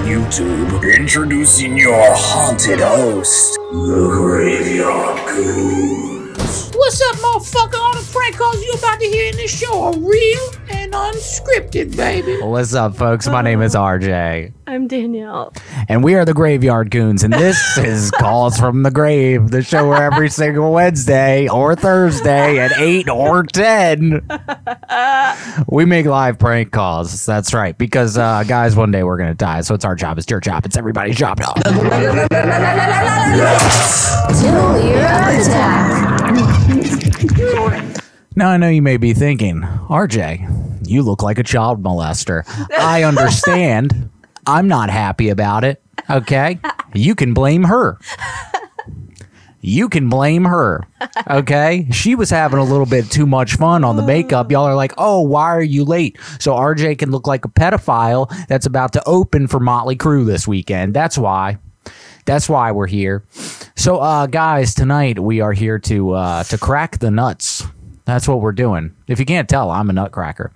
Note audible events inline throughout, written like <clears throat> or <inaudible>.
YouTube. Introducing your haunted host, the Graveyard Goonz. What's up, motherfucker? All the prank calls you about to hear in this show are real and unscripted, baby. What's up, folks? My name is RJ, I'm Danielle. and we are the Graveyard Goonz, and this <laughs> is Calls from the Grave, the show where every single Wednesday or Thursday at 8 or 10, <laughs> we make live prank calls. That's right, because, uh, guys, one day we're going to die, so it's our job, it's your job, it's everybody's job. <laughs> Till you're attack. Now, I know you may be thinking, RJ, you look like a child molester. I <laughs> understand. I'm not happy about it. Okay? You can blame her. You can blame her. Okay? She was having a little bit too much fun on the makeup. Y'all are like, oh, why are you late? So RJ can look like a pedophile that's about to open for Motley Crue this weekend. That's why. That's why we're here. So, uh, guys, tonight we are here to uh, to crack the nuts. That's what we're doing. If you can't tell, I'm a nutcracker,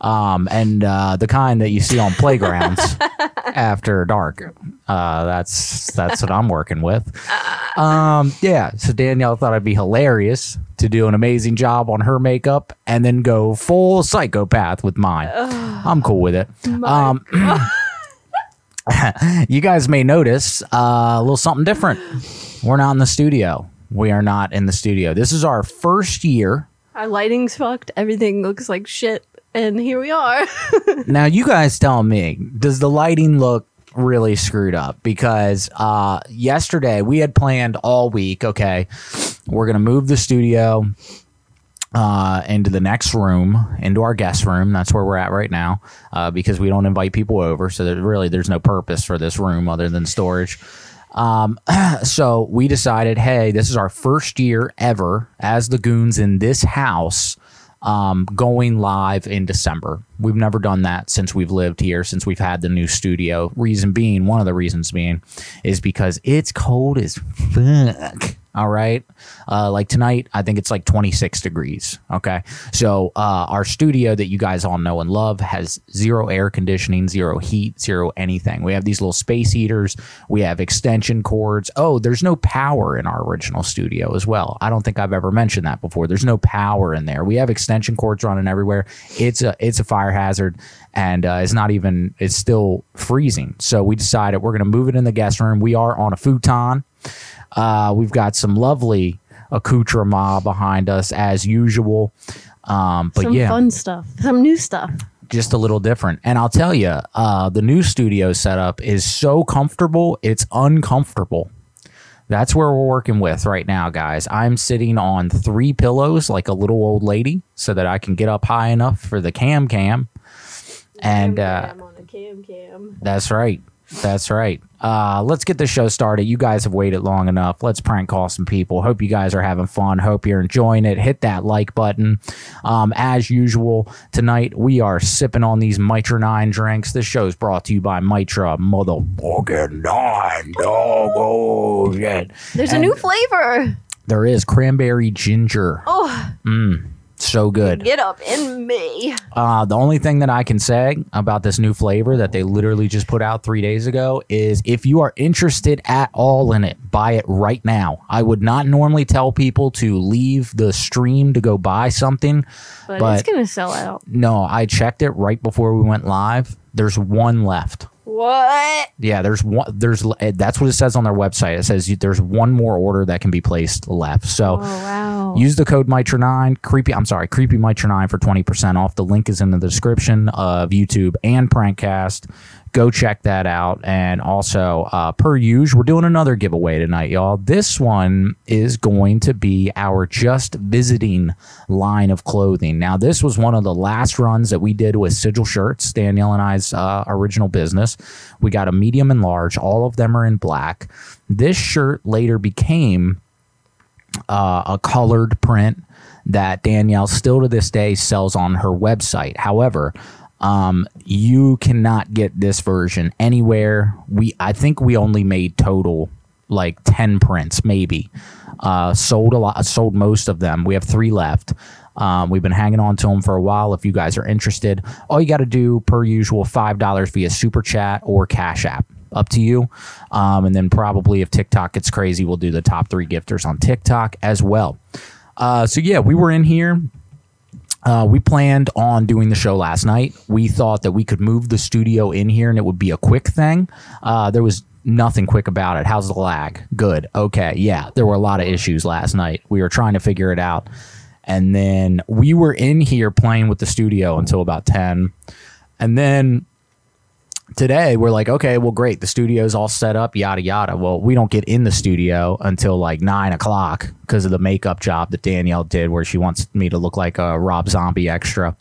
um, and uh, the kind that you see on playgrounds <laughs> after dark. Uh, that's that's what I'm working with. Um, yeah. So Danielle thought it'd be hilarious to do an amazing job on her makeup and then go full psychopath with mine. I'm cool with it. Um, <laughs> <laughs> you guys may notice uh, a little something different. We're not in the studio. We are not in the studio. This is our first year. Our lighting's fucked. Everything looks like shit. And here we are. <laughs> Now, you guys tell me, does the lighting look really screwed up? Because uh, yesterday we had planned all week, okay, we're going to move the studio uh, into the next room, into our guest room. That's where we're at right now uh, because we don't invite people over. So really, there's no purpose for this room other than storage. Um, <clears throat> so we decided, hey, this is our first year ever as the goons in this house um, going live in December. We've never done that since we've lived here, since we've had the new studio. Reason being, one of the reasons being, is because it's cold as fuck. All right. Uh, like tonight, I think it's like 26 degrees. Okay. So, uh, our studio that you guys all know and love has zero air conditioning, zero heat, zero anything. We have these little space heaters. We have extension cords. Oh, there's no power in our original studio as well. I don't think I've ever mentioned that before. There's no power in there. We have extension cords running everywhere. It's a, it's a fire hazard and uh, it's not even, it's still freezing. So, we decided we're going to move it in the guest room. We are on a futon. Uh, we've got some lovely accoutrement behind us as usual. Um, but Some yeah, fun stuff. Some new stuff. just a little different. And I'll tell you, uh, the new studio setup is so comfortable, it's uncomfortable. That's where we're working with right now, guys. I'm sitting on three pillows like a little old lady so that I can get up high enough for the cam cam. And uh, I'm on the cam cam. that's right. That's right. Uh, let's get the show started. You guys have waited long enough. Let's prank call some people. Hope you guys are having fun. Hope you're enjoying it. Hit that like button. Um, as usual, tonight we are sipping on these Mitra 9 drinks. This show is brought to you by Mitra Motherfucking 9. Dog. Oh, shit. There's a new flavor. There is cranberry ginger. Oh, So good. get up in me. Uh, the only thing that I can say about this new flavor that they literally just put out three days ago is if you are interested at all in it, buy it right now. I would not normally tell people to leave the stream to go buy something, But, But- it's gonna sell out. no, I checked it right before we went live. There's one left. What? Yeah, there's one. There's eh, that's what it says on their website. It says you, there's one more order that can be placed left. So Oh wow. Use the code Mitra9, creepy, I'm sorry, creepy Mitra9 for 20% off. The link is in the description of YouTube and Prankcast. Go check that out. And also, uh, per usual, we're doing another giveaway tonight, y'all. This one is going to be our just visiting line of clothing. Now, this was one of the last runs that we did with Sigil Shirts, Danielle and I's uh, original business. We got a medium and large. All of them are in black. This shirt later became uh, a colored print that Danielle still to this day sells on her website. However, um, you cannot get this version anywhere. We I think we only made total like 10 prints maybe. Uh, sold a lot sold most of them. We have 3 left. Um, we've been hanging on to them for a while. If you guys are interested, all you got to do, per usual, five dollars via super chat or Cash App. Up to you. Um, and then probably if TikTok gets crazy, we'll do the top three gifters on TikTok as well. Uh, so yeah, we were in here. Uh, we planned on doing the show last night. We thought that we could move the studio in here and it would be a quick thing. Uh, there was nothing quick about it. How's the lag? Good. Okay. Yeah, there were a lot of issues last night. We were trying to figure it out. And then we were in here playing with the studio until about 10. And then today we're like, okay, well, great. The studio's all set up, yada, yada. Well, we don't get in the studio until like nine o'clock because of the makeup job that Danielle did, where she wants me to look like a Rob Zombie extra.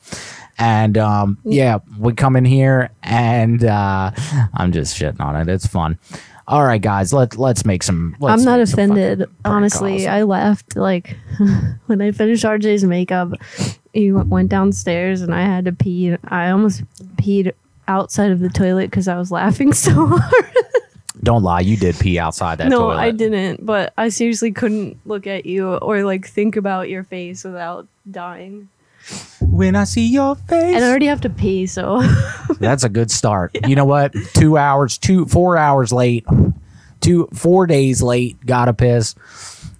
And um, yeah, we come in here and uh, I'm just shitting on it. It's fun. All right, guys, let let's make some. Let's I'm not offended. Honestly, calls. I left like <laughs> when I finished RJ's makeup. He went- went downstairs and I had to pee. I almost peed outside of the toilet because I was laughing <laughs> so hard. don't lie, you did pee outside that no, toilet. I didn't. But I seriously couldn't look at you or like think about your face without dying. When I see your face, And I already have to pee, so <laughs> That's a good start. You know what? Two hours, two, four hours late, two, four days late. Gotta piss.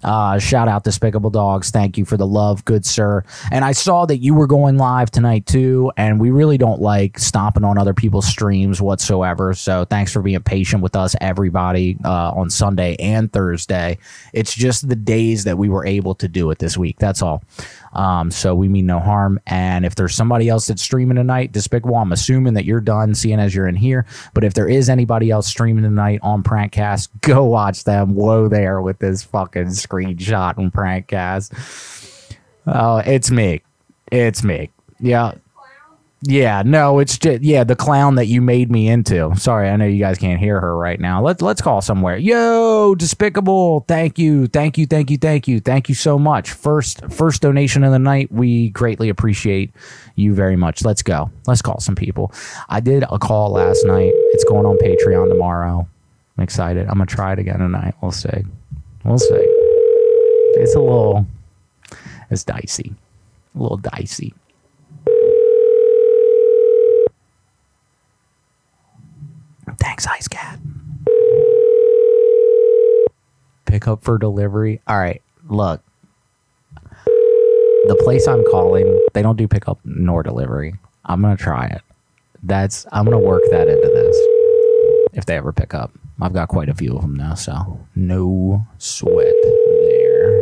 Uh, shout out Despicable Dogs. Thank you for the love, good sir. And I saw that you were going live tonight too. And we really don't like stomping on other people's streams whatsoever. So thanks for being patient with us, everybody, uh, on Sunday and Thursday. It's just the days that we were able to do it this week. That's all. Um, so we mean no harm. And if there's somebody else that's streaming tonight, Despicable, I'm assuming that you're done seeing as you're in here. But if there is anybody else streaming tonight on Prankcast, go watch them. Whoa there with this fucking screenshot on Prankcast. Oh, it's me. It's me. Yeah. Yeah, no, it's just yeah, the clown that you made me into. Sorry, I know you guys can't hear her right now. Let's let's call somewhere. Yo, despicable. Thank you. Thank you. Thank you. Thank you. Thank you so much. First first donation of the night. We greatly appreciate you very much. Let's go. Let's call some people. I did a call last night. It's going on Patreon tomorrow. I'm excited. I'm gonna try it again tonight. We'll see. We'll see. It's a little it's dicey. A little dicey. Thanks, Ice Cat. Pick up for delivery. All right, look. The place I'm calling, they don't do pickup nor delivery. I'm gonna try it. That's I'm gonna work that into this. If they ever pick up, I've got quite a few of them now, so no sweat there.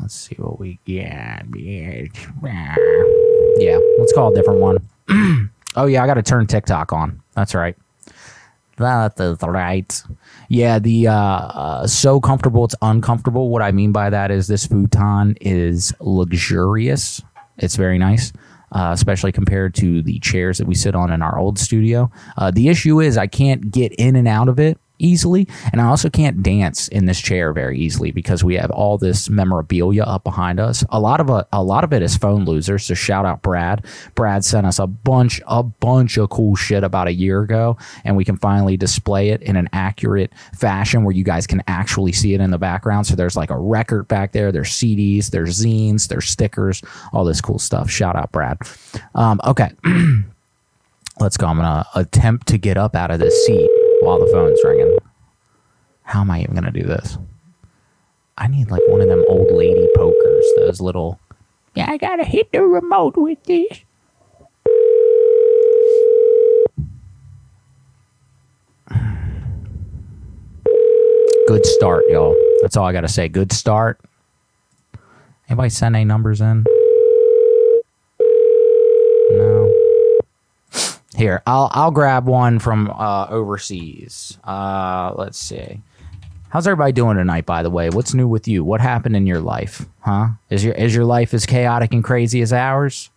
Let's see what we get. Yeah, let's call a different one. <clears throat> Oh yeah, I got to turn TikTok on. That's right. That is right. Yeah, the uh, uh, so comfortable it's uncomfortable. What I mean by that is this futon is luxurious. It's very nice, uh, especially compared to the chairs that we sit on in our old studio. Uh, the issue is I can't get in and out of it easily, and I also can't dance in this chair very easily because we have all this memorabilia up behind us. A lot of a, a lot of it is phone losers. So shout out Brad. Brad sent us a bunch a bunch of cool shit about a year ago, and we can finally display it in an accurate fashion where you guys can actually see it in the background. So there's like a record back there. There's CDs. There's zines. There's stickers. All this cool stuff. Shout out Brad. Um, okay. <clears throat> Let's go. I'm gonna attempt to get up out of this seat while the phone's ringing. How am I even gonna do this? I need like one of them old lady pokers, those little. Yeah, I gotta hit the remote with this. <sighs> Good start, y'all. That's all I gotta say. Good start. Anybody send any numbers in? No. Here, I'll I'll grab one from uh, overseas. Uh, let's see. How's everybody doing tonight? By the way, what's new with you? What happened in your life? Huh? Is your is your life as chaotic and crazy as ours?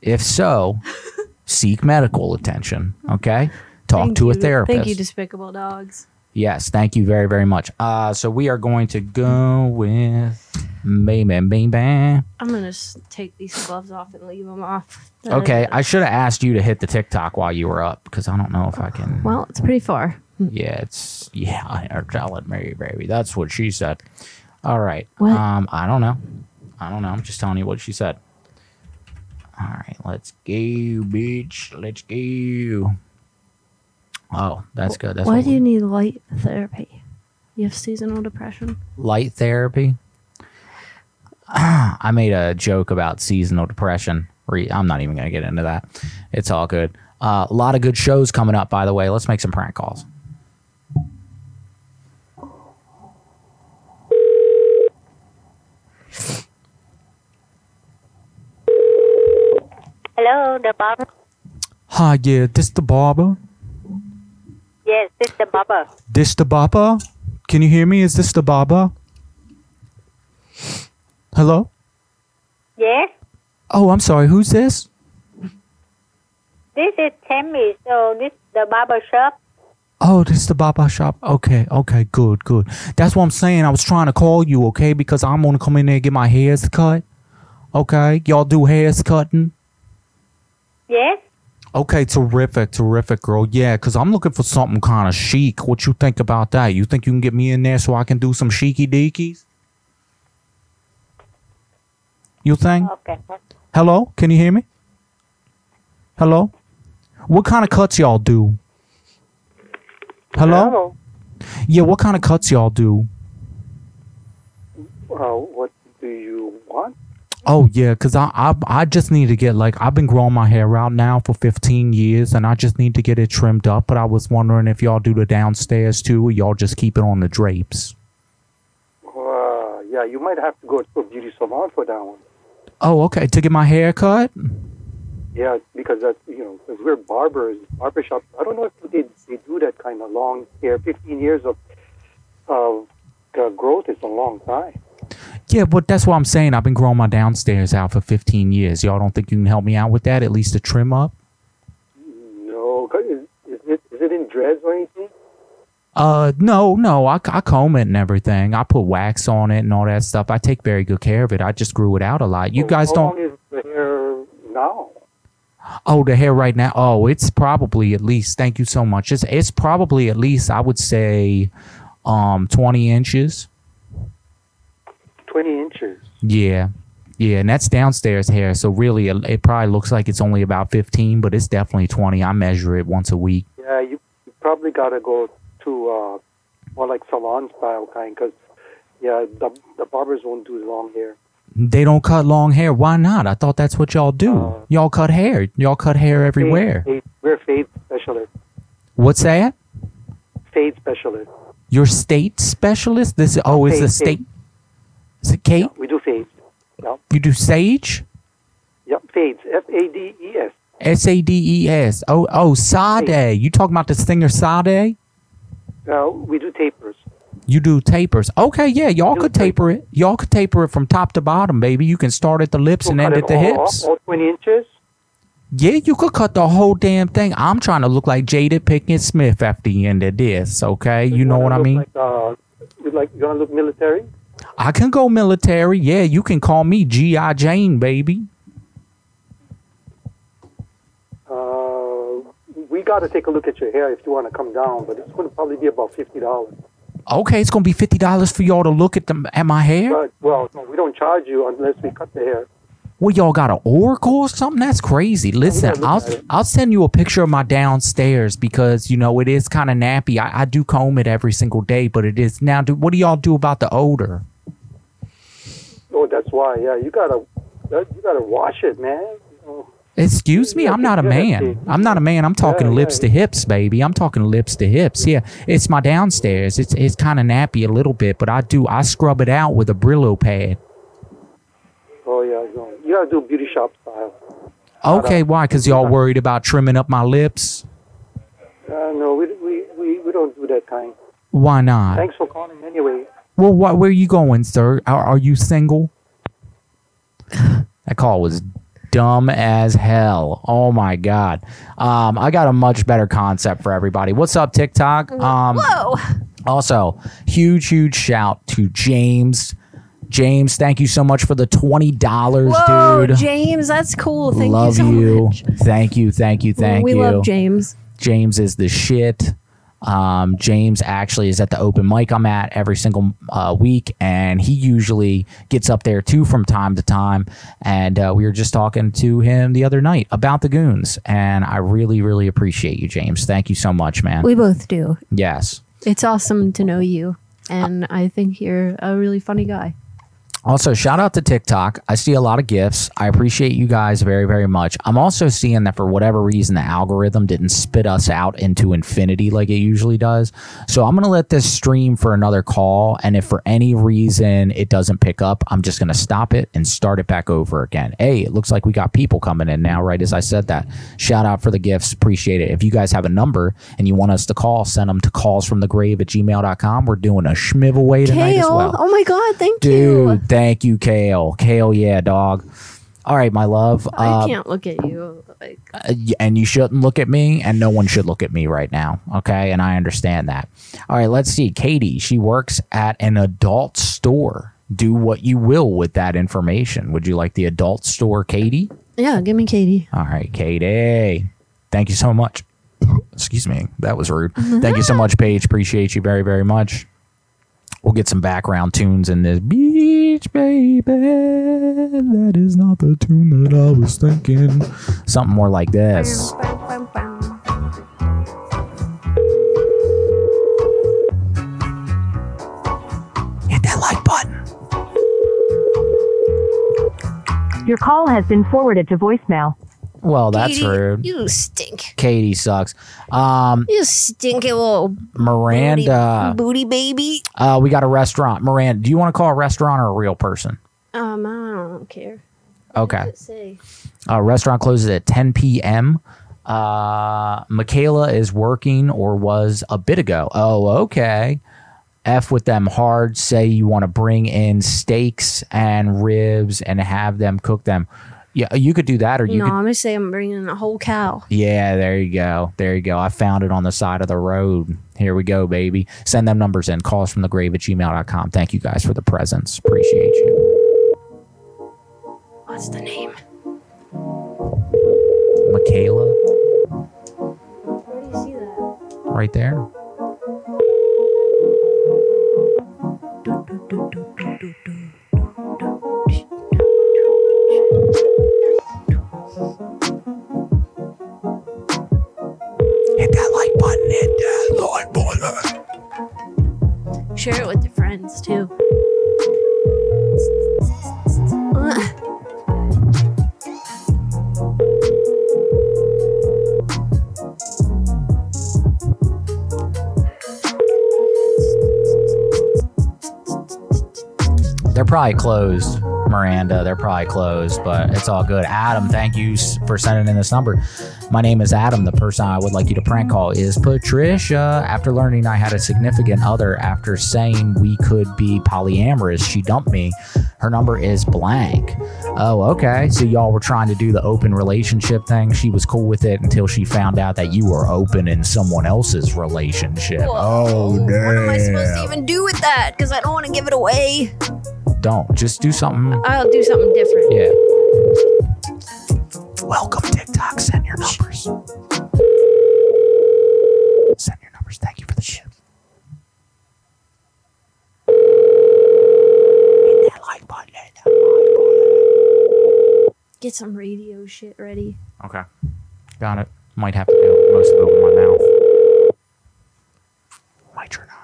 If so, <laughs> seek medical attention. Okay, talk Thank to a therapist. Thank you, Despicable Dogs. Yes, thank you very, very much. Uh, so we are going to go with baby, Bang. I'm gonna take these gloves off and leave them off. <laughs> Okay, I should have asked you to hit the TikTok while you were up because I don't know if I can. Well, it's pretty far. yeah, it's yeah. You're telling me, baby. That's what she said. All right. What? Um, I don't know. I don't know. I'm just telling you what she said. All right, let's go, bitch. Let's go. Oh, that's good. That's Why do we- you need light therapy? You have seasonal depression. light therapy. <sighs> I made a joke about seasonal depression. Re- I'm not even going to get into that. It's all good. Uh, a lot of good shows coming up, by the way. Let's make some prank calls. Hello, the barber. Hi, yeah, this is the barber. Yes, this is the barber. This the barber. Can you hear me? Is this the barber? Hello? Yes, Oh, I'm sorry. Who's this? this is Tammy. So this is the barber shop. Oh, this is the barber shop. Okay, okay, good, good. That's what I'm saying. I was trying to call you, okay, because I'm gonna come in there and get my hairs cut. Okay, y'all do hairs cutting. Yes. Okay, terrific, terrific, girl. Yeah, because I'm looking for something kind of chic. What you think about that? You think you can get me in there so I can do some cheeky deekies? You think? Okay. Hello? Can you hear me? Hello? What kind of cuts y'all do? Hello? Yeah, what kind of cuts y'all do? Uh, what do you want? Oh yeah, cause I, I I just need to get like I've been growing my hair out now for 15 years, and I just need to get it trimmed up. But I was wondering if y'all do the downstairs too, or y'all just keep it on the drapes. Uh, yeah, you might have to go to a beauty salon for that one. Oh, okay, to get my hair cut. Yeah, because that's you know, because we're barbers, barbershops. I don't know if they they do that kind of long hair. Fifteen years of of uh, growth is a long time. Yeah, but that's what I'm saying. I've been growing my downstairs out for 15 years. Y'all don't think you can help me out with that? At least a trim up. No, is, is it is it in dreads or anything? Uh, no, no. I, I comb it and everything. I put wax on it and all that stuff. I take very good care of it. I just grew it out a lot. You guys how don't. How long is the hair now? Oh, the hair right now. Oh, it's probably at least. Thank you so much. It's it's probably at least. I would say, um, twenty inches. Twenty inches. Yeah, yeah, and that's downstairs hair. So really, it, it probably looks like it's only about fifteen, but it's definitely twenty. I measure it once a week. Yeah, you, you probably got to go to uh, more like salon style kind, because yeah, the the barbers won't do long hair. They don't cut long hair. Why not? I thought that's what y'all do. Uh, y'all cut hair. Y'all cut hair everywhere. Fade, fade, we're fade specialists. What's that? Fade specialist. Your state specialist? This oh, is the state. Is it Kate? We do fades. Yep. You do sage? Yep. Fades. F A D E S. S A D E S. Oh, oh, Sade. You talking about the singer Sade? No, we do tapers. You do tapers. Okay, yeah, y'all could taper it. Y'all could taper it from top to bottom, baby. You can start at the lips and We'll end at the all, hips. All, all 20 inches. Yeah, you could cut the whole damn thing. I'm trying to look like Jada Pinkett Smith after the end of this, okay? You know what I mean? Like, uh, you like you want to look military? I can go military. Yeah, you can call me G.I. Jane, baby. Uh, we got to take a look at your hair if you want to come down, but it's going to probably be about fifty dollars. Okay, it's gonna be fifty dollars for y'all to look at them at my hair. But well, no, we don't charge you unless we cut the hair. Well, y'all got an oracle or something? That's crazy. Listen, I'll. I'll send you a picture of my downstairs because you know it is kind of nappy. I, I do comb it every single day, but it is now. Do, what do y'all do about the odor? Oh, that's why. Yeah, you gotta that, you gotta wash it, man. Excuse me, I'm not a man. I'm not a man. I'm talking Yeah, yeah, lips to hips, baby. I'm talking lips to hips. Yeah, it's my downstairs. It's it's kind of nappy a little bit, but I do I scrub it out with a Brillo pad. Oh yeah, no, you gotta do beauty shop style. Okay, why? Because y'all worried about trimming up my lips? Uh, no, we, we, we, we don't do that kind. Why not? Thanks for calling anyway. Well, what, where you going, sir? Are, are you single? that call was dumb as hell. Oh my god. Um, I got a much better concept for everybody. What's up, TikTok? Um, Whoa. also, huge, huge shout to James. James, thank you so much for the twenty dollars, Whoa, dude. James, that's cool. Thank love you so you. much. Thank you. Thank you. Thank we you. love James. James is the shit. Um, James actually is at the open mic I'm at every single uh, week, and he usually gets up there too from time to time. And uh, we were just talking to him the other night about the goons, and I really, really appreciate you, James. Thank you so much, man. We both do. yes. It's awesome to know you, and I think you're a really funny guy. Also, shout out to TikTok. I see a lot of gifts. I appreciate you guys very, very much. I'm also seeing that for whatever reason, the algorithm didn't spit us out into infinity like it usually does. So I'm going to let this stream for another call. And if for any reason it doesn't pick up, I'm just going to stop it and start it back over again. Hey, it looks like we got people coming in now, right as I said that. Shout out for the gifts. Appreciate it. If you guys have a number and you want us to call, send them to callsfromthegrave at gmail.com. We're doing a schmiv away tonight as well. oh my God, thank Dude, you. Thank you, Kale. Kale, yeah, dog. All right, my love. I Uh, can't look at you. Like, uh, and you shouldn't look at me, and no one should look at me right now. Okay, and I understand that. All right, let's see. Katie, she works at an adult store. Do what you will with that information. Would you like the adult store, Katie? yeah, give me Katie. All right, Katie. Thank you so much. <coughs> Excuse me. That was rude. Thank you so <laughs> much, Paige. Appreciate you very, very much. We'll get some background tunes in this beach, baby. That is not the tune that I was thinking. Something more like this. Hit that like button. Your call has been forwarded to voicemail. Well, that's Katie, rude. You stink. Katie sucks. Um, You stinky little Miranda. booty, baby. Uh, we got a restaurant. Miranda, do you want to call a restaurant or a real person? Um, I don't care. Okay. Let's. Uh, restaurant closes at 10 p.m. Uh, Michaela is working or was a bit ago. Oh, okay. F with them hard. Say you want to bring in steaks and ribs and have them cook them. Yeah, you could do that, or you no, could. I'm gonna say I'm bringing a whole cow. Yeah, there you go. There you go. I found it on the side of the road. Here we go, baby. Send them numbers in. Calls from the grave at gmail.com. Thank you guys for the presents. Appreciate you. What's the name? Michaela, Where do you see that? right there. Hit that like button. Hit uh, that like button. Share it with your friends too. They're probably closed, Miranda. They're probably closed, but it's all good. Adam, thank you for sending in this number. My name is Adam. The person I would like you to prank call is Patricia. After learning I had a significant other after saying we could be polyamorous, she dumped me. Her number is blank. Oh, okay. So y'all were trying to do the open relationship thing. She was cool with it until she found out that you were open in someone else's relationship. Oh, damn. What am I supposed to even do with that? Because I don't want to give it away. Don't. Just do something. I'll do something different. Yeah. Welcome, TikTok. Send your numbers. Send your numbers. Thank you for the shit. Hit that like button. Hit that like button. Get some radio shit ready. Okay. Got it. Might have to do most of it with my mouth. Might turn on, y'all. Grab them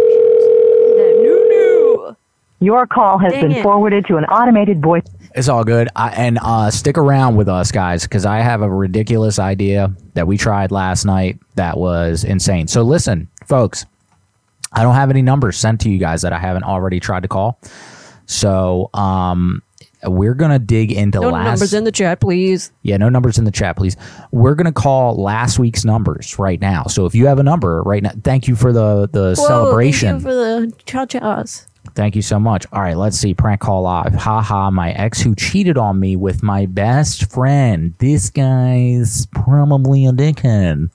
shits. Grab them shits. That new new. Your call has Dang been it. forwarded to an automated voice. It's all good. I, and uh, stick around with us, guys, because I have a ridiculous idea that we tried last night that was insane. So, listen, folks, I don't have any numbers sent to you guys that I haven't already tried to call. So, um, we're gonna dig into No last. numbers in the chat, please. yeah, no numbers in the chat, please. We're gonna call last week's numbers right now. So if you have a number right now, thank you for the the Whoa, celebration. Thank you for the cha chas. Thank you so much. All right, let's see. Prank call live. Ha ha. My ex who cheated on me with my best friend. This guy's probably a dickhead.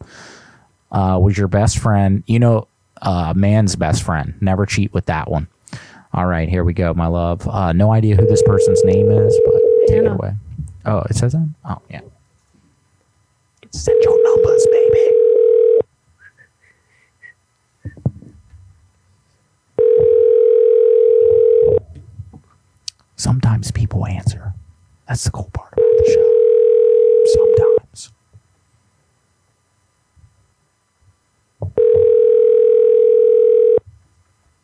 Uh, was your best friend? You know, uh, man's best friend. Never cheat with that one. All right, here we go, my love. Uh, no idea who this person's name is, but take it away. Oh, it says that. Oh, yeah. Send your numbers, baby. Sometimes people answer. That's the cool part about the show. Sometimes.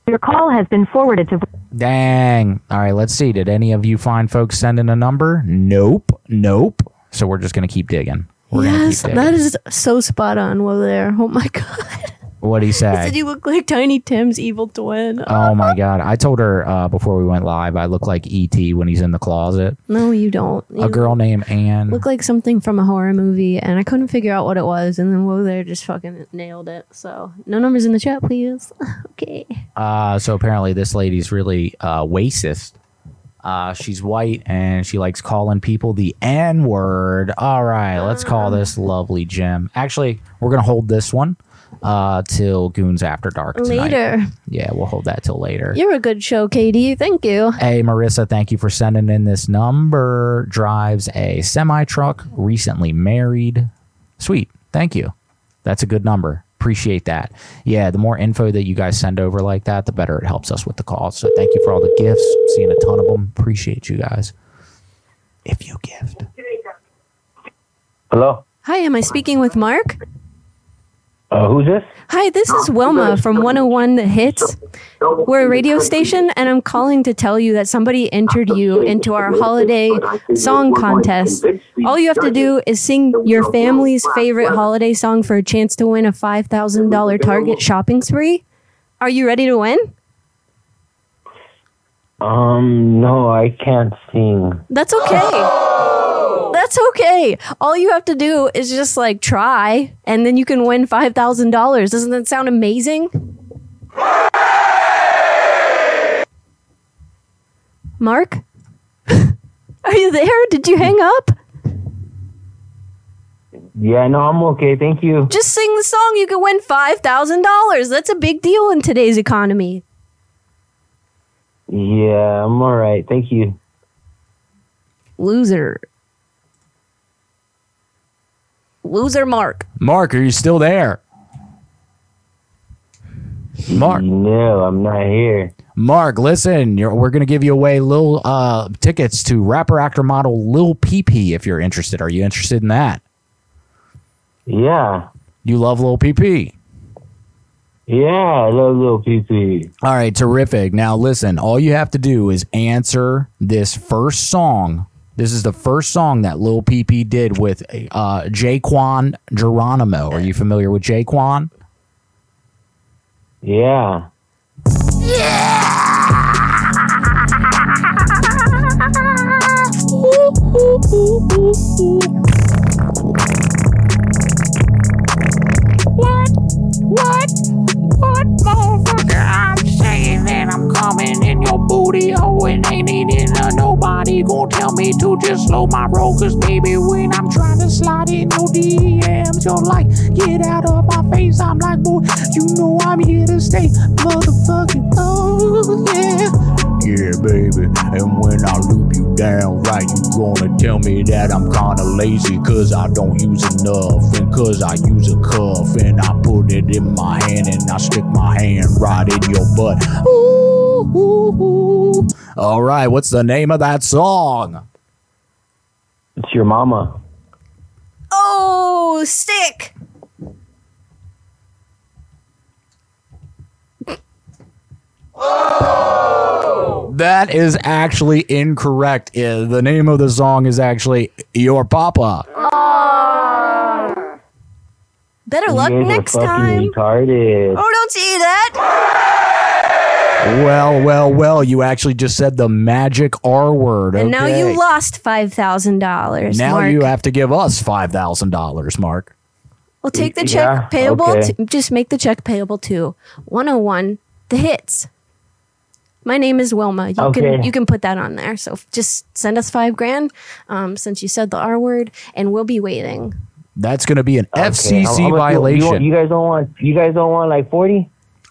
Your call has been forwarded to. Dang. All right, let's see. Did any of you find folks sending a number? Nope. Nope. So we're just going to keep digging. We're gonna Yes, keep that digging. is so spot on Well, there. Oh my <laughs> god. What'd he <laughs> He say? said you look like Tiny Tim's evil twin. Oh my <laughs> god! I told her uh, before we went live I look like ET when he's in the closet. No, you don't. You A girl named Anne. look like something from a horror movie, and I couldn't figure out what it was. And then Whoa there just fucking nailed it. So no numbers in the chat, please. <laughs> okay. Uh, so apparently this lady's really uh, racist. Uh, she's white and she likes calling people the N word. All right, let's call this lovely Jim. Actually, we're gonna hold this one uh, till Goonz After Dark tonight. Later. Yeah, we'll hold that till later. You're a good show, Katie. Thank you. Hey, Marissa, thank you for sending in this number. Drives a semi truck, recently married. Sweet. Thank you. That's a good number. Appreciate that. Yeah, the more info that you guys send over like that, the better it helps us with the calls. So thank you for all the gifts. Seeing a ton of them. Appreciate you guys. If you gift. Hello. Hi, am I speaking with Mark? Uh, who's this? Hi, this is Wilma from 101 The Hits. We're a radio station, and I'm calling to tell you that somebody entered you into our holiday song contest. All you have to do is sing your family's favorite holiday song for a chance to win a $5,000 Target shopping spree. Are you ready to win? Um, no, I can't sing. That's okay. That's okay. All you have to do is just like try, and then you can win $5,000. Doesn't that sound amazing? Mark? <laughs> Are you there? Did you hang up? Yeah, no, I'm okay. Thank you. Just sing the song. You can win $5,000. That's a big deal in today's economy. Yeah, I'm all right. Thank you. Loser. Loser Mark. Mark, are you still there? Mark. No, I'm not here. Mark, listen, you're, we're going to give you away little uh, tickets to rapper, actor, model Lil PP if you're interested. Are you interested in that? Yeah. You love Lil PP? Yeah, I love little PP. All right, terrific. Now, listen, all you have to do is answer this first song. This is the first song that Lil PP did with uh, Jaquan Geronimo. Are you familiar with Jaquan? Yeah. What? What? What, motherfucker? I'm saying that I'm coming in your booty hole and ain't needing uh, nobody gonna tell me to just slow my roll. Cause baby, when I'm trying to slide in your DMs, you're like, get out of my face. I'm like, boy, you know I'm here to stay. Motherfucking, oh, yeah. Yeah, baby. And when I loop you down right, you gonna tell me that I'm kinda lazy cause I don't use enough. And cause I use a cuff and I put it in my hand and I stick my hand right in your butt. Ooh, ooh, ooh. All right, what's the name of that song? It's your mama. Oh, stick. Oh! That is actually incorrect. Uh, The name of the song is actually Your Papa. Better luck next time. retarded. Oh, don't say that. Well, well, well. You actually just said the magic R word. And now you lost five thousand dollars. Now Mark. you have to give us five thousand dollars, Mark. Well, take the Yeah, check payable. okay. To, just make the check payable to 101 The Hits. My name is Wilma. You can you can put that on there. So just send us five grand, um, since you said the R word, and we'll be waiting. That's going to be an Okay, FCC how- how much you- violation. You, want- you guys don't want. You guys don't want like forty.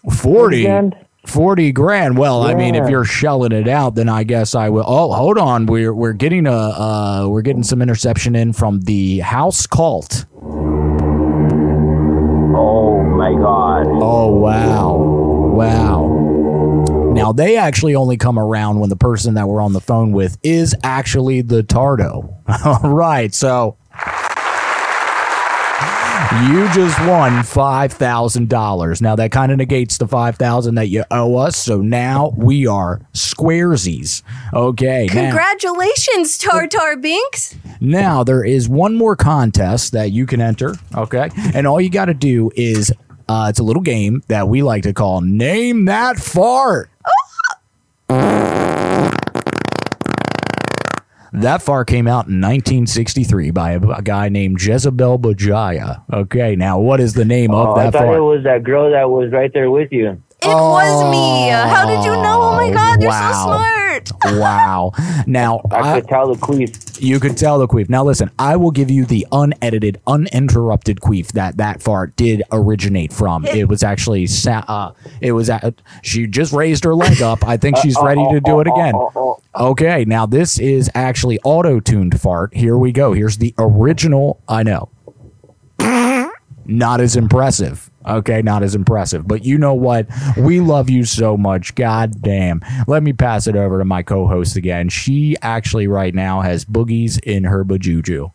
40 grand? 40 grand. Well i mean if you're shelling it out then i guess i will. Oh hold on. We're we're getting a uh we're getting some interception in from the house cult. Oh my god. oh wow. Wow. Now they actually only come around when the person that we're on the phone with is actually the tardo. <laughs> All right. So you just won $5,000. Now that kind of negates the 5000 that you owe us. So now we are squaresies. Okay. Now, Congratulations, Tartar Binks. now there is one more contest that you can enter. Okay. And all you got to do is uh, it's a little game that we like to call Name That Fart. That far came out in 1963 by a, a guy named Jezebel Bajaya. Okay, now what is the name Oh, of that? I thought fart? it was that girl that was right there with you. It was me. How did you know? Oh my God, you're wow. so smart. Wow. Now I could tell the queef. You could tell the queef. Now listen, I will give you the unedited, uninterrupted queef that that fart did originate from. It was actually sa- uh, it was uh, she just raised her leg up. I think she's ready to do it again. Okay, now this is actually auto-tuned fart. Here we go. Here's the original. I know. Not as impressive. Okay, not as impressive. But you know what? We love you so much. God damn. Let me pass it over to my co-host again. She actually right now has boogies in her bajuju.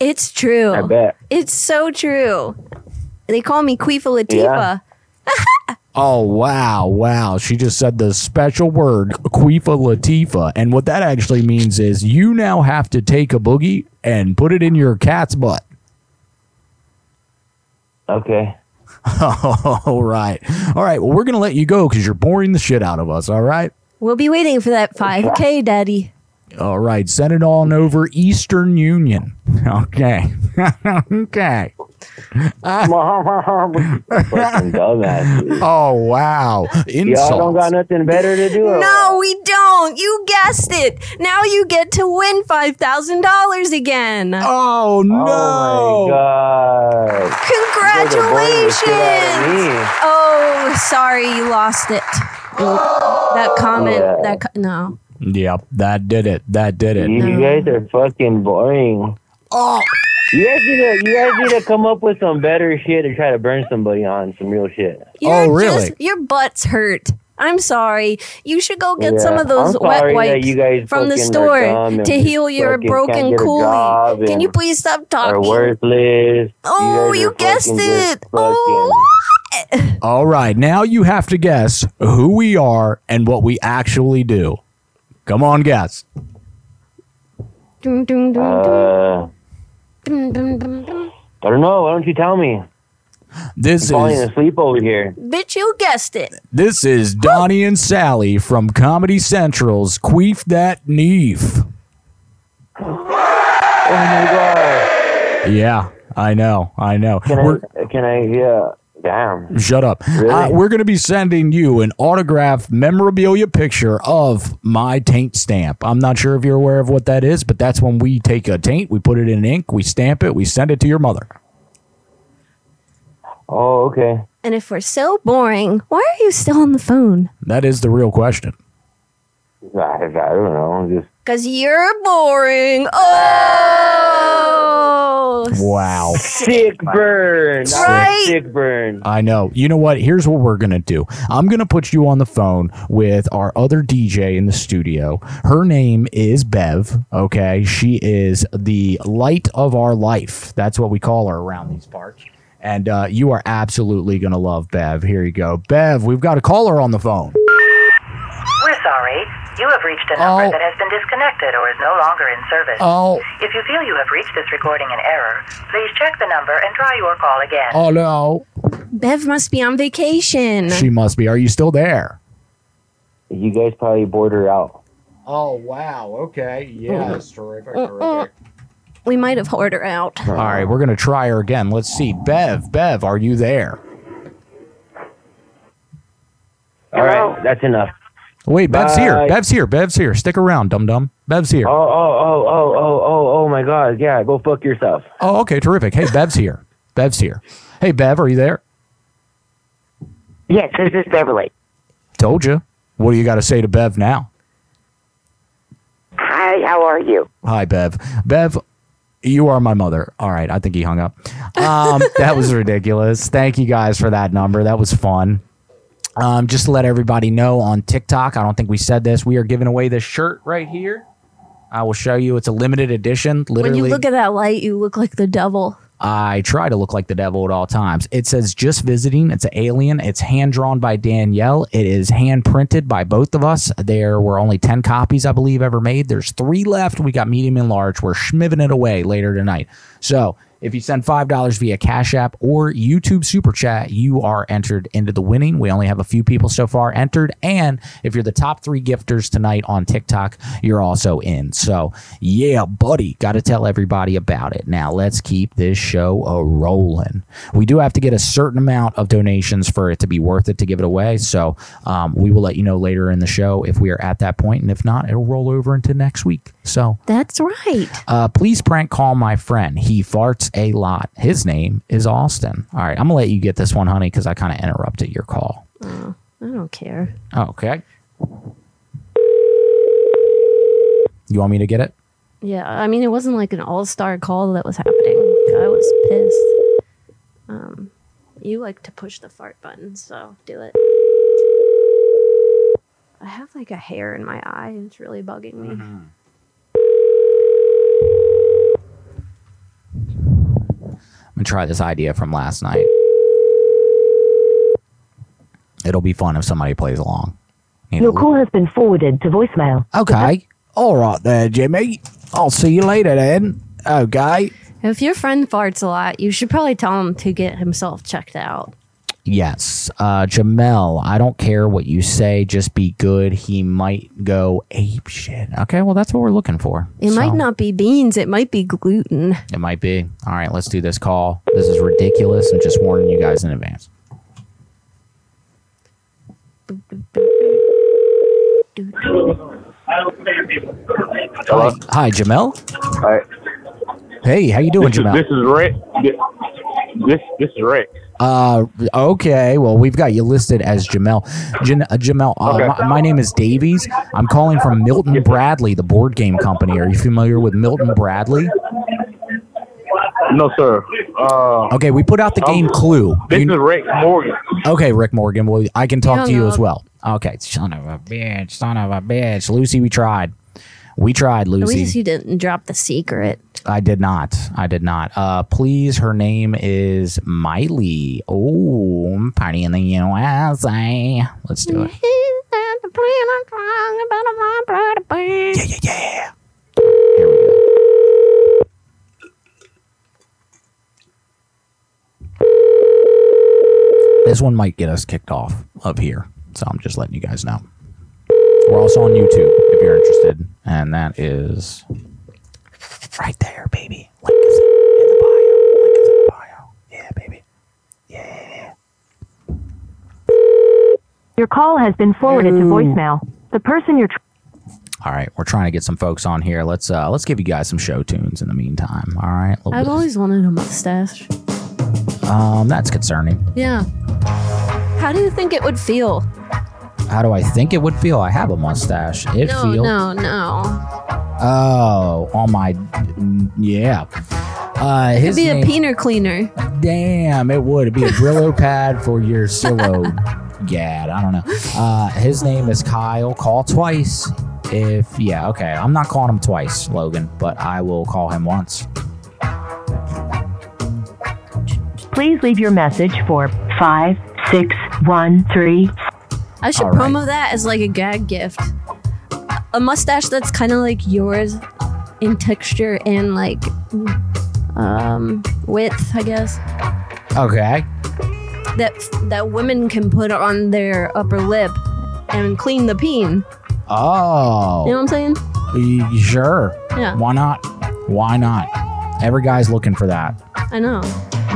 It's true. I bet. It's so true. They call me Queefa Latifa. <laughs> Oh wow, wow. She just said the special word Queefa Latifa. And what that actually means is you now have to take a boogie and put it in your cat's butt. Okay. <laughs> all right. All right. Well, we're going to let you go because you're boring the shit out of us. All right. We'll be waiting for that 5K, Daddy. All right. Send it on over Eastern Union. <laughs> Okay. <laughs> okay. Fucking uh, dumbass. <laughs> Oh, wow. Y'all don't got nothing better to do. or No, we don't. You guessed it. Now you get to win $5,000 again. Oh, no. Oh my god. Congratulations. Guys are boring the shit out of me. Oh, sorry, you lost it. That comment, Yeah. that co- no. Yep. That did it. That did it. You, you guys are fucking boring. Oh. You guys need to you guys need to come up with some better shit to try to burn somebody on some real shit. You're Just, your butt's hurt. I'm sorry. You should go get some of those I'm wet sorry that wipes you guys from the fucking are store and to heal your fucking can't broken get a job coolie. Can you please stop Are talking? worthless. Oh, guys you guessed fucking just it. Oh. All right. Now you have to guess who we are and what we actually do. Come on, guess. Dum, dum, dum, Uh, dum, dum, dum, dum. I don't know. Why don't you tell me? This I'm falling is asleep over here. Bitch, you guessed it. this is Donnie and Sally from Comedy Central's Queef That Neef. Oh my god. Yeah, I know. I know. Can We're- I? Can I? Yeah. Damn. Shut up. Really? Uh, we're going to be sending you an autographed memorabilia picture of my taint stamp. I'm not sure if you're aware of what that is, but that's when we take a taint, we put it in ink, we stamp it, we send it to your mother. Oh, okay. And if we're so boring, why are you still on the phone? That is the real question. I, I don't know. Just Because you're boring. Oh! Wow. sick burn. Right. Sick burn. I know. You know what? Here's what we're going to do. I'm going to put you on the phone with our other DJ in the studio. Her name is Bev. Okay. She is the light of our life. That's what we call her around these parts. And uh, you are absolutely going to love Bev. Here you go. Bev, we've got a caller on the phone. We're sorry. You have reached a number Oh. that has been disconnected or is no longer in service. Oh. If you feel you have reached this recording in error, please check the number and try your call again. Oh, no. Bev must be on vacation. She must be. Are you still there? You guys probably bored her out. Oh wow. Okay. Yes. Terrific. Mm-mm. We might have whored her out. All right, we're gonna try her again. Let's see. Bev, Bev, are you there? Hello. All right, that's enough. Wait, Bev's here. Bev's here. Bev's here. Stick around, dum dum. Bev's here. Oh, oh, oh, oh, oh, oh, oh my God! Yeah, go fuck yourself. Oh, okay, terrific. Hey, Bev's here. Bev's here. Hey, Bev, are you there? Yes, this is Beverly. Told you. What do you got to say to Bev now? Hi, how are you? Hi, Bev. Bev, you are my mother. All right, I think he hung up. Um, that was ridiculous. Thank you guys for that number. That was fun. Um, just to let everybody know on TikTok, I don't think we said this. We are giving away this shirt right here. I will show you. It's a limited edition. Literally, When you look at that light, you look like the devil. I try to look like the devil at all times. It says just visiting. It's an alien. It's hand drawn by Danielle. It is hand printed by both of us. There were only 10 copies, I believe, ever made. There's three left. We got medium and large. We're schmiving it away later tonight. So if you send $5 via Cash App or YouTube Super Chat, you are entered into the winning. We only have a few people so far entered. And if you're the top three gifters tonight on TikTok, you're also in. So, yeah, buddy, got to tell everybody about it. Now, let's keep this show a rolling. We do have to get a certain amount of donations for it to be worth it to give it away. So, um, we will let you know later in the show if we are at that point, And if not, it'll roll over into next week. So, That's right. uh, please prank call my friend. He farts a lot. His name is Austin. All right, I'm gonna let you get this one, honey, because I kind of interrupted your call. Oh, I don't care. Okay. You want me to get it? Yeah, I mean, it wasn't like an all star call that was happening. I was pissed. Um, you like to push the fart button, so do it. I have like a hair in my eye, and it's really bugging me. I'm gonna try this idea from last night. It'll be fun if somebody plays along. You Your call has been forwarded to voicemail. Okay. All right there, Jimmy. I'll see you later then. Okay. If your friend farts a lot, you should probably tell him to get himself checked out. Yes. Uh, Jamel, I don't care what you say. Just be good. He might go ape shit. Okay. Well, that's what we're looking for. It So, might not be beans, it might be gluten. It might be. All right. Let's do this call. This is ridiculous. I'm just warning you guys in advance. Hello. Hi, Jamel. Hi. Hey, how you doing, This is, Jamel? this is Rick. This this is Rick. Uh, okay. Well, we've got you listed as Jamel. Jan- uh, Jamel, uh, Okay. my, my name is Davies. I'm calling from Milton Bradley, the board game company. Are you familiar with Milton Bradley? No, sir. Uh, Okay, we put out the game Clue. this You- is Rick Morgan. Okay, Rick Morgan. Well, I can talk Hung to you as well. Okay, son of a bitch, son of a bitch. Lucy, we tried. We tried, Lucy. At Lucy. least you didn't drop the secret. I did not. I did not. Uh, please, her name is Miley. Oh, party in the USA. Let's do it. Yeah, yeah, yeah. Here we go. This one might get us kicked off of here, so I'm just letting you guys know. We're also on YouTube if you're interested, and that is right there, baby. Link is in the bio. Link is in the bio. Yeah, baby. Yeah. Your call has been forwarded to voicemail. The person you're tr- All right, we're trying to get some folks on here. Let's uh let's give you guys some show tunes in the meantime. All right, I've bit- always wanted a mustache. um, that's concerning. Yeah. How do you think it would feel? How do I think it would feel? I have a mustache. It no, feels. no, no. Oh, on my, yeah. Uh, It'd his be name, a peener cleaner. Damn, it would It'd be a Brillo <laughs> pad for your silo. Gad, I don't know. Uh, his name is Kyle. Call twice. If yeah, okay. I'm not calling him twice, Logan, but I will call him once. Please leave your message for 5613. I should All right. promo that as like a gag gift. A mustache that's kind of like yours in texture and like um width, I guess. Okay. That that women can put on their upper lip and clean the peen. Oh. You know what I'm saying? Y- Sure. Yeah. Why not? Why not? Every guy's looking for that. I know.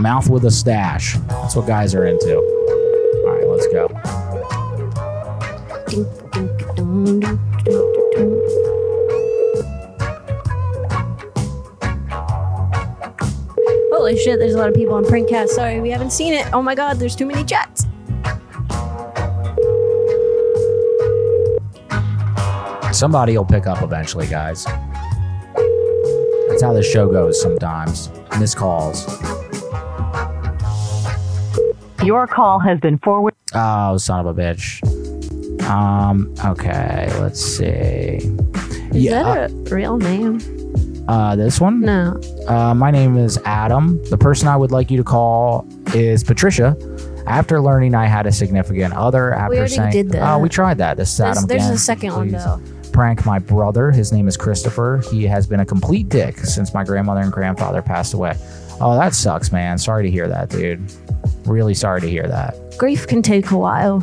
Mouth with a stash. That's what guys are into. All right, let's go. Holy shit, there's a lot of people on Prankcast. Sorry, we haven't seen it. Oh my god, there's too many chats. Somebody will pick up eventually, guys. That's how this show goes sometimes. Missed calls. Your call has been forwarded. Oh, son of a bitch. Um, okay, let's see. Is that a real name? Uh, this one? No. Uh, my name is Adam. The person I would like you to call is Patricia. After learning I had a significant other, after already saying, did that. "Oh, we tried that." This is Adam there's again. a second one though. Prank my brother. His name is Christopher. He has been a complete dick since my grandmother and grandfather passed away. Oh, that sucks, man. Sorry to hear that, dude. Really sorry to hear that. Grief can take a while.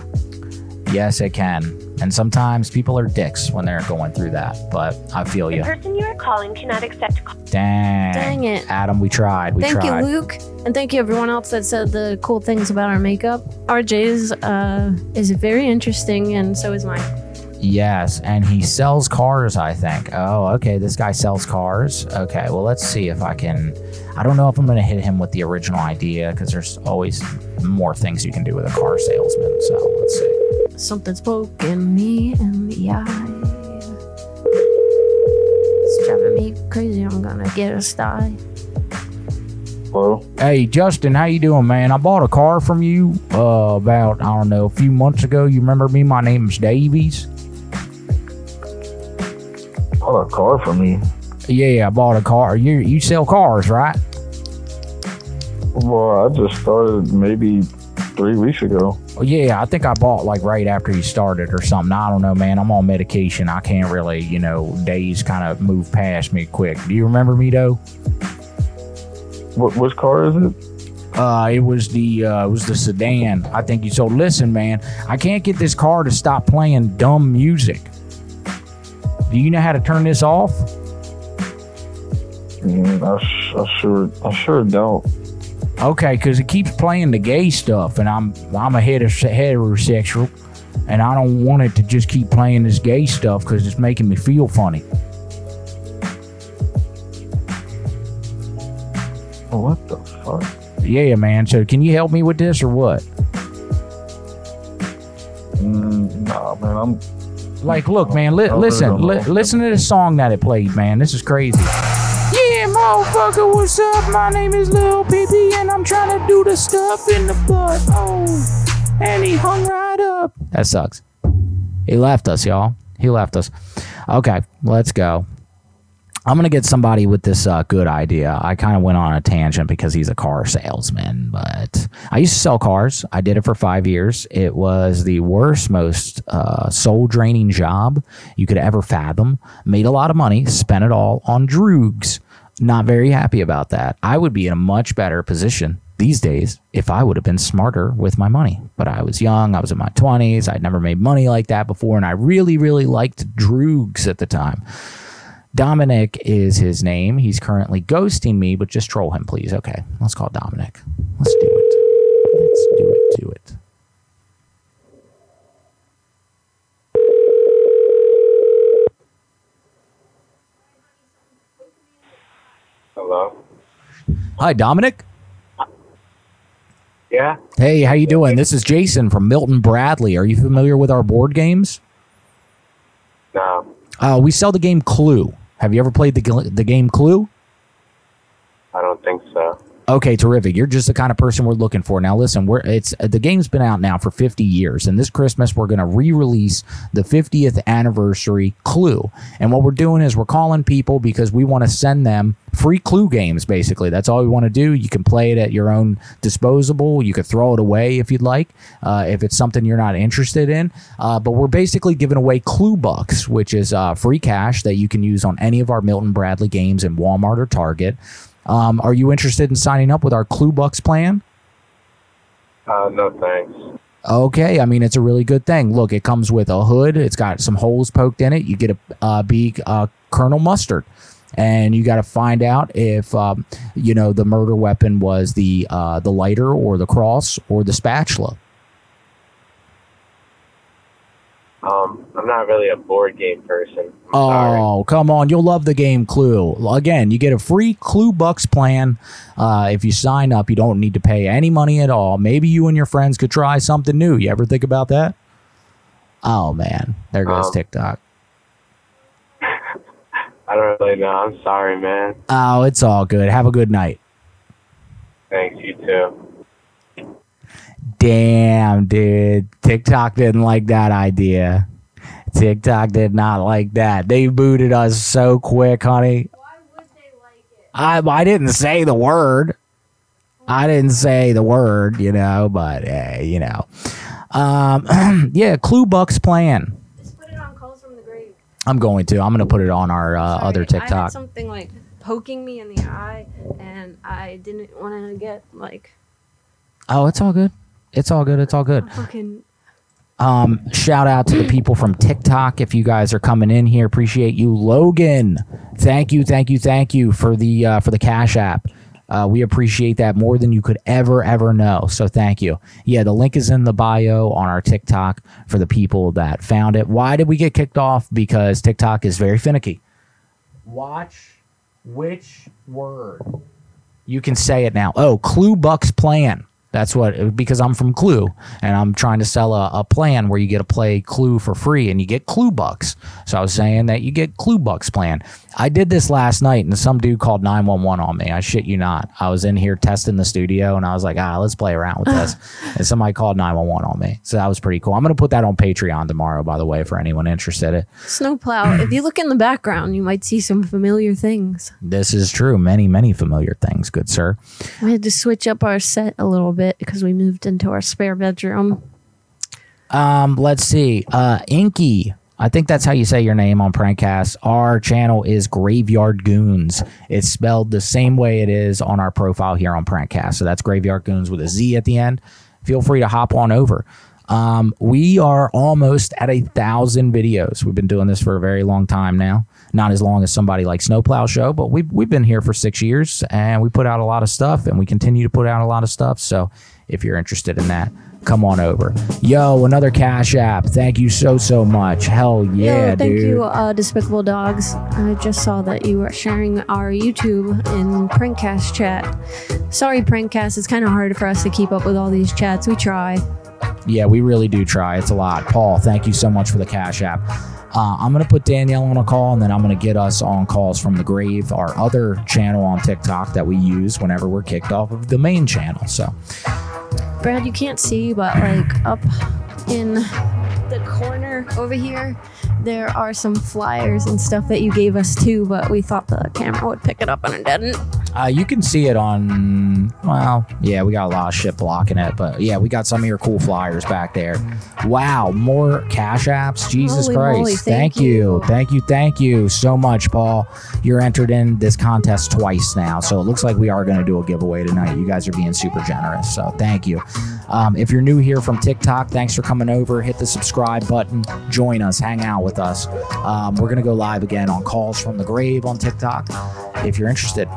Yes, it can. And sometimes people are dicks when they're going through that. But I feel you. The person you are calling cannot accept call. Dang. Dang it. Adam, we tried. We Thank tried. you, Luke, and thank you everyone else that said the cool things about our makeup. RJ's uh, is very interesting, and so is mine. Yes, and he sells cars, I think. Oh, okay. This guy sells cars. Okay, well, let's see if I can. I don't know if I'm going to hit him with the original idea because there's always more things you can do with a car salesman. So let's see. Something's poking me in the eye. It's driving me crazy. I'm gonna get a sty. Hello. Hey, Justin, how you doing, man? I bought a car from you uh, about, I don't know, a few months ago. You remember me? My name's Davies. Bought a car for me. Yeah, I bought a car. You you sell cars, right? Well, I just started maybe three weeks ago. Yeah, I think I bought like right after you started or something. I don't know, man. I'm on medication. I can't really, you know, days kind of move past me quick. Do you remember me though? What which car is it? Uh, it was the uh, it was the sedan. I think you sold. Listen, man, I can't get this car to stop playing dumb music. Do you know how to turn this off? Mm, I, I sure I sure don't. Okay, because it keeps playing the gay stuff, and I'm I'm a heter- heterosexual, and I don't want it to just keep playing this gay stuff because it's making me feel funny. Oh, what the fuck? Yeah, man. So can you help me with this or what? Mm, nah, man. I'm Like, look, man. Li- listen, li- listen to the song that it played, man. This is crazy. Motherfucker, what's up? My name is Lil PP, and I'm trying to do the stuff in the butt. Oh, and he hung right up. That sucks. He left us, y'all. He left us. Okay, let's go. I'm gonna get somebody with this uh, good idea. I kind of went on a tangent because he's a car salesman, but I used to sell cars. I did it for five years. It was the worst, most uh, soul draining job you could ever fathom. Made a lot of money, spent it all on droogs. Not very happy about that. I would be in a much better position these days if I would have been smarter with my money. But I was young, I was in my 20s, I'd never made money like that before, and I really, really liked droogs at the time. Dominic is his name. He's currently ghosting me, but just troll him, please. Okay, let's call Dominic. Let's do it. Let's do it. Do it. Hello. Hi, Dominic. Yeah. Hey, how you doing? This is Jason from Milton Bradley. Are you familiar with our board games? No. Uh, we sell the game Clue. Have you ever played the the game Clue? I don't think so. Okay, terrific. You're just the kind of person we're looking for. Now, listen, we're it's the game's been out now for 50 years, and this Christmas we're going to re-release the 50th anniversary Clue. And what we're doing is we're calling people because we want to send them free Clue games. Basically, that's all we want to do. You can play it at your own disposable. You could throw it away if you'd like, uh, if it's something you're not interested in. Uh, but we're basically giving away Clue Bucks, which is uh, free cash that you can use on any of our Milton Bradley games in Walmart or Target. Um, are you interested in signing up with our Clue Bucks plan? Uh, no thanks. Okay, I mean it's a really good thing. Look, it comes with a hood. It's got some holes poked in it. You get a uh, big uh, Colonel Mustard, and you got to find out if um, you know the murder weapon was the uh, the lighter or the cross or the spatula. Um, I'm not really a board game person. Oh, come on. You'll love the game Clue. Again, you get a free Clue Bucks plan. Uh, if you sign up, you don't need to pay any money at all. Maybe you and your friends could try something new. You ever think about that? Oh, man. There goes Um, TikTok. <laughs> I don't really know. I'm sorry, man. Oh, it's all good. Have a good night. Thanks, you too. Damn, dude. TikTok didn't like that idea. TikTok did not like that. They booted us so quick, honey. Why would they like it? I I didn't say the word. I didn't say the word, you know, but eh, you know. Um <clears throat> yeah, Clue Bucks plan. Just put it on Calls from the Grave. I'm going to. I'm going to put it on our uh, other I had TikTok. something like poking me in the eye, and I didn't want to get like Oh, it's all good. It's all good. It's all good. fucking. Um, shout out to the people from TikTok. If you guys are coming in here, appreciate you, Logan. Thank you, thank you, thank you for the uh, for the Cash App. Uh, we appreciate that more than you could ever ever know. So thank you. Yeah, the link is in the bio on our TikTok for the people that found it. Why did we get kicked off? Because TikTok is very finicky. Watch which word. You can say it now. Oh, Clue Bucks plan. That's what because I'm from Clue and I'm trying to sell a, a plan where you get to play Clue for free and you get Clue Bucks. So I was saying that you get Clue Bucks plan. I did this last night and some dude called 911 on me. I shit you not. I was in here testing the studio and I was like, ah, let's play around with this. <laughs> and somebody called 911 on me. So that was pretty cool. I'm going to put that on Patreon tomorrow, by the way, for anyone interested. Snowplow. if you look in the background, you might see some familiar things. This is true. Many, many familiar things, good sir. We had to switch up our set a little bit because we moved into our spare bedroom. Um, let's see. Uh, Inky. I think that's how you say your name on Prankcast. Our channel is Graveyard Goonz. It's spelled the same way it is on our profile here on Prankcast. So that's Graveyard Goonz with a Z at the end. Feel free to hop on over. Um, we are almost at a thousand videos. We've been doing this for a very long time now. Not as long as somebody like Snowplow Show, but we've we've been here for six years and we put out a lot of stuff and we continue to put out a lot of stuff. So if you're interested in that, come on over. Yo, another Cash App. Thank you so so much. Hell yeah, Yo, thank dude. you, uh, Despicable Dogs. I just saw that you were sharing our YouTube in Prankcast chat. Sorry, Prankcast. It's kind of hard for us to keep up with all these chats. We try. Yeah, we really do try. It's a lot. Paul, thank you so much for the Cash App. Uh, I'm going to put Danielle on a call and then I'm going to get us on calls from the grave, our other channel on TikTok that we use whenever we're kicked off of the main channel. So, Brad, you can't see, but like up in the corner over here, there are some flyers and stuff that you gave us too, but we thought the camera would pick it up and it didn't. Uh, you can see it on, well, yeah, we got a lot of shit blocking it, but yeah, we got some of your cool flyers back there. Wow, more Cash Apps. Jesus Holy Christ. moly, thank thank you. Thank you. Thank you so much, Paul. You're entered in this contest twice now. So it looks like we are going to do a giveaway tonight. You guys are being super generous. So thank you. Um, if you're new here from TikTok, thanks for coming over. Hit the subscribe button. Join us. Hang out with us. Um, we're going to go live again on Calls from the Grave on TikTok if you're interested.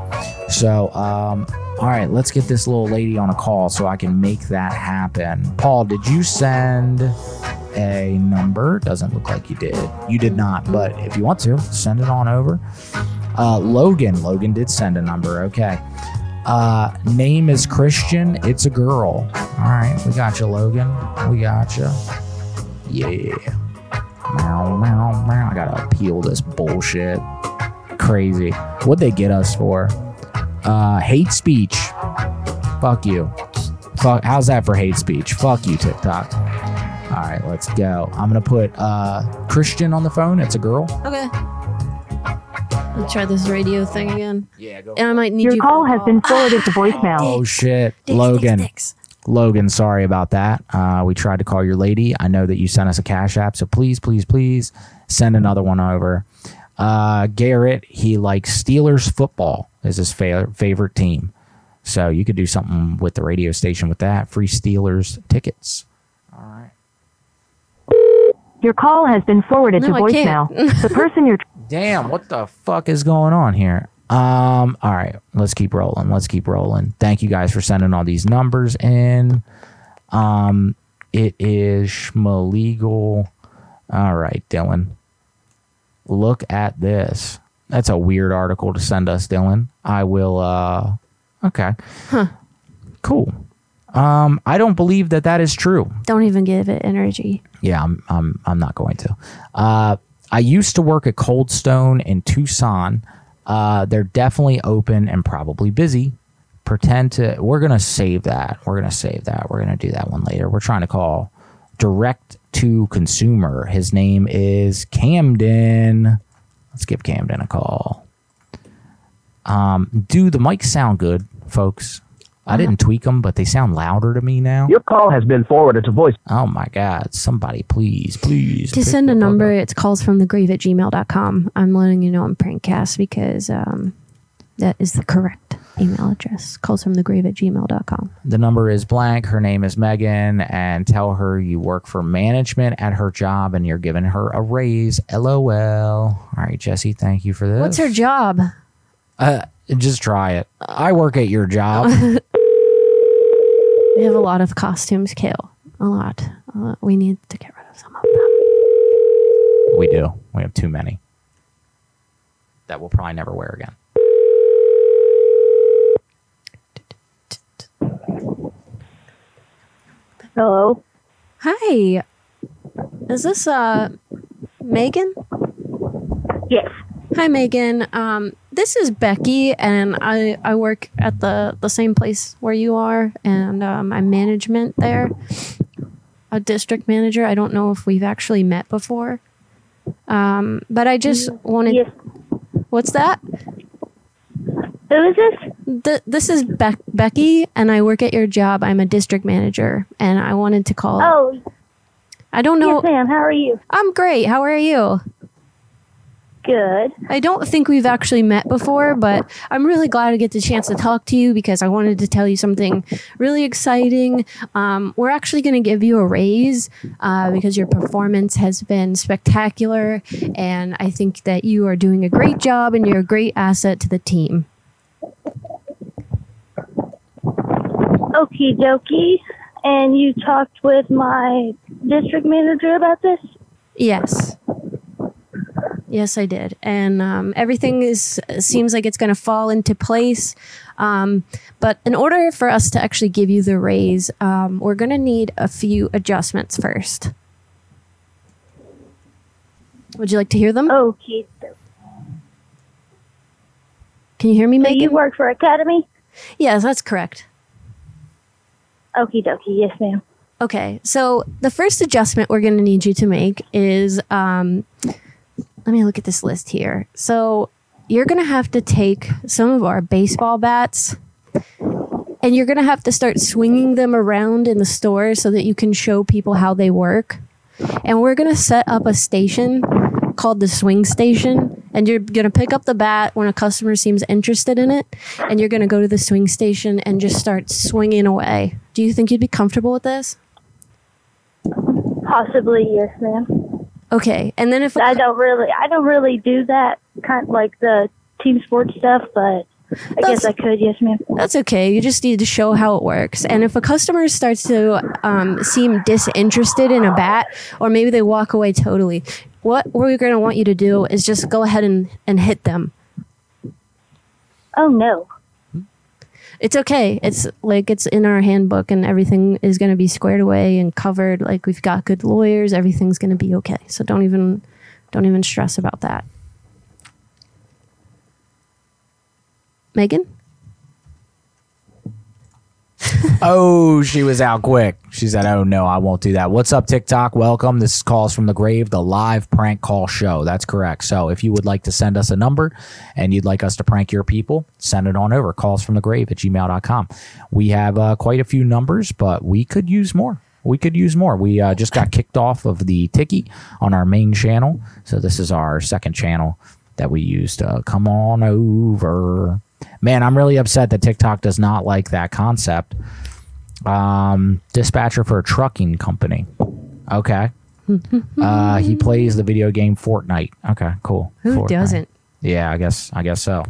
So, um, all right, let's get this little lady on a call so I can make that happen. Paul, did you send a number? Doesn't look like you did. You did not, but if you want to, send it on over. Uh, Logan, Logan did send a number. Okay. Uh, name is Christian. It's a girl. All right, we got you, Logan. We got you. Yeah. Meow, meow, meow. I gotta appeal this bullshit. Crazy. What'd they get us for? Uh, hate speech. Fuck you. Fuck. How's that for hate speech? Fuck you, TikTok. All right, let's go. I'm gonna put uh Christian on the phone. It's a girl. Okay. Let's try this radio thing again. Yeah, go. And I might need Your you. call has been forwarded to <laughs> voicemail. Oh shit, Logan. Logan, sorry about that. Uh, we tried to call your lady. I know that you sent us a cash app, so please, please, please send another one over. Uh, Garrett, he likes Steelers football is his fa- favorite team, so you could do something with the radio station with that. Free Steelers tickets. All right. Your call has been forwarded No, to I voicemail. <laughs> the person you're Damn, what the fuck is going on here? Um, all right, let's keep rolling. Let's keep rolling. Thank you guys for sending all these numbers in. Um, it is Schmalegal. All right, Dylan. Look at this. That's a weird article to send us, Dylan. I will uh okay. Huh. Cool. Um, I don't believe that that is true. Don't even give it energy. Yeah, I'm I'm I'm not going to. Uh, I used to work at Cold Stone in Tucson. Uh, they're definitely open and probably busy. Pretend to. We're gonna save that. We're gonna save that. We're gonna do that one later. We're trying to call direct to consumer. His name is Camden. Let's give Camden a call. Um, do the mics sound good, folks? I didn't tweak them, but they sound louder to me now. Your call has been forwarded to voice. Oh my God. Somebody, please, please. To send a number, up. it's calls from the grave at gmail.com. I'm letting you know I'm prankcast because um, that is the correct email address. Calls from the grave at gmail.com. The number is blank. Her name is Megan, and tell her you work for management at her job and you're giving her a raise. LOL. All right, Jesse, thank you for this. What's her job? Uh, just try it. I work at your job. <laughs> We have a lot of costumes, Kale. A lot. Uh, we need to get rid of some of them. we do. We have too many that we'll probably never wear again. Hello. Hi. Is this uh Megan? Yes. Hi Megan. Um this is Becky and I I work at the the same place where you are and um I'm management there. A district manager. I don't know if we've actually met before. Um but I just wanted What's that? Who is this? Th- this is Bec- Becky, and I work at your job. I'm a district manager, and I wanted to call. Oh. I don't know. Yes, ma'am. How are you? I'm great. How are you? Good. I don't think we've actually met before, but I'm really glad to get the chance to talk to you because I wanted to tell you something really exciting. Um, we're actually going to give you a raise uh, because your performance has been spectacular, and I think that you are doing a great job and you're a great asset to the team. Okie dokie. And you talked with my district manager about this? Yes. Yes, I did, and um, everything is seems like it's going to fall into place. Um, but in order for us to actually give you the raise, um, we're going to need a few adjustments first. Would you like to hear them? Okay. Can you hear me, So Megan? you work for Academy? Yes, that's correct. Okie dokie. Yes, ma'am. Okay, so the first adjustment we're going to need you to make is um, let me look at this list here. So you're going to have to take some of our baseball bats and you're going to have to start swinging them around in the store so that you can show people how they work. And we're going to set up a station called the swing station. And you're going to pick up the bat when a customer seems interested in it. And you're going to go to the swing station and just start swinging away. Do you think you'd be comfortable with this? Possibly, yes, ma'am. Okay, and then if I don't really, I don't really do that kind of like the team sports stuff, but I guess I could, yes, ma'am. That's okay. You just need to show how it works. And if a customer starts to um, seem disinterested in a bat, or maybe they walk away totally, what we're going to want you to do is just go ahead and, and hit them. Oh no. It's okay. It's like it's in our handbook, and everything is going to be squared away and covered. Like we've got good lawyers. Everything's going to be okay. So don't even don't even stress about that. Megan. <laughs> oh, she was out quick. She said, "Oh no, I won't do that." What's up, TikTok? Welcome. This is calls from the grave, the live prank call show. That's correct. So, if you would like to send us a number and you'd like us to prank your people, send it on over. Calls from the grave at gmail.com. We have uh, quite a few numbers, but we could use more. We could use more. We uh, just got kicked off of the Tiki on our main channel, so this is our second channel that we used. Uh, come on over. Man, I'm really upset that TikTok does not like that concept. Um, dispatcher for a trucking company. Okay. <laughs> Uh, he plays the video game Fortnite. Okay, cool. Who Fortnite. doesn't? Yeah, I guess. I guess so.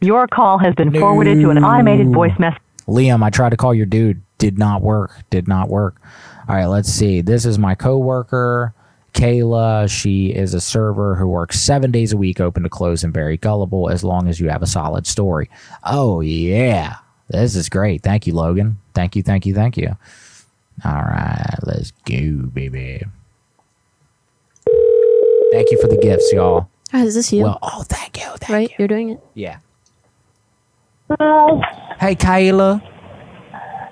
Your call has been forwarded to an automated voice message. Liam, I tried to call your dude. Did not work. Did not work. All right, let's see. This is my coworker, Kayla. She is a server who works seven days a week, open to close, and very gullible as long as you have a solid story. Oh, yeah. This is great. Thank you, Logan. Thank you, thank you, thank you. All right, let's go, baby. Thank you for the gifts, y'all. Oh, is this you? Well, oh, thank you. Thank right, you. are doing it. Yeah. Hey, Kayla.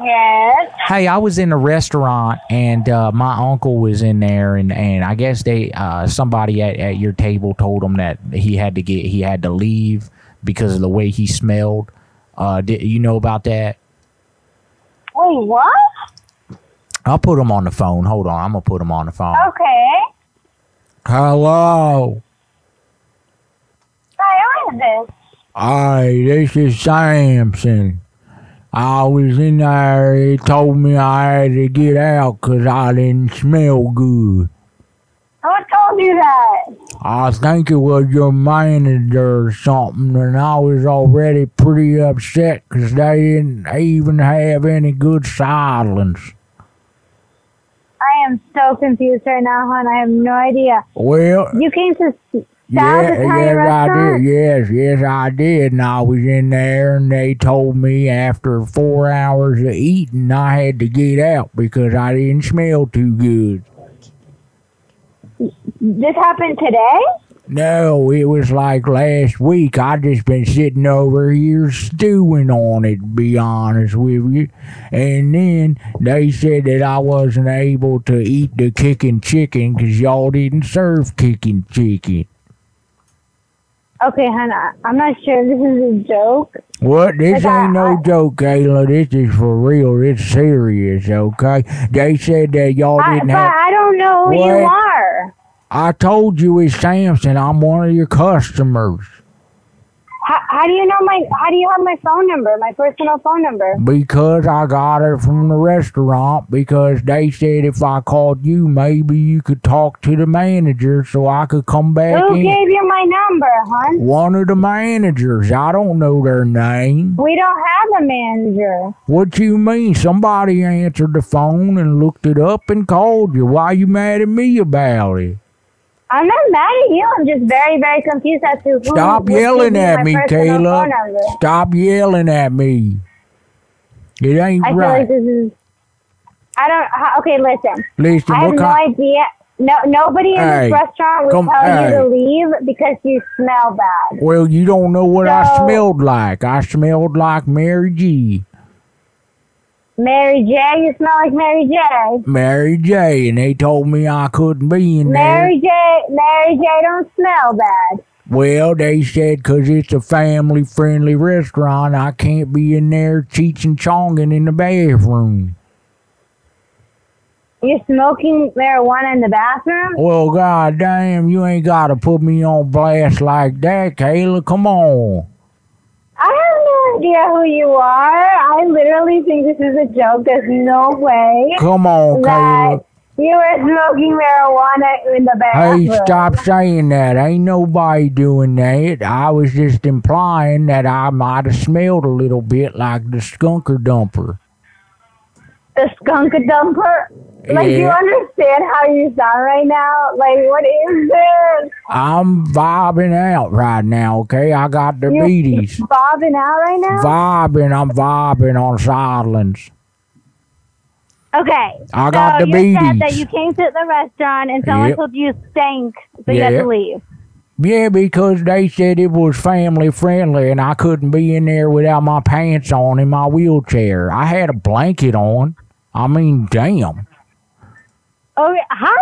Yes. Hey, I was in a restaurant and uh, my uncle was in there, and, and I guess they uh, somebody at, at your table told him that he had to get he had to leave because of the way he smelled. Uh, did you know about that? Wait, what? I'll put him on the phone. Hold on, I'm gonna put him on the phone. Okay. Hello. Hi, who is this? Hi, this is Samson. I was in there. He told me I had to get out because I didn't smell good. Who told you that? I think it was your manager or something, and I was already pretty upset because they didn't even have any good silence. I am so confused right now, hon. I have no idea. Well, You came to yeah, yes, I did. Yes, yes, I did. And I was in there, and they told me after four hours of eating, I had to get out because I didn't smell too good. This happened today? No, it was like last week. I just been sitting over here stewing on it, to be honest with you. And then they said that I wasn't able to eat the kicking chicken because y'all didn't serve kicking chicken. Okay. I- I'm not sure if this is a joke. What? This Like, I- ain't no joke, Kayla. This is for real. It's serious, okay? They said that y'all I, didn't but have. I don't know who you are. I told you it's Samson. I'm one of your customers. How, how do you know my? How do you have my phone number? My personal phone number? Because I got it from the restaurant because they said if I called you, maybe you could talk to the manager so I could come back Who in. gave you my number, hon? One of the managers. I don't know their name. We don't have a manager. What you mean? Somebody answered the phone and looked it up and called you. Why you mad at me about it? I'm not mad at you. I'm just very, very confused as to who. Stop yelling at me, personal phone Caleb. number. Stop yelling at me. It ain't I feel like this is. I don't. Okay, listen. Listen, I have no idea. No, nobody in Hey, this restaurant would come- tell hey. you to leave because you smell bad. Well, you don't know what I smelled like. I smelled like Mary G. Mary J, you smell like Mary J. Mary J. And they told me I couldn't be in there. Mary J, Mary J don't smell bad. Well, they said 'cause it's a family friendly restaurant, I can't be in there cheech and chonging in the bathroom. You're smoking marijuana in the bathroom? Well, god damn, you ain't got to put me on blast like that, Kayla. Come on. I have no idea who you are. I literally think this is a joke. There's no way Come on, that Kayla. you were smoking marijuana in the back. Hey, stop saying that. Ain't nobody doing that. I was just implying that I might have smelled a little bit like the skunker dumper. The skunk dumper? Like, do you understand how you sound right now? Like, what is this? I'm vibing out right now, okay? I got the beaties. bobbing out right now? Vibing, I'm vibing on silence. Okay. I got so the you said that you came to the restaurant and someone Yep. told you stank, so you had to leave. Yeah, because they said it was family friendly and I couldn't be in there without my pants on in my wheelchair. I had a blanket on. I mean, damn. Oh, okay, how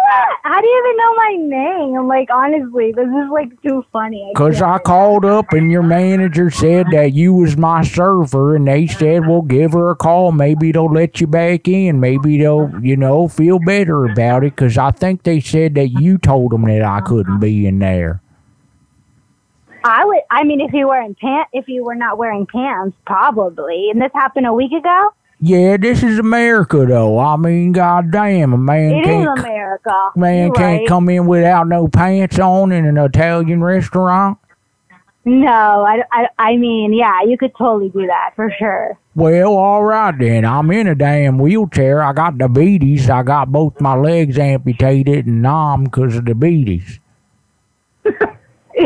how do you even know my name? Like honestly, this is like too funny. I Cause I called up and your manager said that you was my server and they said, well, give her a call. Maybe they'll let you back in. Maybe they'll, you know, feel better about it. Cause I think they said that you told them that I couldn't be in there. I would. I mean, if you were in pant, if you were not wearing pants, probably. And this happened a week ago. Yeah, this is America, though. I mean, goddamn, a man It is can't America. man You're can't right. come in without no pants on in an Italian restaurant. No, I, I, I mean, yeah, you could totally do that for sure. Well, all right then. I'm in a damn wheelchair. I got diabetes. I got both my legs amputated and numb because of diabetes. <laughs> <laughs>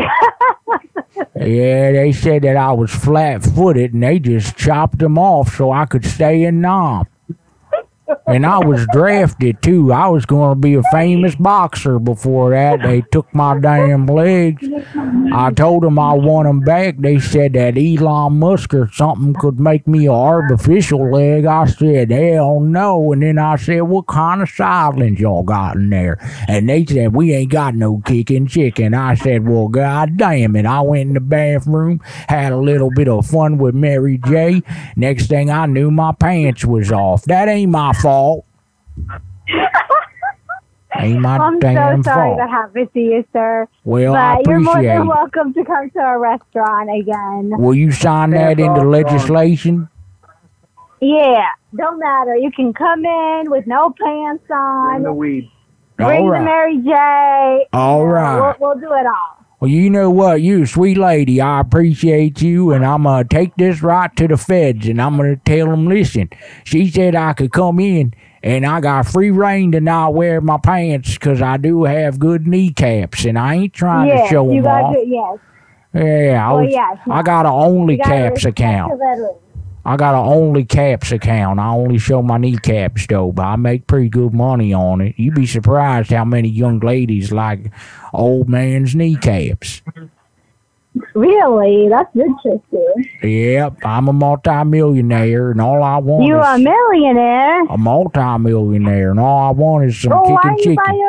Yeah, they said that I was flat footed and they just chopped them off so I could stay in Nam. And I was drafted too. I was going to be a famous boxer before that. They took my damn legs. I told them I want them back. They said that Elon Musk or something could make me an artificial leg. I said, hell no. And then I said, what kind of silence y'all got in there? And they said, we ain't got no kicking chicken. I said, well, god damn it. I went in the bathroom, had a little bit of fun with Mary J. Next thing I knew, my pants was off. That ain't my fault. <laughs> Ain't my I'm damn so sorry fault. that happened to you, sir. Well, but I you're more than it. welcome to come to our restaurant again. Will you sign that into legislation? Yeah, don't matter. You can come in with no pants on. the weed. Bring All the right. Mary J. All right. We'll, we'll do it all. Well, you know what, you sweet lady, I appreciate you, and I'm gonna take this right to the feds, and I'm gonna tell them, listen, she said I could come in, and I got free reign to not wear my pants, cause I do have good kneecaps, and I ain't trying yes, to show you them got off. to, yes. Yeah, I, Well, was, yes, I got an only caps account. I got an only caps account. I only show my kneecaps though, but I make pretty good money on it. You'd be surprised how many young ladies like old man's kneecaps. Really? That's interesting. Yep, I'm a multimillionaire, and all I want You is a millionaire? a multimillionaire, and all I want is some oh, Well, why kicking you chicken. buy your own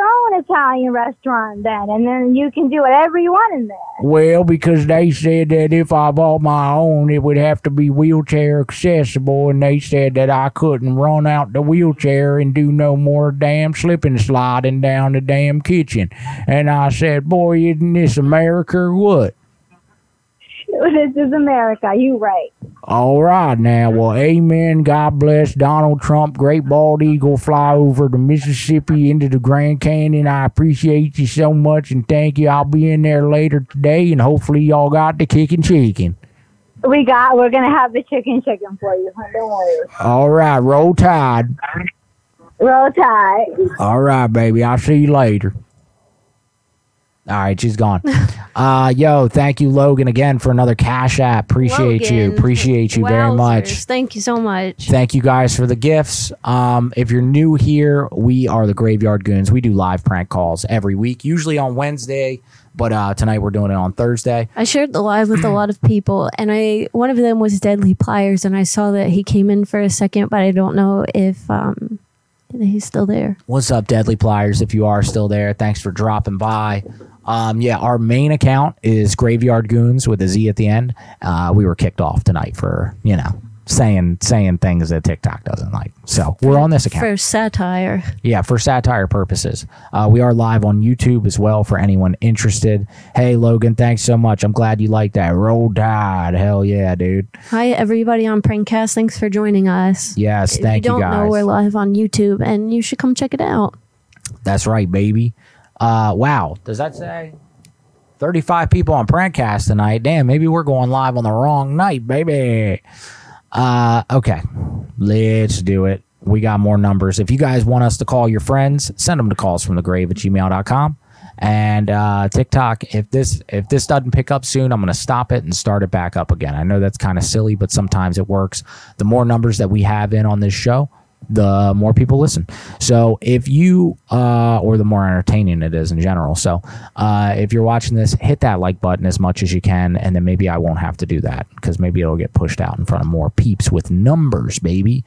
Italian restaurant then, and then you can do whatever you want in there. Well, because they said that if I bought my own, it would have to be wheelchair accessible, and they said that I couldn't run out the wheelchair and do no more damn slipping sliding down the damn kitchen. And I said, boy, isn't this America or what? This is America. You right. All right, now, well, amen. God bless Donald Trump. Great bald eagle fly over the Mississippi into the Grand Canyon. I appreciate you so much and thank you. I'll be in there later today, and hopefully, y'all got the kicking chicken. We got. We're gonna have the chicken chicken for you. Don't worry. All right, roll tide. Roll tide. All right, baby. I'll see you later. All right, she's gone. <laughs> uh, yo, thank you, Logan, again for another cash app. Appreciate you. Appreciate you very much. Thank you so much. Thank you guys for the gifts. Um, if you're new here, we are the Graveyard Goonz. We do live prank calls every week, usually on Wednesday, but uh, tonight we're doing it on Thursday. I shared the live with a lot of people, and I one of them was Deadly Pliers, and I saw that he came in for a second, but I don't know if um he's still there. What's up, Deadly Pliers? If you are still there, thanks for dropping by. Um, yeah, our main account is Graveyard Goonz with a Z at the end. Uh, we were kicked off tonight for you know saying saying things that TikTok doesn't like. So we're on this account. for satire. Yeah, for satire purposes. Uh, we are live on YouTube as well for anyone interested. Hey, Logan, thanks so much. I'm glad you like that. Roll Tide. Hell yeah, dude. Hi everybody on Prankcast. Thanks for joining us. Yes, if thank you you, don't know, guys. we're live on YouTube, and you should come check it out. That's right, baby. Uh, wow. Does that say 35 people on Prankcast tonight? Damn, maybe we're going live on the wrong night, baby. Uh, okay. Let's do it. We got more numbers. If you guys want us to call your friends, send them to calls from the grave at gmail.com. And uh, TikTok, if this if this doesn't pick up soon, I'm gonna stop it and start it back up again. I know that's kind of silly, but sometimes it works. The more numbers that we have in on this show, the more people listen. So if you, uh, or the more entertaining it is in general. So uh, if you're watching this, hit that like button as much as you can, and then maybe I won't have to do that because maybe it'll get pushed out in front of more peeps with numbers, baby.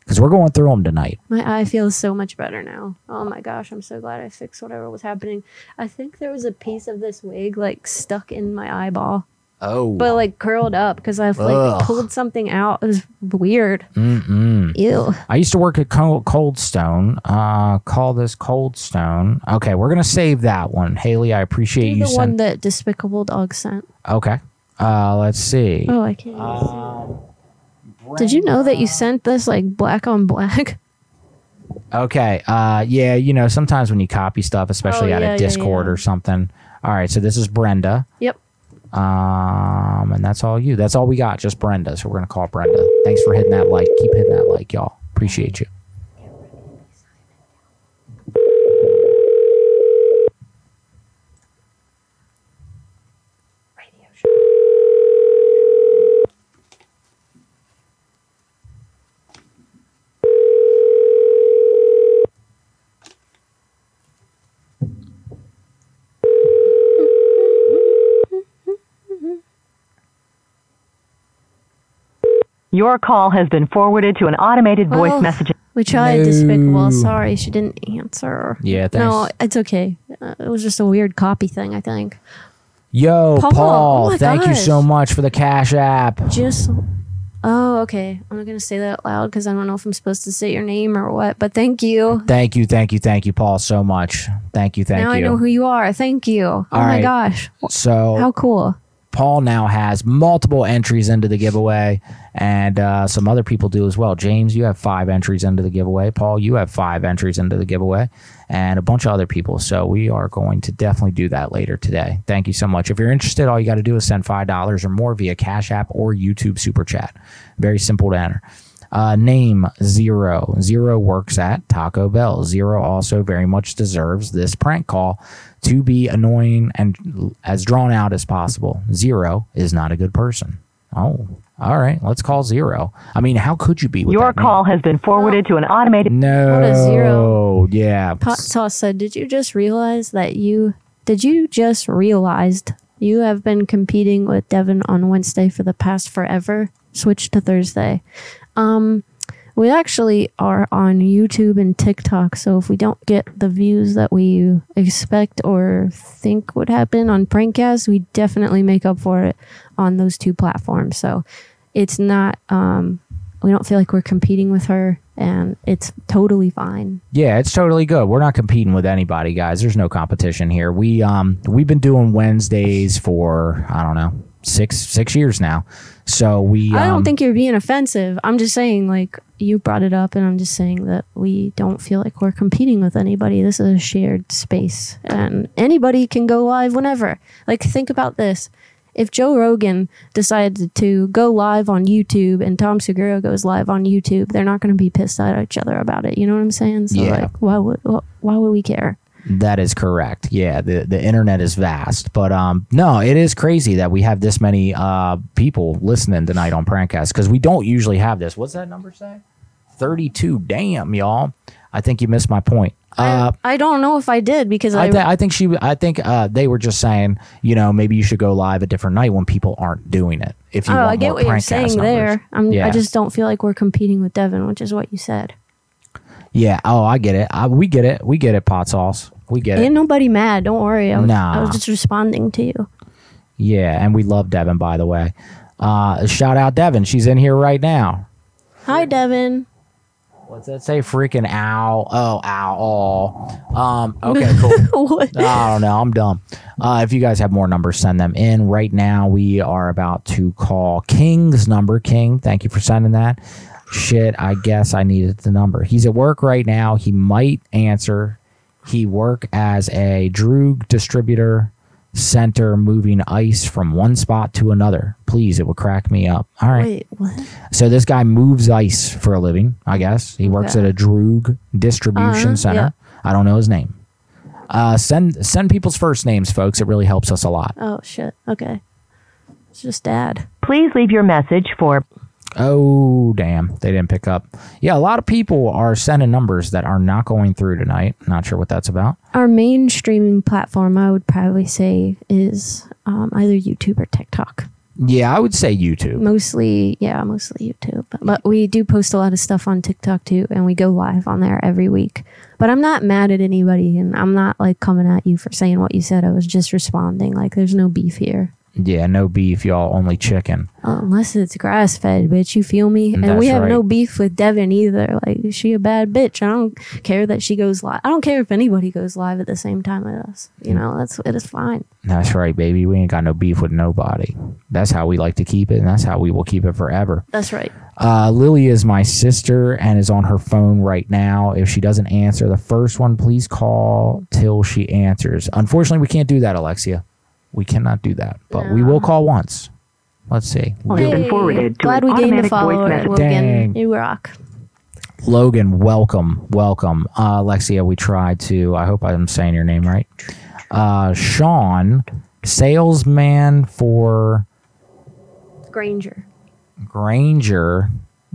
Because we're going through them tonight. My eye feels so much better now. Oh my gosh, I'm so glad I fixed whatever was happening. I think there was a piece of this wig like stuck in my eyeball, Oh. but like curled up because I've like Ugh. pulled something out. It was weird. Mm-mm. Ew. I used to work at Cold, Cold Stone. Uh, call this Cold Stone. Okay, we're gonna save that one. Haley, I appreciate You're you. the one that Despicable Dog sent. okay. Uh, let's see. Oh, I can't. even Um, Did you know that you sent this like black on black? <laughs> Okay. Uh, yeah. You know, sometimes when you copy stuff, especially Oh, out yeah, yeah, of Discord yeah. or something. All right. So this is Brenda. Yep. Um, and that's all you. That's all we got. Just Brenda. So we're gonna call Brenda. Thanks for hitting that like. Keep hitting that like, y'all. Appreciate you. Your call has been forwarded to an automated voice Well, messaging. We tried No. Despicable. Sorry, she didn't answer. Yeah, No, it's okay. Uh, it was just a weird copy thing, I think. Yo, Paul, Paul. oh my thank you so much for the Cash App. Just. Oh, okay. I'm not going to say that out loud because I don't know if I'm supposed to say your name or what, but thank you. Thank you, thank you, thank you, Paul, so much. Thank you, thank now you. Now I know who you are. Thank you. Oh All my gosh. So How cool. Paul now has multiple entries into the giveaway, and uh, some other people do as well. James, you have five entries into the giveaway. Paul, you have five entries into the giveaway, and a bunch of other people. So we are going to definitely do that later today. Thank you so much. If you're interested, all you got to do is send five dollars or more via Cash App or YouTube Super Chat. Very simple to enter. Uh, name zero. Zero works at Taco Bell. Zero also very much deserves this prank call to be annoying and as drawn out as possible. Zero is not a good person. Oh, all right. Let's call zero. I mean, how could you be with Your that name? call has been forwarded to an automated. No. What zero. Yeah. Pot Sauce said, Did you just realize that you. Did you just realized you have been competing with Devin on Wednesday for the past forever? Switch to Thursday. Um, we actually are on YouTube and TikTok, so if we don't get the views that we expect or think would happen on Prankcast, we definitely make up for it on those two platforms. So it's not, um, we don't feel like we're competing with her, and it's totally fine. Yeah, it's totally good. We're not competing with anybody, guys. There's no competition here. We um we've been doing Wednesdays for I don't know six six years now. So we I um, don't think you're being offensive. I'm just saying, like, you brought it up, and I'm just saying that we don't feel like we're competing with anybody. This is a shared space, and anybody can go live whenever. Like, think about this. If Joe Rogan decided to go live on YouTube and Tom Segura goes live on YouTube, they're not going to be pissed at each other about it. You know what I'm saying? So, Yeah. like, why would why would we care? That is correct. Yeah, the the internet is vast, but um, no, it is crazy that we have this many uh people listening tonight on Prankcast because we don't usually have this. What's that number say? Thirty two. Damn, y'all. I think you missed my point. Uh, I don't know if I did because I, I, th- I think she. I think uh, they were just saying, you know, maybe you should go live a different night when people aren't doing it. If you oh, I get what you're saying there. Yeah. I just don't feel like we're competing with Devin, which is what you said. Yeah. Oh, I get it. I, we get it. We get it. Pot sauce. We get Ain't it. Ain't nobody mad. Don't worry. I was, Nah. I was just responding to you. Yeah, and we love Devin, by the way. Uh, shout out Devin. She's in here right now. Hi, Devin. What's that say? Freaking ow. Oh, ow. Oh. Um, <laughs> okay, cool. I don't know. I'm dumb. Uh, if you guys have more numbers, send them in. Right now, we are about to call King's number. King, thank you for sending that. Shit, I guess I needed the number. He's at work right now. He might answer. He work as a Droog distributor center, moving ice from one spot to another. Please, it would crack me up. All right. Wait, what? So this guy moves ice for a living, I guess. He works Okay. at a Droog distribution Uh-huh, center. yeah. I don't know his name. Uh, send send people's first names, folks. It really helps us a lot. Oh, shit. Okay. It's just dad. Please leave your message for Oh, damn. They didn't pick up. Yeah, a lot of people are sending numbers that are not going through tonight. Not sure what that's about. Our main streaming platform, I would probably say, is um, either YouTube or TikTok. Yeah, I would say YouTube. Mostly, yeah, mostly YouTube. But we do post a lot of stuff on TikTok too, and we go live on there every week. But I'm not mad at anybody, and I'm not like coming at you for saying what you said. I was just responding. Like, there's no beef here. Yeah, no beef, y'all. Only chicken. Unless it's grass fed, bitch. You feel me? And we That's have no beef with Devin either. Like, is she a bad bitch? I don't care that she goes live. I don't care if anybody goes live at the same time as us. You know, that's it is fine. That's right, baby. We ain't got no beef with nobody. That's how we like to keep it, and that's how we will keep it forever. That's right. Uh, Lily is my sister and is on her phone right now. If she doesn't answer the first one, please call till she answers. Unfortunately, we can't do that, Alexia. We cannot do that, but we will call once. Let's see. Hey, glad we gained a follower, Logan. Dang. You rock. Logan, welcome, welcome. Uh, Alexia, we tried to. I hope I'm saying your name right. Uh, Sean, salesman for Grainger. Grainger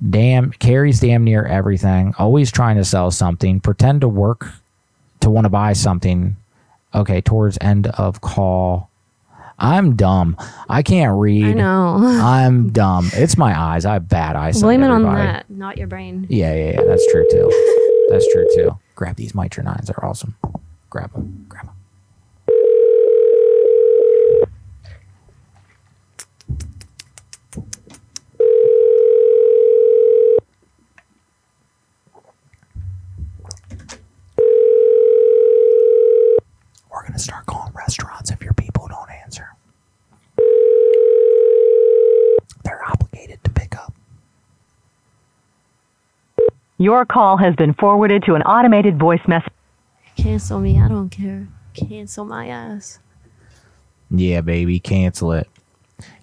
damn carries damn near everything. Always trying to sell something. Pretend to work to want to buy something. Okay, towards end of call. I'm dumb. I can't read. I know. <laughs> I'm dumb. It's my eyes. I have bad eyesight. Blame it on everybody. that, not your brain. Yeah, yeah, yeah. That's true too. <laughs> That's true too. Grab these Mitra nines. They're awesome. Grab them. Grab them. We're gonna start calling restaurants if your people don't answer. They're obligated to pick up. Your call has been forwarded to an automated voice message. Cancel me. I don't care. Cancel my ass. Yeah, baby, cancel it.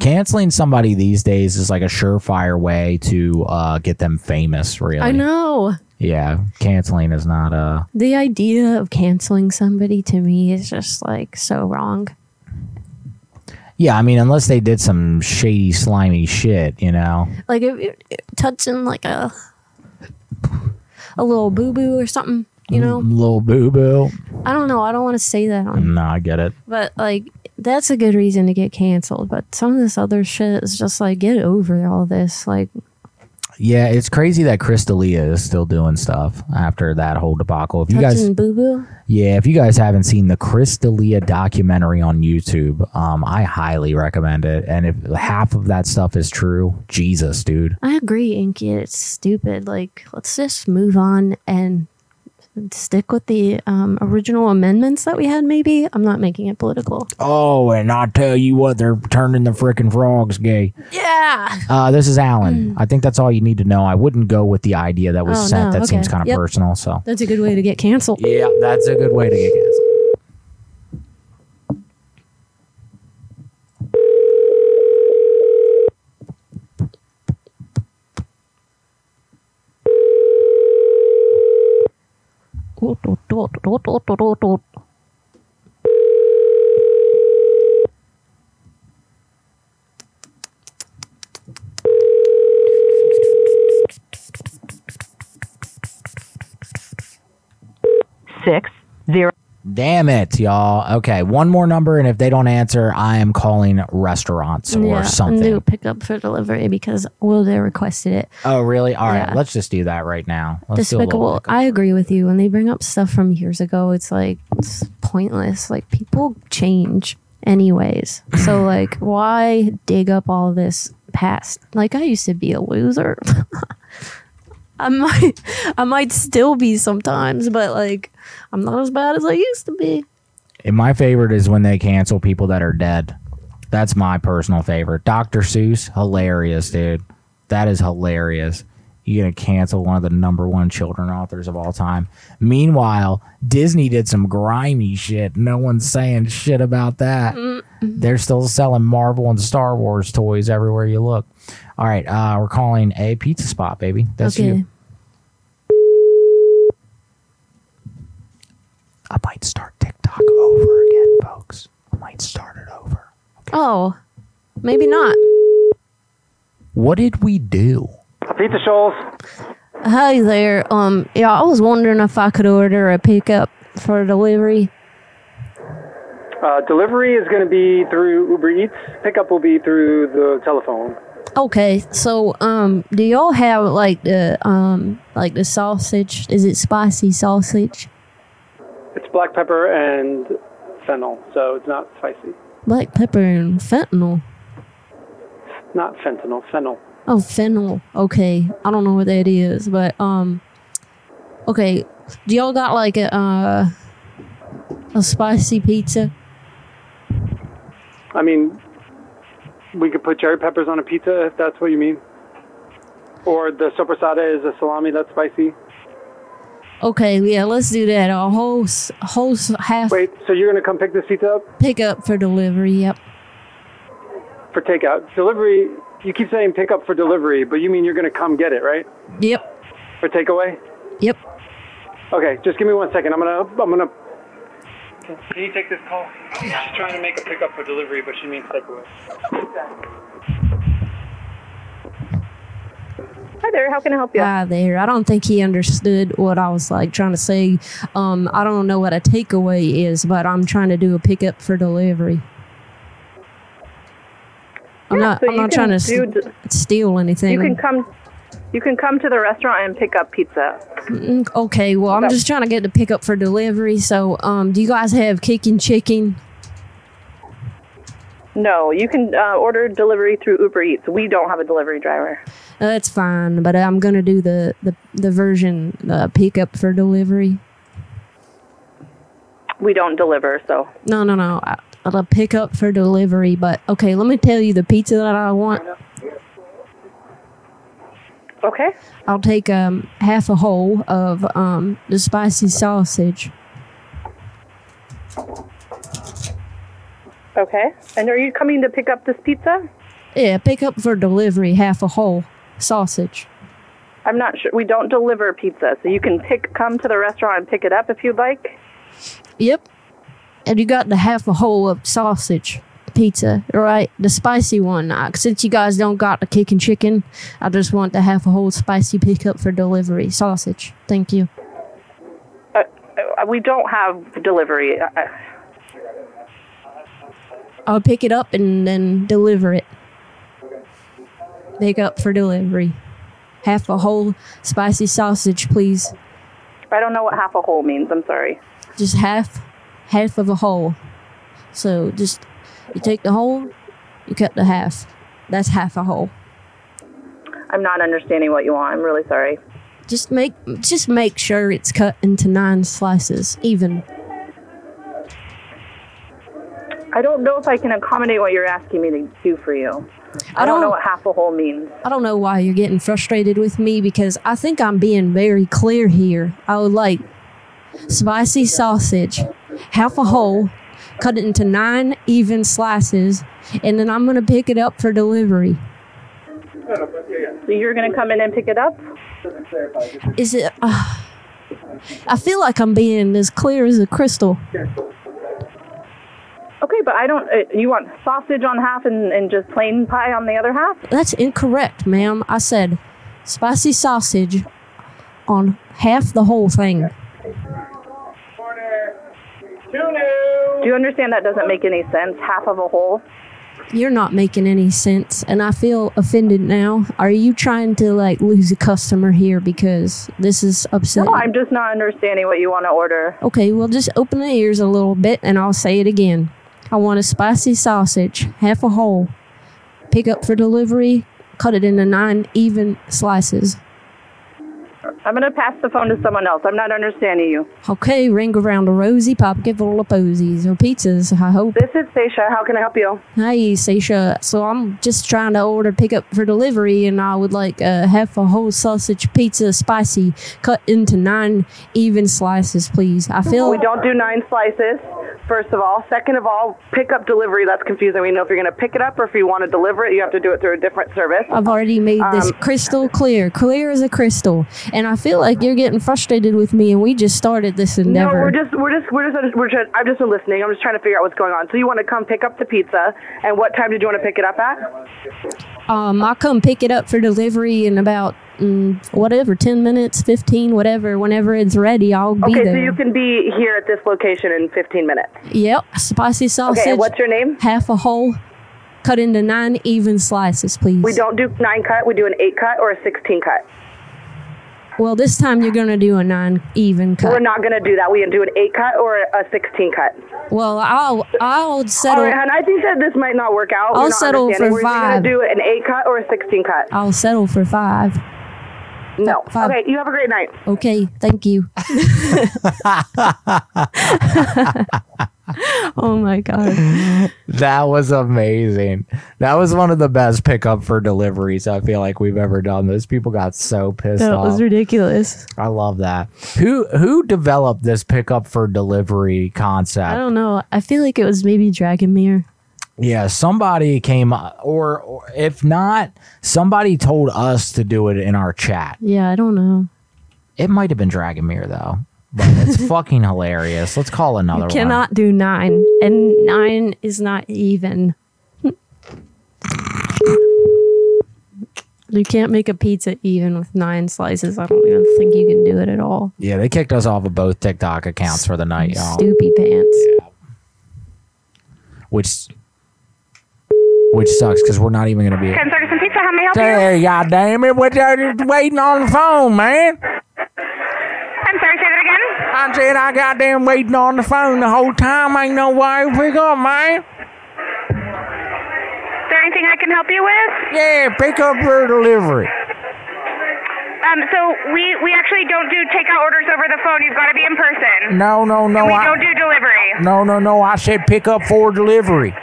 Canceling somebody these days is like a surefire way to uh, get them famous. Really, I know. Yeah, canceling is not a. The idea of canceling somebody to me is just like so wrong. Yeah, I mean, unless they did some shady, slimy shit, you know. Like if, if, if touching like a a little boo boo or something, you know. Mm, little boo boo. I don't know. I don't want to say that on, No, I get it. but like that's a good reason to get canceled. But some of this other shit is just like get over all this. Like Yeah, it's crazy that Chris D'Elia is still doing stuff after that whole debacle. If you guys, touching boo boo. yeah, if you guys haven't seen the Chris D'Elia documentary on YouTube, um, I highly recommend it. And if half of that stuff is true, Jesus, dude. I agree, Inky. It's stupid. Like, let's just move on and stick with the um, original amendments that we had. Maybe I'm not making it political. Oh, and I tell you what, they're turning the frickin' frogs gay. Yeah. Uh, this is Alan. I think that's all you need to know. I wouldn't go with the idea that was Oh, sent. no, that okay. seems kind of Yep. personal. So That's a good way to get canceled. Yeah, that's a good way to get canceled. Six zero. Damn it, y'all. Okay, one more number, and if they don't answer, I am calling restaurants or yeah, something. Do pick up for delivery because Wilda requested it. Oh, really? All right, Yeah. let's just do that right now. Let's do Despicable. I agree with you. When they bring up stuff from years ago, it's like it's pointless. Like people change anyways. so <laughs> like why dig up all this past? Like I used to be a loser. <laughs> I might I might still be sometimes, but like I'm not as bad as I used to be. And my favorite is when they cancel people that are dead. That's my personal favorite. Dr. Seuss, hilarious, dude. That is hilarious. You're gonna cancel one of the number one children authors of all time. Meanwhile, Disney did some grimy shit. No one's saying shit about that. They're still selling Marvel and Star Wars toys everywhere you look. All right, uh, we're calling a pizza spot, baby. That's okay. you. I might start TikTok over again, folks. I might start it over. Oh, maybe not. What did we do? Pizza Shoals. Hi there. Um, yeah, I was wondering if I could order a pickup for delivery. Uh, delivery is going to be through Uber Eats. Pickup will be through the telephone. Okay, so um, do y'all have like the um, like the sausage? Is it spicy sausage? It's black pepper and fennel, so it's not spicy. Black pepper and fentanyl. Not fentanyl, fennel. Oh, fennel. Okay, I don't know what that is, but um, okay. Do y'all got like a uh, a spicy pizza? I mean, we could put cherry peppers on a pizza if that's what you mean. Or the soppressata is a salami that's spicy. Okay, yeah, let's do that. A whole s- whole s- half Wait, so you're gonna come pick this pizza up pick up for delivery. Yep. for takeout? Delivery. You keep saying pick up for delivery, but you mean you're gonna come get it, right? Yep. For takeaway? Yep. Okay, just give me one second. I'm gonna. I'm gonna. Can you take this call? She's trying to make a pickup for delivery, but she means takeaway. Hi there. How can I help you? Hi there. I don't think he understood what I was like trying to say. Um, I don't know what a takeaway is, but I'm trying to do a pickup for delivery. I'm Yeah, not. so I'm you not can trying to do d- steal anything. You can come. You can come to the restaurant and pick up pizza. Mm, Okay, well, I'm just trying to get the pickup for delivery. So, um, do you guys have kicking chicken? No, you can uh, order delivery through Uber Eats. We don't have a delivery driver. Uh, That's fine, but I'm gonna do the the the version the pickup for delivery. We don't deliver, so No, no, no. I, I'll pick up for delivery. But okay, let me tell you the pizza that I want. Okay. I'll take um half a whole of um the spicy sausage. okay. And are you coming to pick up this pizza? Yeah, pick up for delivery half a whole sausage. I'm not sure. We don't deliver pizza, so you can pick come to the restaurant and pick it up if you'd like. Yep. And you got the half a whole of sausage pizza, right? The spicy one. Uh, since you guys don't got the kicking chicken, I just want to have a whole spicy pickup for delivery sausage. Thank you. Uh, uh, we don't have delivery. Uh, uh, I'll pick it up and then deliver it. Pick up for delivery. Half a whole spicy sausage, please. I don't know what half a whole means. I'm sorry. Just half, half of a whole. So just you take the whole, you cut the half. That's half a whole. I'm not understanding what you want. I'm really sorry. Just make just make sure it's cut into nine slices, even. I don't know if I can accommodate what you're asking me to do for you. I, I don't, know don't- what half a whole means. I don't know why you're getting frustrated with me because I think I'm being very clear here. I would like spicy sausage, half a whole, cut it into nine even slices, and then I'm gonna pick it up for delivery. So you're going to come in and pick it up? Is it? Uh, I feel like I'm being as clear as a crystal. Okay, but I don't. Uh, you want sausage on half and, and just plain pie on the other half? That's incorrect, ma'am. I said spicy sausage on half the whole thing. Do you understand that doesn't make any sense? Half of a whole? You're not making any sense, and I feel offended now. Are you trying to like lose a customer here because this is upsetting? No, I'm just not understanding what you want to order. Okay, well, just open the ears a little bit and I'll say it again. I want a spicy sausage, half a whole. Pick up for delivery, cut it into nine even slices. I'm going to pass the phone to someone else. I'm not understanding you. Okay, ring around a rosy, pop give full of posies or pizzas, I hope. This is Seisha. How can I help you? Hi, Seisha. So I'm just trying to order pickup for delivery, and I would like uh, half a whole sausage pizza, spicy, cut into nine even slices, please. I feel We don't do nine slices, first of all. Second of all, pick up delivery, that's confusing. We know if you're going to pick it up or if you want to deliver it, you have to do it through a different service. I've already made this Um, crystal clear, clear as a crystal, and I feel like you're getting frustrated with me, and we just started this No, endeavor. we're just, we're just, we're just, we're just, I've just been listening. I'm just trying to figure out what's going on. So you want to come pick up the pizza, and what time did you want to pick it up at? Um, I'll come pick it up for delivery in about mm, whatever, ten minutes, fifteen, whatever. Whenever it's ready, I'll be Okay, there. so you can be here at this location in 15 minutes. Yep, spicy sausage. Okay, what's your name? Half a whole, cut into nine even slices, please. We don't do nine cut, we do an eight cut or a 16 cut. Well, this time you're gonna do a nine even cut. We're not going to do that. We can do an 8 cut or a 16 cut. Well, I'll I'll settle. All right, hon, I think that this might not work out. I'll We're settle for We're five. gonna do an 8 cut or a 16 cut. I'll settle for five. No. Five. Okay, you have a great night. Okay, thank you. <laughs> oh my god. That was amazing. That was one of the best pickup for deliveries I feel like we've ever done. Those people got so pissed off. That off. was ridiculous. I love that. Who who developed this pickup for delivery concept? I don't know. I feel like it was maybe Dragomir. Yeah, somebody came, or, or if not, somebody told us to do it in our chat. Yeah, I don't know. It might have been Dragomir though, but it's <laughs> fucking hilarious. Let's call another one. You cannot do nine, and nine is not even. You can't make a pizza even with nine slices. I don't even think you can do it at all. Yeah, they kicked us off of both TikTok accounts for the night, y'all. Stoopy pants. Which, which sucks because we're not even gonna be. Ken some Pizza, how may I help you? God damn it! What you just waiting on the phone, man? I'm sorry, say that again? I said I goddamn waiting on the phone the whole time. Ain't no way to pick up, man. Is there anything I can help you with? Yeah, pick up for delivery. Um, so we, we actually don't do takeout orders over the phone. You've got to be in person. No, no, no. And we I, don't do delivery. No, no, no. I said pick up for delivery.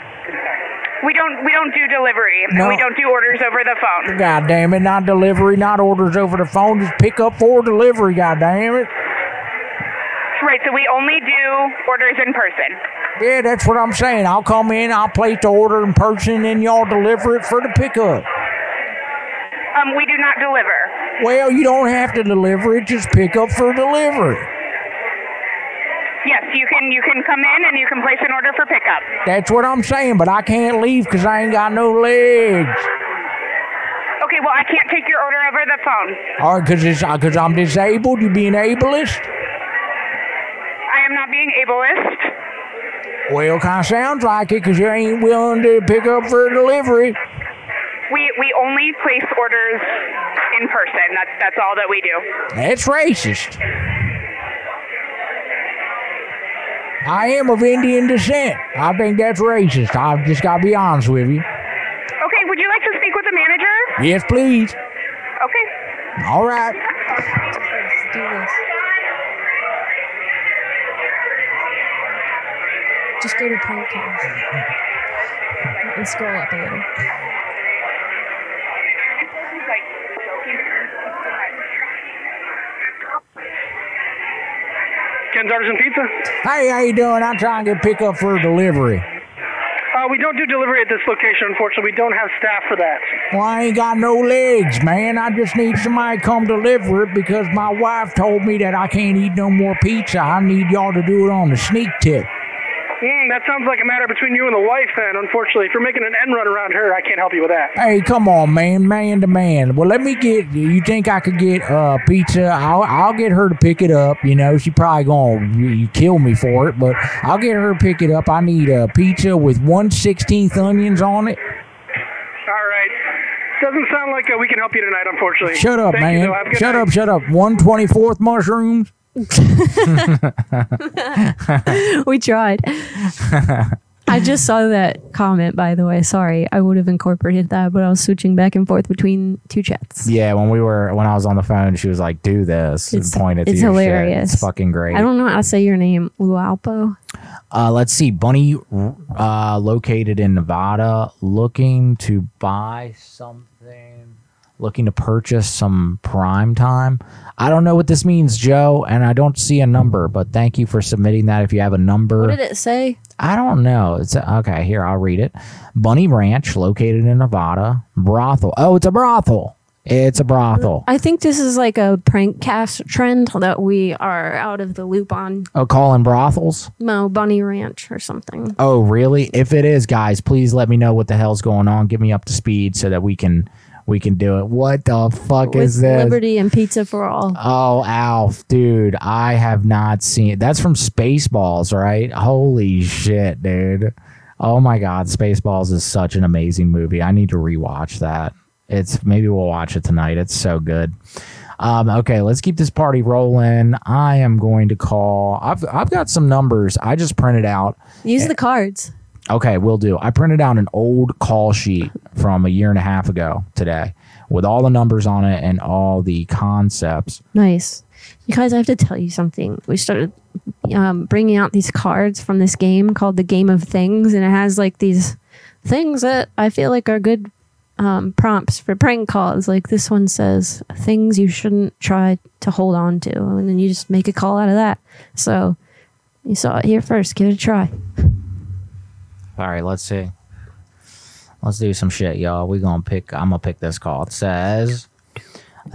We don't we don't do delivery. And No. we don't do orders over the phone. God damn it! Not delivery, not orders over the phone. Just pick up for delivery. God damn it! Right, so we only do orders in person. Yeah, that's what I'm saying. I'll come in, I'll place the order in person, and y'all deliver it for the pickup. Um, we do not deliver. Well, you don't have to deliver it. Just pick up for delivery. Yes, you can you can come in and you can place an order for pickup. That's what I'm saying. But I can't leave because I ain't got no legs. Okay, well I can't take your order over the phone. All right, because it's uh, because I'm disabled. You being ableist? I am not being ableist. Well, kind of sounds like it because you ain't willing to pick up for delivery. We we only place orders in person. That's that's all that we do. That's racist. I am of Indian descent. I think that's racist. I've just got to be honest with you. Okay, would you like to speak with the manager? Yes, please. Okay. All right. Do this. Just go to podcast and scroll up a little. Artisan Pizza. Hey, how you doing? I'm trying to get pick up for delivery. Uh, we don't do delivery at this location, unfortunately. We don't have staff for that. Well, I ain't got no legs, man. I just need somebody to come deliver it because my wife told me that I can't eat no more pizza. I need y'all to do it on the sneak tip. Mm, that sounds like a matter between you and the wife, then. Unfortunately, if you're making an end run around her, I can't help you with that. Hey, come on, man, man to man. Well, let me get. You think I could get uh pizza? I'll I'll get her to pick it up. You know, she probably gonna you, you kill me for it, but I'll get her to pick it up. I need a pizza with one sixteenth onions on it. All right. Doesn't sound like uh, we can help you tonight, unfortunately. Shut up, Thank man. though. Have a good Shut night. up, shut up. One twenty fourth mushrooms. <laughs> we tried. I just saw that comment, by the way. Sorry, I would have incorporated that, but I was switching back and forth between two chats. Yeah, when we were when I was on the phone, she was like, "Do this." It's- and pointed to it's your shit. hilarious. It's fucking great. I don't know how to say your name, Lualpo. Uh, let's see. Bunny, uh, located in Nevada, looking to buy something, looking to purchase some prime time. I don't know what this means, Joe, and I don't see a number, but thank you for submitting that. If you have a number, What did it say? I don't know. It's okay. Here, I'll read it. Bunny Ranch, located in Nevada, brothel. Oh, it's a brothel. It's a brothel. I think this is like a prank cast trend that we are out of the loop on. Oh, calling brothels. No, Bunny Ranch or something. Oh, really? If it is, guys, please let me know what the hell's going on. Get me up to speed so that we can we can do it. What the fuck With is this? Liberty and Pizza for All. Oh, Alf, dude, I have not seen. That's from Spaceballs, right? Holy shit, dude! Oh my god, Spaceballs is such an amazing movie. I need to rewatch that. It's maybe we'll watch it tonight. It's so good. Um, okay, let's keep this party rolling. I am going to call. I've I've got some numbers. I just printed out. Use the cards. Okay, we'll do. I printed out an old call sheet from a year and a half ago today with all the numbers on it and all the concepts. Nice. You guys, I have to tell you something. We started um, bringing out these cards from this game called the Game of Things, and it has like these things that I feel like are good um, prompts for prank calls. Like this one says things you shouldn't try to hold on to, and then you just make a call out of that. So you saw it here first. Give it a try. <laughs> All right, let's see. Let's do some shit, y'all. We gonna pick. I'm gonna pick this call. It says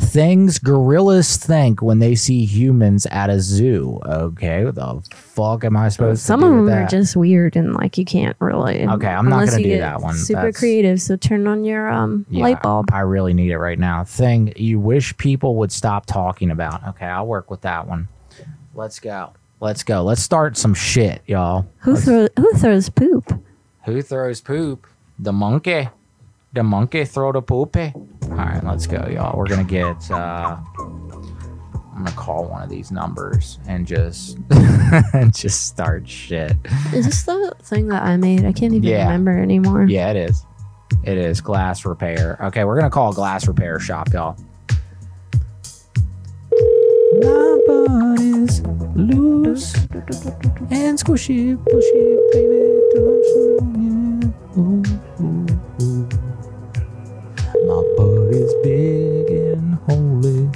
things gorillas think when they see humans at a zoo. Okay, what the fuck am I supposed Some to of do them with are just weird and like you can't really. Okay, I'm not gonna do that one. Super That's- creative. So turn on your um Yeah, light bulb. I really need it right now. Thing you wish people would stop talking about. Okay, I'll work with that one. Let's go. Let's go. Let's start some shit, y'all. Who throws? Who throws poop? Who throws poop? The monkey. The monkey throw the poopy. All right, let's go, y'all. We're gonna get. uh I'm gonna call one of these numbers and just <laughs> and just start shit. Is this the thing that I made? I can't even Yeah. remember anymore. Yeah, it is. It is glass repair. Okay, we're gonna call a glass repair shop, y'all. My body's loose and squishy, pushy, baby. Don't you know? Ooh, ooh, ooh. My body's big and holy.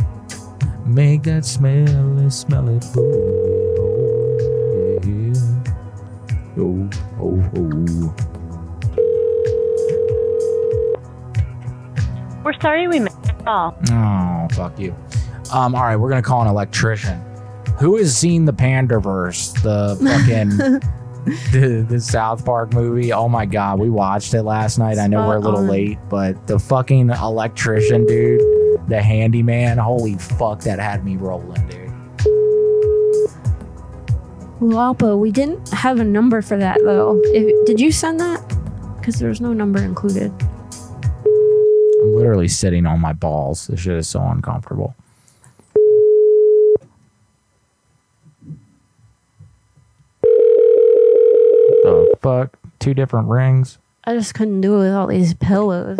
Make that smelly, smelly booty. Oh, yeah. Oh, oh, oh. We're sorry we missed call. Oh, fuck you. Um, all right, we're gonna call an electrician. Who has seen the Panderverse, the fucking <laughs> the, the South Park movie? Oh my god, we watched it last night. I know we're a little on. late, but the fucking electrician dude, the handyman, holy fuck, that had me rolling, dude. Walpo, we didn't have a number for that though. If, did you send that? Because there was no number included. I'm literally sitting on my balls. This shit is so uncomfortable. The fuck? Two different rings. I just couldn't do it with all these pillows.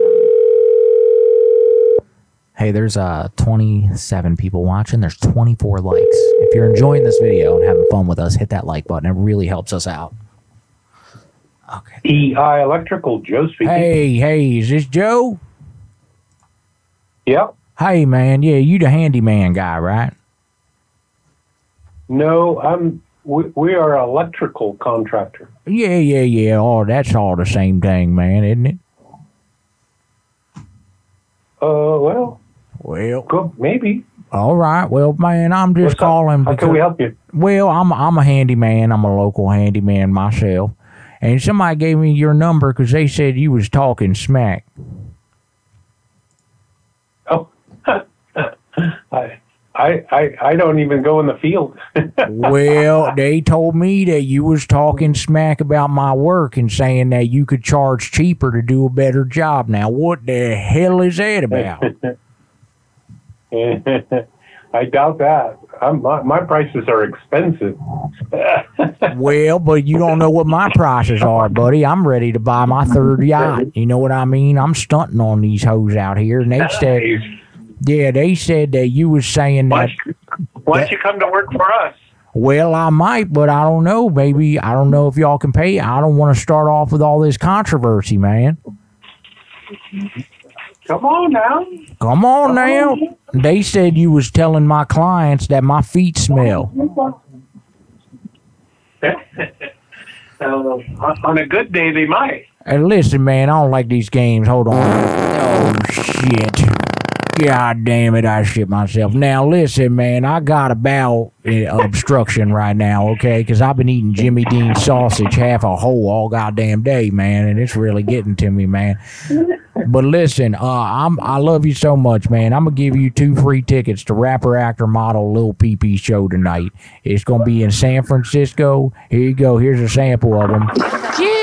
Hey, there's uh 27 people watching. There's 24 likes. If you're enjoying this video and having fun with us, hit that like button. It really helps us out. Okay. EI Electrical, Joe speaking. Hey, hey, is this Joe? Yep. Hey, man. Yeah, you the handyman guy, right? No, I'm. We, we are an electrical contractor. Yeah, yeah, yeah. Oh, that's all the same thing, man, isn't it? Uh, well. Well. Maybe. All right. Well, man, I'm just What's up? calling How because can we help you? Well, I'm I'm a handyman. I'm a local handyman myself, and somebody gave me your number because they said you was talking smack. Oh. <laughs> I, I, I, I don't even go in the field. <laughs> well, they told me that you was talking smack about my work and saying that you could charge cheaper to do a better job. Now, what the hell is that about? <laughs> I doubt that. I'm, my, my prices are expensive. <laughs> well, but you don't know what my prices are, buddy. I'm ready to buy my third yacht. You know what I mean? I'm stunting on these hoes out here, and they said, yeah, they said that you was saying that. Why don't you come to work for us? Well, I might, but I don't know. Maybe I don't know if y'all can pay. I don't want to start off with all this controversy, man. Come on now. Come on now. They said you was telling my clients that my feet smell. <laughs> Uh, on on a good day, they might. Hey, listen, man, I don't like these games. Hold on. Oh shit. God damn it, I shit myself. Now listen, man, I got a bowel uh, obstruction right now, okay? Because I've been eating Jimmy Dean sausage half a whole all goddamn day, man, and it's really getting to me, man. But listen, uh, I'm I love you so much, man. I'm gonna give you two free tickets to rapper, actor, model, Lil PP show tonight. It's gonna be in San Francisco. Here you go. Here's a sample of them. Yeah.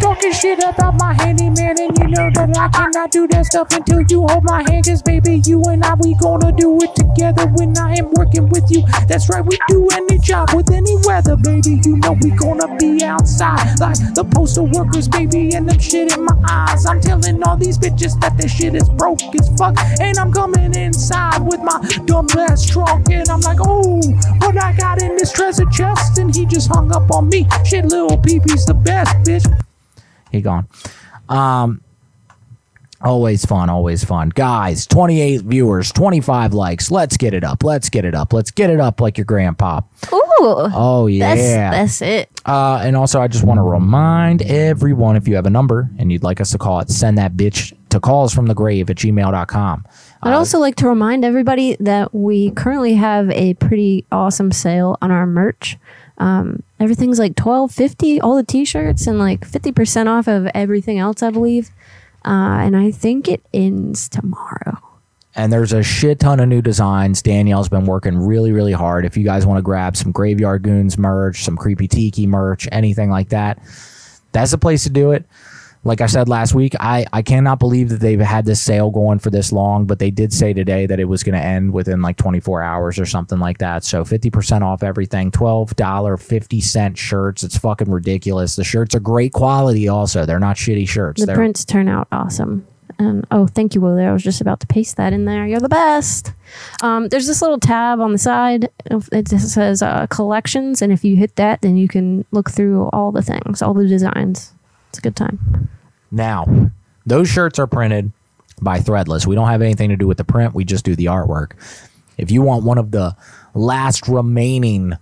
Talking shit about my handyman, and you know that I cannot do that stuff until you hold my hand. Cause baby, you and I, we gonna do it together when I am working with you. That's right, we do any job with any weather, baby. You know we gonna be outside like the postal workers, baby, and them shit in my eyes. I'm telling all these bitches that this shit is broke as fuck, and I'm coming inside with my dumb ass trunk, and I'm like, oh, what I got in this treasure chest, and he just hung up on me. Shit, little peepee's the best, bitch. He gone. Um, always fun, always fun, guys. Twenty-eight viewers, twenty-five likes. Let's get it up. Let's get it up. Let's get it up like your grandpa. Ooh. Oh yeah, That's, that's it. Uh, and also, I just want to remind everyone if you have a number and you'd like us to call it, send that bitch to calls from the grave at gmail.com. I'd also like to remind everybody that we currently have a pretty awesome sale on our merch. Um, everything's like twelve fifty, all the t-shirts, and like fifty percent off of everything else, I believe. Uh, and I think it ends tomorrow. And there's a shit ton of new designs. Danielle's been working really, really hard. If you guys want to grab some Graveyard Goonz merch, some Creepy Tiki merch, anything like that, that's the place to do it. Like I said last week, I, I cannot believe that they've had this sale going for this long, but they did say today that it was going to end within like 24 hours or something like that. So 50% off everything, $12.50 shirts. It's fucking ridiculous. The shirts are great quality also. They're not shitty shirts. The They're, prints turn out awesome. And oh, thank you, Willie. I was just about to paste that in there. You're the best. Um, there's this little tab on the side. It says uh, collections, and if you hit that, then you can look through all the things, all the designs. It's a good time. Now, those shirts are printed by Threadless. We don't have anything to do with the print. We just do the artwork. If you want one of the last remaining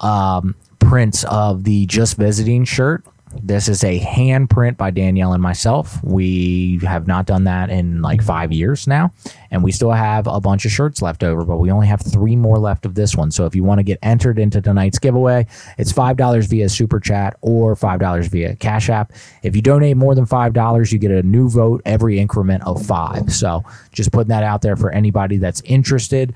um, prints of the Just Visiting shirt, this is a hand print by Danielle and myself. We have not done that in like five years now, and we still have a bunch of shirts left over, but we only have three more left of this one. So if you want to get entered into tonight's giveaway, it's five dollars via super chat or five dollars via Cash App. If you donate more than five dollars, you get a new vote every increment of five. So just putting that out there for anybody that's interested.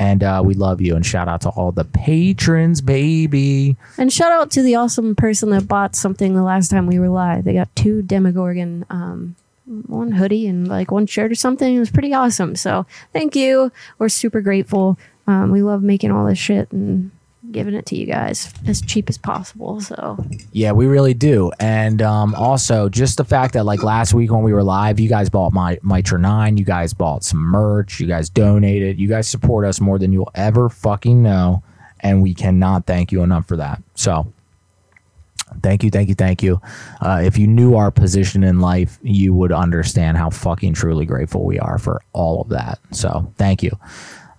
And uh, we love you and shout out to all the patrons, baby. And shout out to the awesome person that bought something the last time we were live. They got two Demogorgon, um, one hoodie and like one shirt or something. It was pretty awesome. So thank you. We're super grateful. Um, we love making all this shit and giving it to you guys as cheap as possible. So Yeah, we really do. And um, also, just the fact that like last week when we were live, you guys bought my Mitra 9, you guys bought some merch, you guys donated, you guys support us more than you'll ever fucking know. And we cannot thank you enough for that. So thank you, thank you, thank you. Uh, if you knew our position in life, you would understand how fucking truly grateful we are for all of that. So thank you.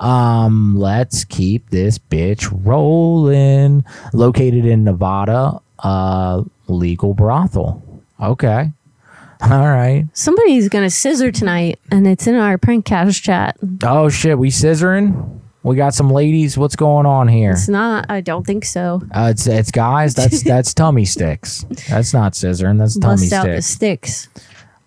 Um, let's keep this bitch rolling. Located in Nevada, uh, legal brothel. Okay. <laughs> All right. somebody's gonna scissor tonight, and it's in our Prankcast chat. Oh shit, we scissoring. We got some ladies. What's going on here? It's not. I don't think so. Uh, it's it's guys. That's <laughs> that's tummy sticks. That's not scissoring. That's tummy Bust out the sticks.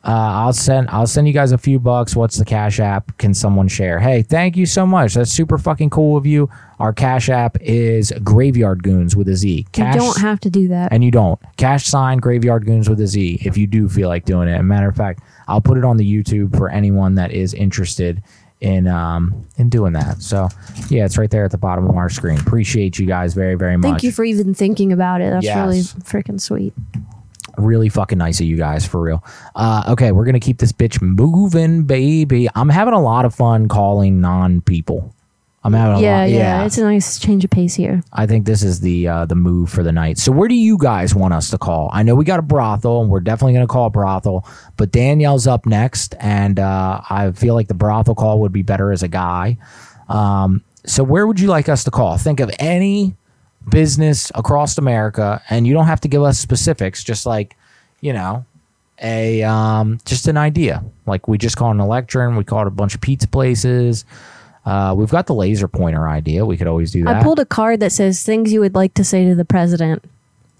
Uh, I'll send I'll send you guys a few bucks. What's the Cash App? Can someone share? Hey, thank you so much. That's super fucking cool of you. Our Cash App is Graveyard Goons with a Z. Cash you don't have to do that. and you don't. Cash sign Graveyard Goons with a Z if you do feel like doing it. Matter of fact, I'll put it on the YouTube for anyone that is interested in um in doing that. So yeah, it's right there at the bottom of our screen. Appreciate you guys very very much. Thank you for even thinking about it. That's really freaking sweet. Really fucking nice of you guys for real. Uh, okay, we're gonna keep this bitch moving, baby. I'm having a lot of fun calling non people. I'm having a Yeah, lot. yeah, It's a nice change of pace here. I think this is the uh, the move for the night. So where do you guys want us to call? I know we got a brothel, and we're definitely going to call a brothel. But Danielle's up next, and uh, I feel like the brothel call would be better as a guy. Um, so where would you like us to call? Think of any business across America, and you don't have to give us specifics. Just like you know, a um, just an idea. Like we just called an Electron. We called a bunch of pizza places. Uh, we've got the laser pointer idea. We could always do that. I pulled a card that says things you would like to say to the president.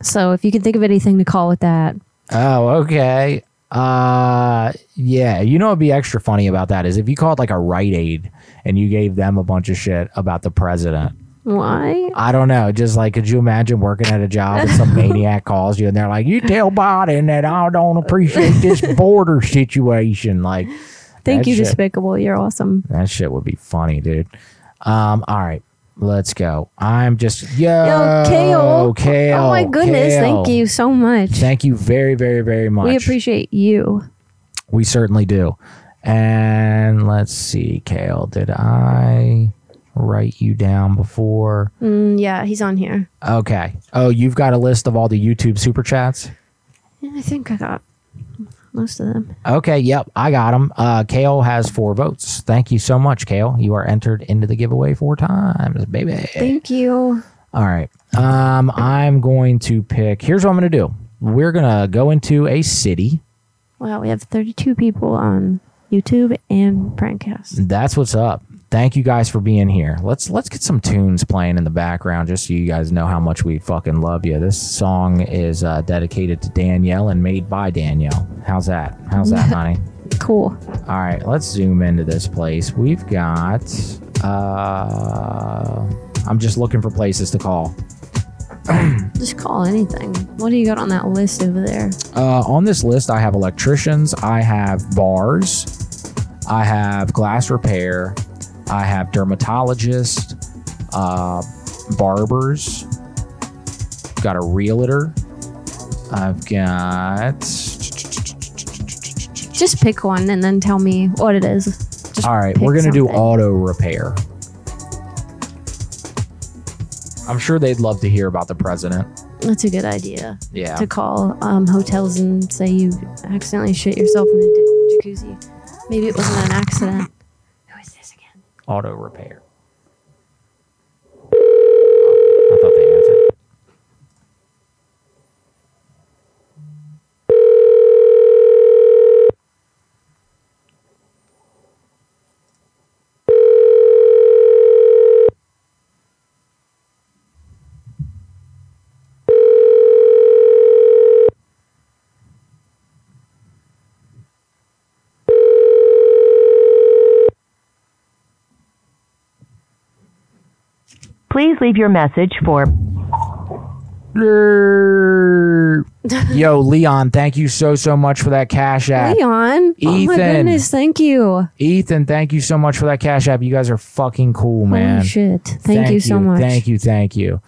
So if you can think of anything to call with that, Oh, okay. Uh, yeah. You know what'd be extra funny about that is if you called like a Rite Aid and you gave them a bunch of shit about the president. Why? I don't know. Just like, could you imagine working at a job and some <laughs> maniac calls you and they're like, "You tell Biden that I don't appreciate this border situation." Like, Thank you, shit- Despicable. You're awesome. That shit would be funny, dude. Um, all right, let's go. I'm just yo, Yo, Kale. Kale. oh my goodness. Thank you so much. Thank you very, very, very much. We appreciate you. We certainly do. And let's see, Kale. Did I write you down before? Mm, yeah, he's on here. Okay. Oh, you've got a list of all the YouTube super chats. Yeah, I think I got most of them. Okay, yep, I got them. Uh, Kale has four votes. Thank you so much, Kale. You are entered into the giveaway four times, baby. Thank you. All right. Um, I'm going to pick. Here's what I'm going to do. We're going to go into a city. Wow, we have 32 people on YouTube and Prankcast. That's what's up. Thank you guys for being here. Let's let's get some tunes playing in the background just so you guys know how much we fucking love you. This song is uh, dedicated to Danielle and made by Danielle. How's that? How's that, <laughs> honey? Cool. All right, let's zoom into this place. We've got. Uh, I'm just looking for places to call. <clears throat> Just call anything. What do you got on that list over there? Uh, on this list, I have electricians, I have bars, I have glass repair, I have dermatologists, uh, barbers, got a realtor, I've got. Just pick one and then tell me what it is. Just All right, we're gonna do auto repair. I'm sure they'd love to hear about the president. That's a good idea. Yeah. To call um, hotels and say you accidentally shit yourself in the jacuzzi. Maybe it wasn't an accident. Auto repair. I thought they answered. Please leave your message for <laughs> Yo, Leon, thank you so so much for that cash app. Leon. Oh my Ethan. goodness, thank you. Ethan, thank you so much for that cash app. You guys are fucking cool, man. Holy shit. Thank, you so much. Thank you, thank you.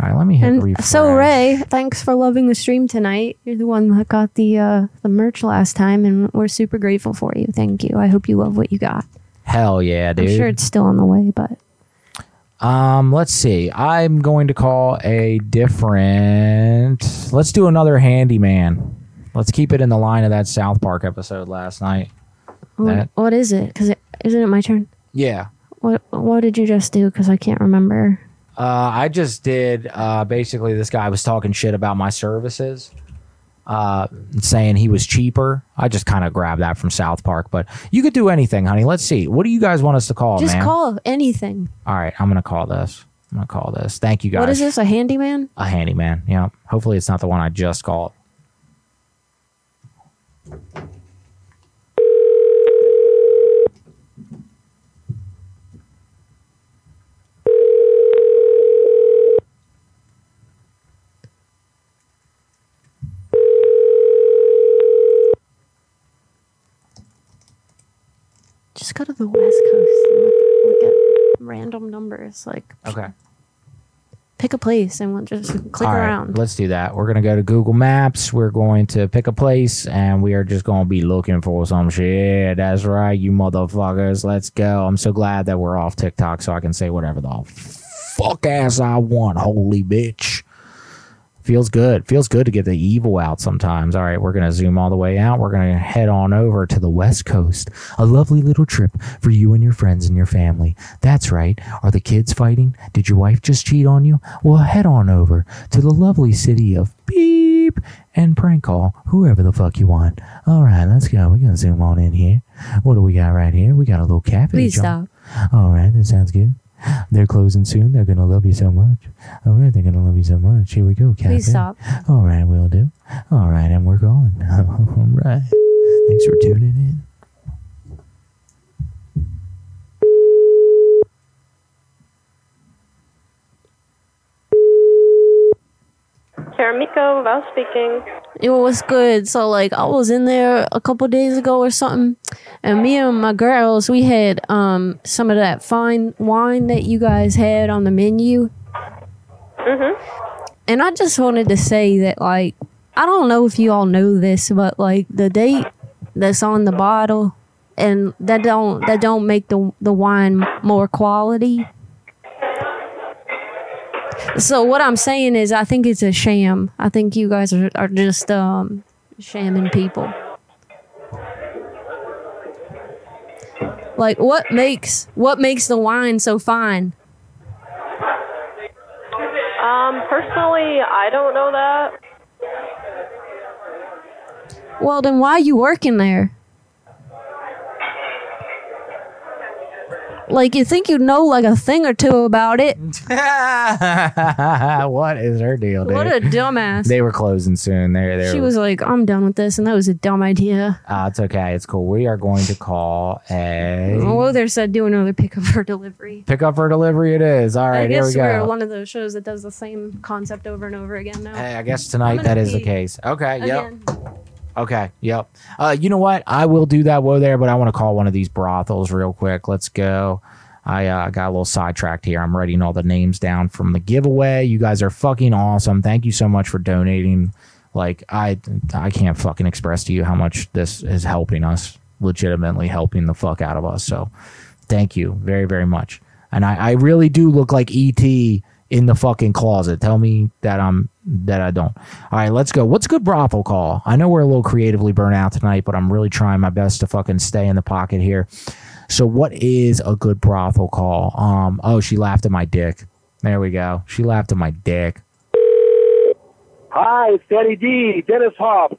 All right, let me hit And refresh. so Ray, thanks for loving the stream tonight. You're the one that got the uh, the merch last time, and we're super grateful for you. Thank you. I hope you love what you got. Hell yeah, dude. I'm sure it's still on the way, but Um, let's see. I'm going to call a different. Let's do another handyman. Let's keep it in the line of that South Park episode last night. what, That- what is it? Because it, isn't it my turn? Yeah. What What did you just do? Because I can't remember. Uh, I just did. Uh, basically, this guy was talking shit about my services, uh, saying he was cheaper. I just kind of grabbed that from South Park, but you could do anything, honey. Let's see. What do you guys want us to call, just man? call anything. All right, I'm gonna call this. I'm gonna call this. Thank you guys. What is this? A handyman? A handyman. Yeah. Hopefully, it's not the one I just called. Go to the West Coast and look, look at random numbers. Like Okay. pick a place and we'll just click All right, around. let's do that. We're gonna go to Google Maps. We're going to pick a place, and we are just gonna be looking for some shit. That's right, you motherfuckers. Let's go. I'm so glad that we're off TikTok, so I can say whatever the fuck ass I want. Holy bitch. Feels good. Feels good to get the evil out sometimes. All right, we're going to zoom all the way out. We're going to head on over to the West Coast. A lovely little trip for you and your friends and your family. That's right. Are the kids fighting? Did your wife just cheat on you? Well, head on over to the lovely city of Beep and prank call whoever the fuck you want. All right, let's go. We're going to zoom on in here. What do we got right here? We got a little cafe. Please John. All right, that sounds good. They're closing soon. They're gonna love you so much. Oh, All right, they're gonna love you so much. Here we go, Cafe. Please stop. All right, we'll do. All right, and we're going. <laughs> All right. Thanks for tuning in. Karamiko, Val speaking. Yo, what's good? So like I was in there a couple days ago or something, and me and my girls we had um some of that fine wine that you guys had on the menu. Mhm. And I just wanted to say that like I don't know if you all know this, but like the date that's on the bottle and that don't that don't make the the wine more quality. So what I'm saying is I think it's a sham. I think you guys are, are just um shamming people. Like what makes what makes the wine so fine? Um, personally, I don't know that. Well then why are you working there? Like you think you know like a thing or two about it. <laughs> what is her deal, dude? What a dumbass. They were closing soon. They they She were- was like, I'm done with this, and that was a dumb idea. Uh, it's okay. It's cool. We are going to call a Oh, there said do another pickup for delivery. pick up for delivery. It is all right. I Here we guess we're go. one of those shows that does the same concept over and over again now. Hey, I guess tonight that is the case. Okay. Yep. Okay. Yep. Uh, you know what? I will do that. Whoa there, but I want to call one of these brothels real quick. Let's go. I uh, got a little sidetracked here. I'm writing all the names down from the giveaway. You guys are fucking awesome. Thank you so much for donating. Like I, I can't fucking express to you how much this is helping us. Legitimately helping the fuck out of us. So, thank you very very much. And I, I really do look like ET in the fucking closet. Tell me that I'm that I don't. All right, let's go. What's a good brothel call? I know we're a little creatively burnt out tonight, but I'm really trying my best to fucking stay in the pocket here. So what is a good brothel call? Um oh, she laughed at my dick. There we go. She laughed at my dick. Hi, it's Danny D. Dennis Hof,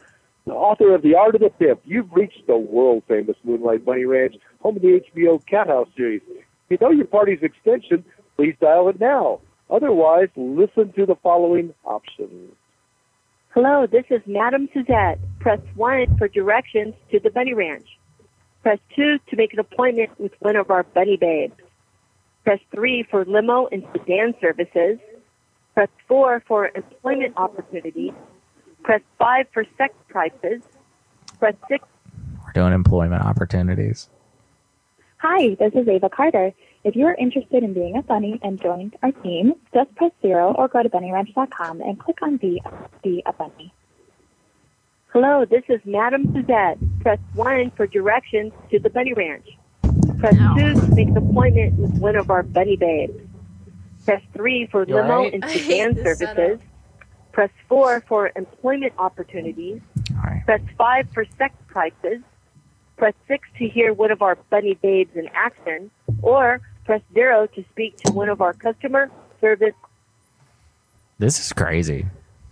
the author of The Art of the Pimp. You've reached the world famous Moonlight Bunny Ranch, home of the HBO Cat House series. If you know your party's extension, please dial it now. Otherwise, listen to the following options. Hello, this is Madam Suzette. Press 1 for directions to the Bunny Ranch. Press 2 to make an appointment with one of our bunny babes. Press 3 for limo and sedan services. Press 4 for employment opportunities. Press 5 for sex prices. Press 6. We're doing employment opportunities. Hi, this is Ava Carter. If you are interested in being a bunny and joining our team, just press zero or go to bunnyranch.com and click on Be, Be a Bunny. Hello, this is Madam Suzette. Press 1 for directions to the Bunny Ranch. Press 2 to make an appointment with one of our bunny babes. Press 3 for You limo alright? and sedan this services. Press 4 for employment opportunities. Press 5 for sex prices. Press 6 to hear one of our bunny babes in action. Or press 0 to speak to one of our customer service. This is crazy.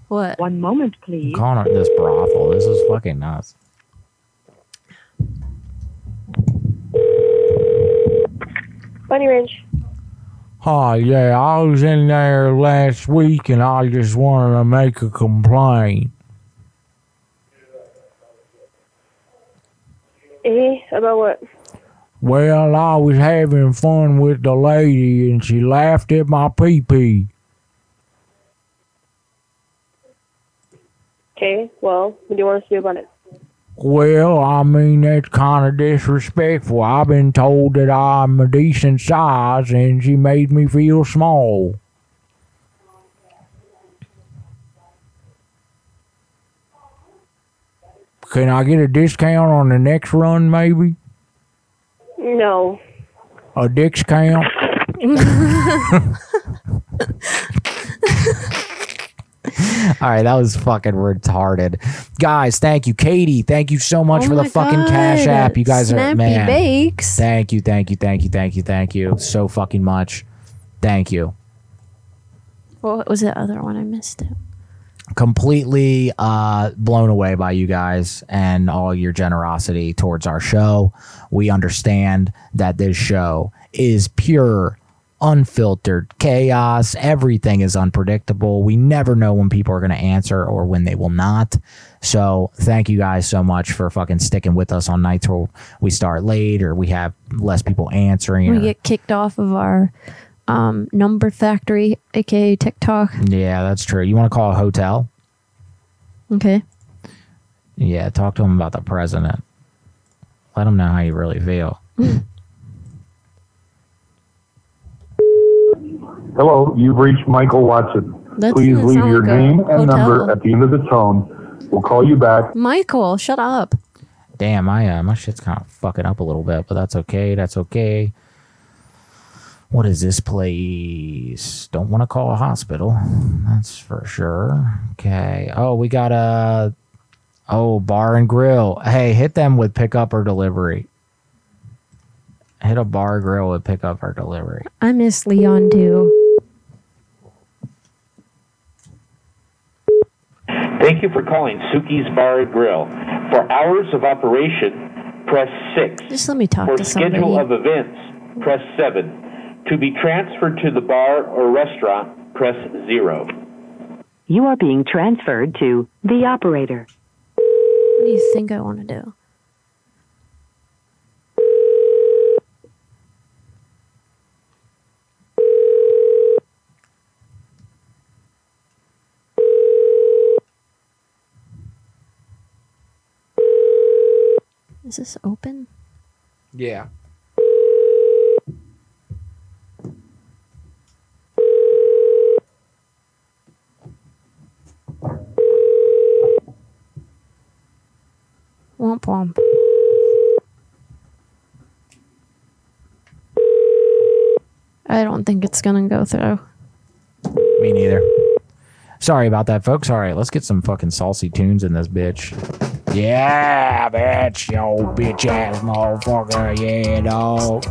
What? One moment, please. I'm calling it this brothel. This is fucking nuts. Bunny Ranch. Hi, yeah, I was in there last week and I just wanted to make a complaint. Eh? About what? Well, I was having fun with the lady and she laughed at my pee pee. Okay, well, what do you want us to do about it? Well, I mean, that's kind of disrespectful. I've been told that I'm a decent size and she made me feel small. Can I get a discount on the next run, maybe? No. A discount? All right, that was fucking retarded. Guys, thank you. Katie, thank you so much Oh for the my fucking Cash App. You guys are Snappy man. Bakes. Thank you, thank you, thank you, thank you, thank you so fucking much. Thank you. What was the other one? I missed it. Completely uh, blown away by you guys and all your generosity towards our show. We understand that this show is pure, unfiltered chaos. Everything is unpredictable. We never know when people are going to answer or when they will not. So, thank you guys so much for fucking sticking with us on nights where we start late or we have less people answering. We or- get kicked off of our um, number factory, aka TikTok. yeah, that's true. You want to call a hotel? Okay. Yeah, talk to him about the president. Let him know how you really feel. <laughs> Hello, you've reached Michael Watson. That Please leave your like name and number at the end of the tone. We'll call you back. Michael, shut up. Damn, my uh, my shit's kind of fucking up a little bit, but that's okay. That's okay. What is this place? Don't want to call a hospital. That's for sure. Okay. Oh, we got a oh bar and grill. Hey, hit them with pickup or delivery. Hit a bar grill with pickup or delivery. I miss Leon too. Thank you for calling Suki's Bar and Grill. For hours of operation, press 6. Just let me talk For to schedule of events, press 7. To be transferred to the bar or restaurant, press 0. You are being transferred to the operator. What do you think I want to do? Is this open? Yeah. Womp womp. I don't think it's gonna go through. Me neither. Sorry about that, folks. All right, let's get some fucking saucy tunes in this bitch. Yeah, bitch, yo, bitch ass motherfucker, yeah, dog.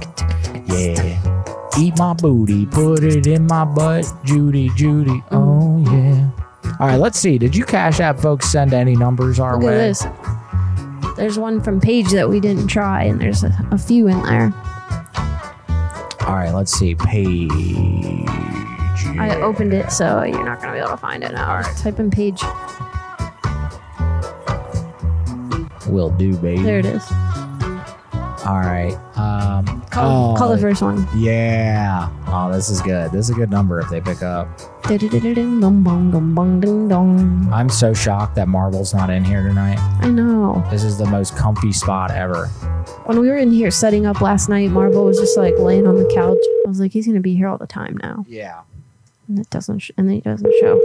Yeah. Eat my booty, put it in my butt, Judy, Judy. Oh, yeah. All right, let's see. Did you Cash App folks send any numbers our Look way? at this. There's one from Paige that we didn't try, and there's a, a few in there. All right, let's see. Page. I opened it, so you're not gonna be able to find it now. Just type in Paige. Will do, baby. There it is. All right. Um, Call, call oh, the first one. Yeah. Oh, this is good. This is a good number if they pick up. Ding dong bong dong bong ding dong. I'm so shocked that Marvel's not in here tonight. I know. This is the most comfy spot ever. When we were in here setting up last night, Marvel was just like laying on the couch. I was like, he's gonna be here all the time now. Yeah. And it doesn't. Sh- and then he doesn't show.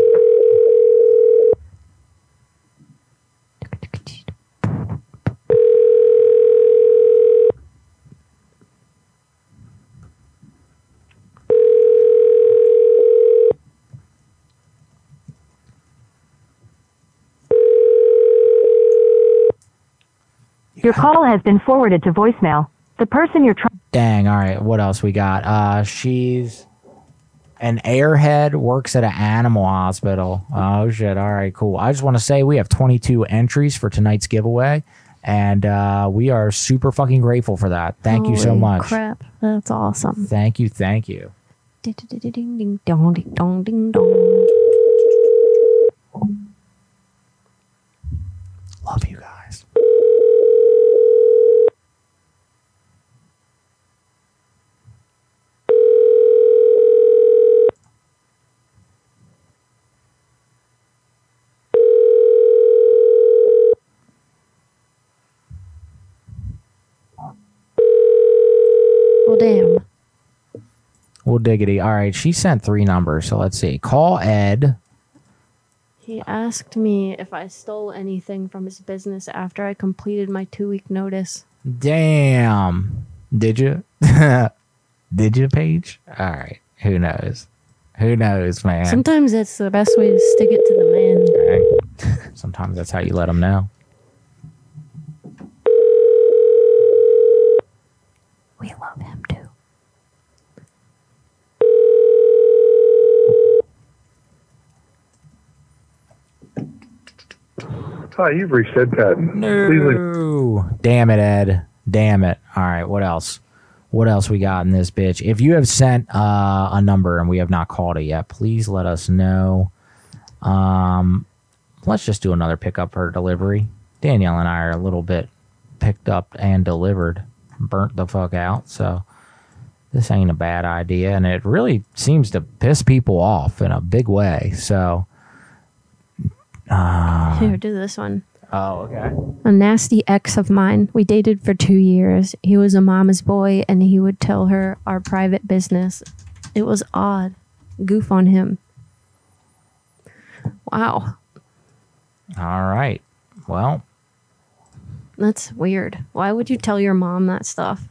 Your call has been forwarded to voicemail. The person you're trying Dang. All right. What else we got? Uh, she's an airhead, works at an animal hospital. Oh shit. All right. Cool. I just want to say we have 22 entries for tonight's giveaway, and uh, we are super fucking grateful for that. Thank you so Holy much. Crap, that's awesome. Thank you. Thank you. Ding ding ding dong ding dong ding dong. Love you guys. Well, damn. Well, diggity. All right. She sent three numbers. So let's see. Call Ed. He asked me if I stole anything from his business after I completed my two week notice. Damn. Did you? <laughs> Did you, Paige? All right. Who knows? Who knows, man? Sometimes that's the best way to stick it to the man. <laughs> Sometimes that's how you let them know. We love him too. Hi, you've reached Ed Patton. Please leave No. Damn it, Ed. Damn it. All right. What else? What else we got in this bitch? If you have sent uh, a number and we have not called it yet, please let us know. Um, let's just do another pickup or delivery. Danielle and I are a little bit picked up and delivered, burnt the fuck out. So this ain't a bad idea, and it really seems to piss people off in a big way. So Uh, Here, do this one. oh, okay. A nasty ex of mine. We dated for two years. He was a mama's boy and he would tell her our private business. It was odd. Goof on him. Wow. All right. Well, That's weird. Why would you tell your mom that stuff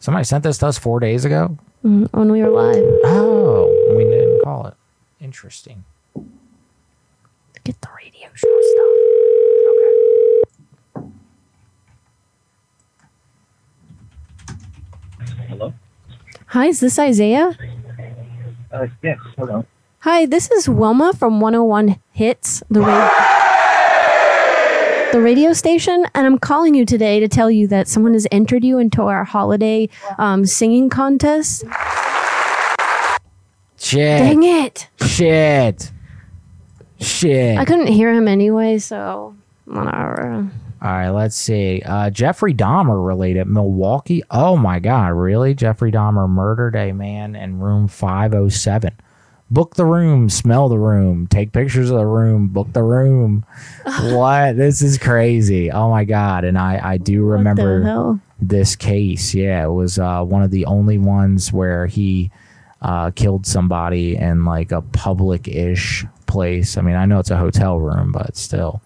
somebody sent this to us four days ago. Mm, when we were live? Oh, we didn't call it. Interesting. Get the radio show stuff. Hello? Hi, is this Isaiah? Uh, yes, hold on. Hi, this is Wilma from 101 Hits, the radio, the radio station, and I'm calling you today to tell you that someone has entered you into our holiday um, singing contest. Shit. Dang it! Shit. Shit. I couldn't hear him anyway, so whatever. All right, let's see. Uh, Jeffrey Dahmer related Milwaukee. Oh my God, really? Jeffrey Dahmer murdered a man in room 507. Book the room, smell the room, take pictures of the room, book the room. <laughs> what? This is crazy. Oh my God. And I, I do remember this case. Yeah, it was uh, one of the only ones where he uh, killed somebody in like a public ish place. I mean, I know it's a hotel room, but still.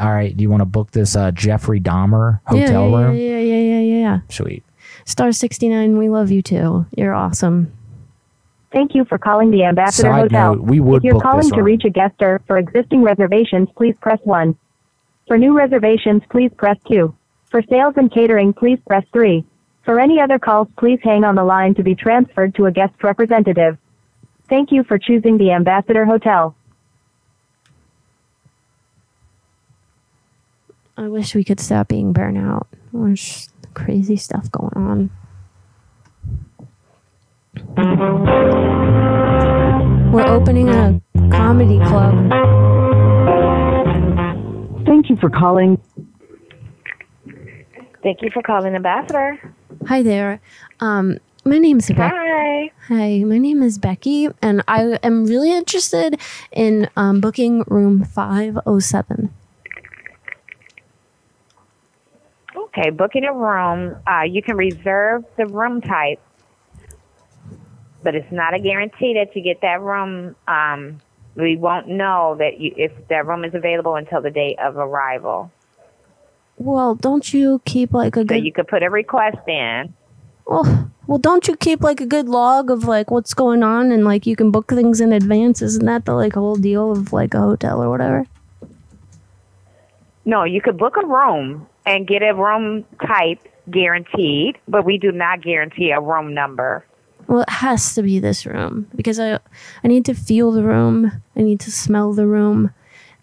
All right, do you want to book this uh, Jeffrey Dahmer hotel yeah, yeah, room? Yeah, yeah, yeah, yeah, yeah. Sweet. Star 69, we love you too. You're awesome. Thank you for calling the Ambassador Side Hotel. note, we would if you're book calling this to room. reach a guest or for existing reservations, please press 1. For new reservations, please press 2. For sales and catering, please press 3. For any other calls, please hang on the line to be transferred to a guest representative. Thank you for choosing the Ambassador Hotel. I wish we could stop being burnout. There's crazy stuff going on. We're opening a comedy club. Thank you for calling. Thank you for calling Ambassador. Hi there. Um, my name's Becky. Hi. Hi, my name is Becky, and I am really interested in um, booking room 507. Okay, booking a room. Uh, you can reserve the room type, but it's not a guarantee that you get that room. Um, we won't know that you, if that room is available until the day of arrival. Well, don't you keep like a So good you could put a request in. well, well, don't you keep like a good log of like what's going on and like you can book things in advance? Isn't that the like whole deal of like a hotel or whatever? No, you could book a room and get a room type guaranteed, but we do not guarantee a room number. Well, it has to be this room because I I need to feel the room. I need to smell the room.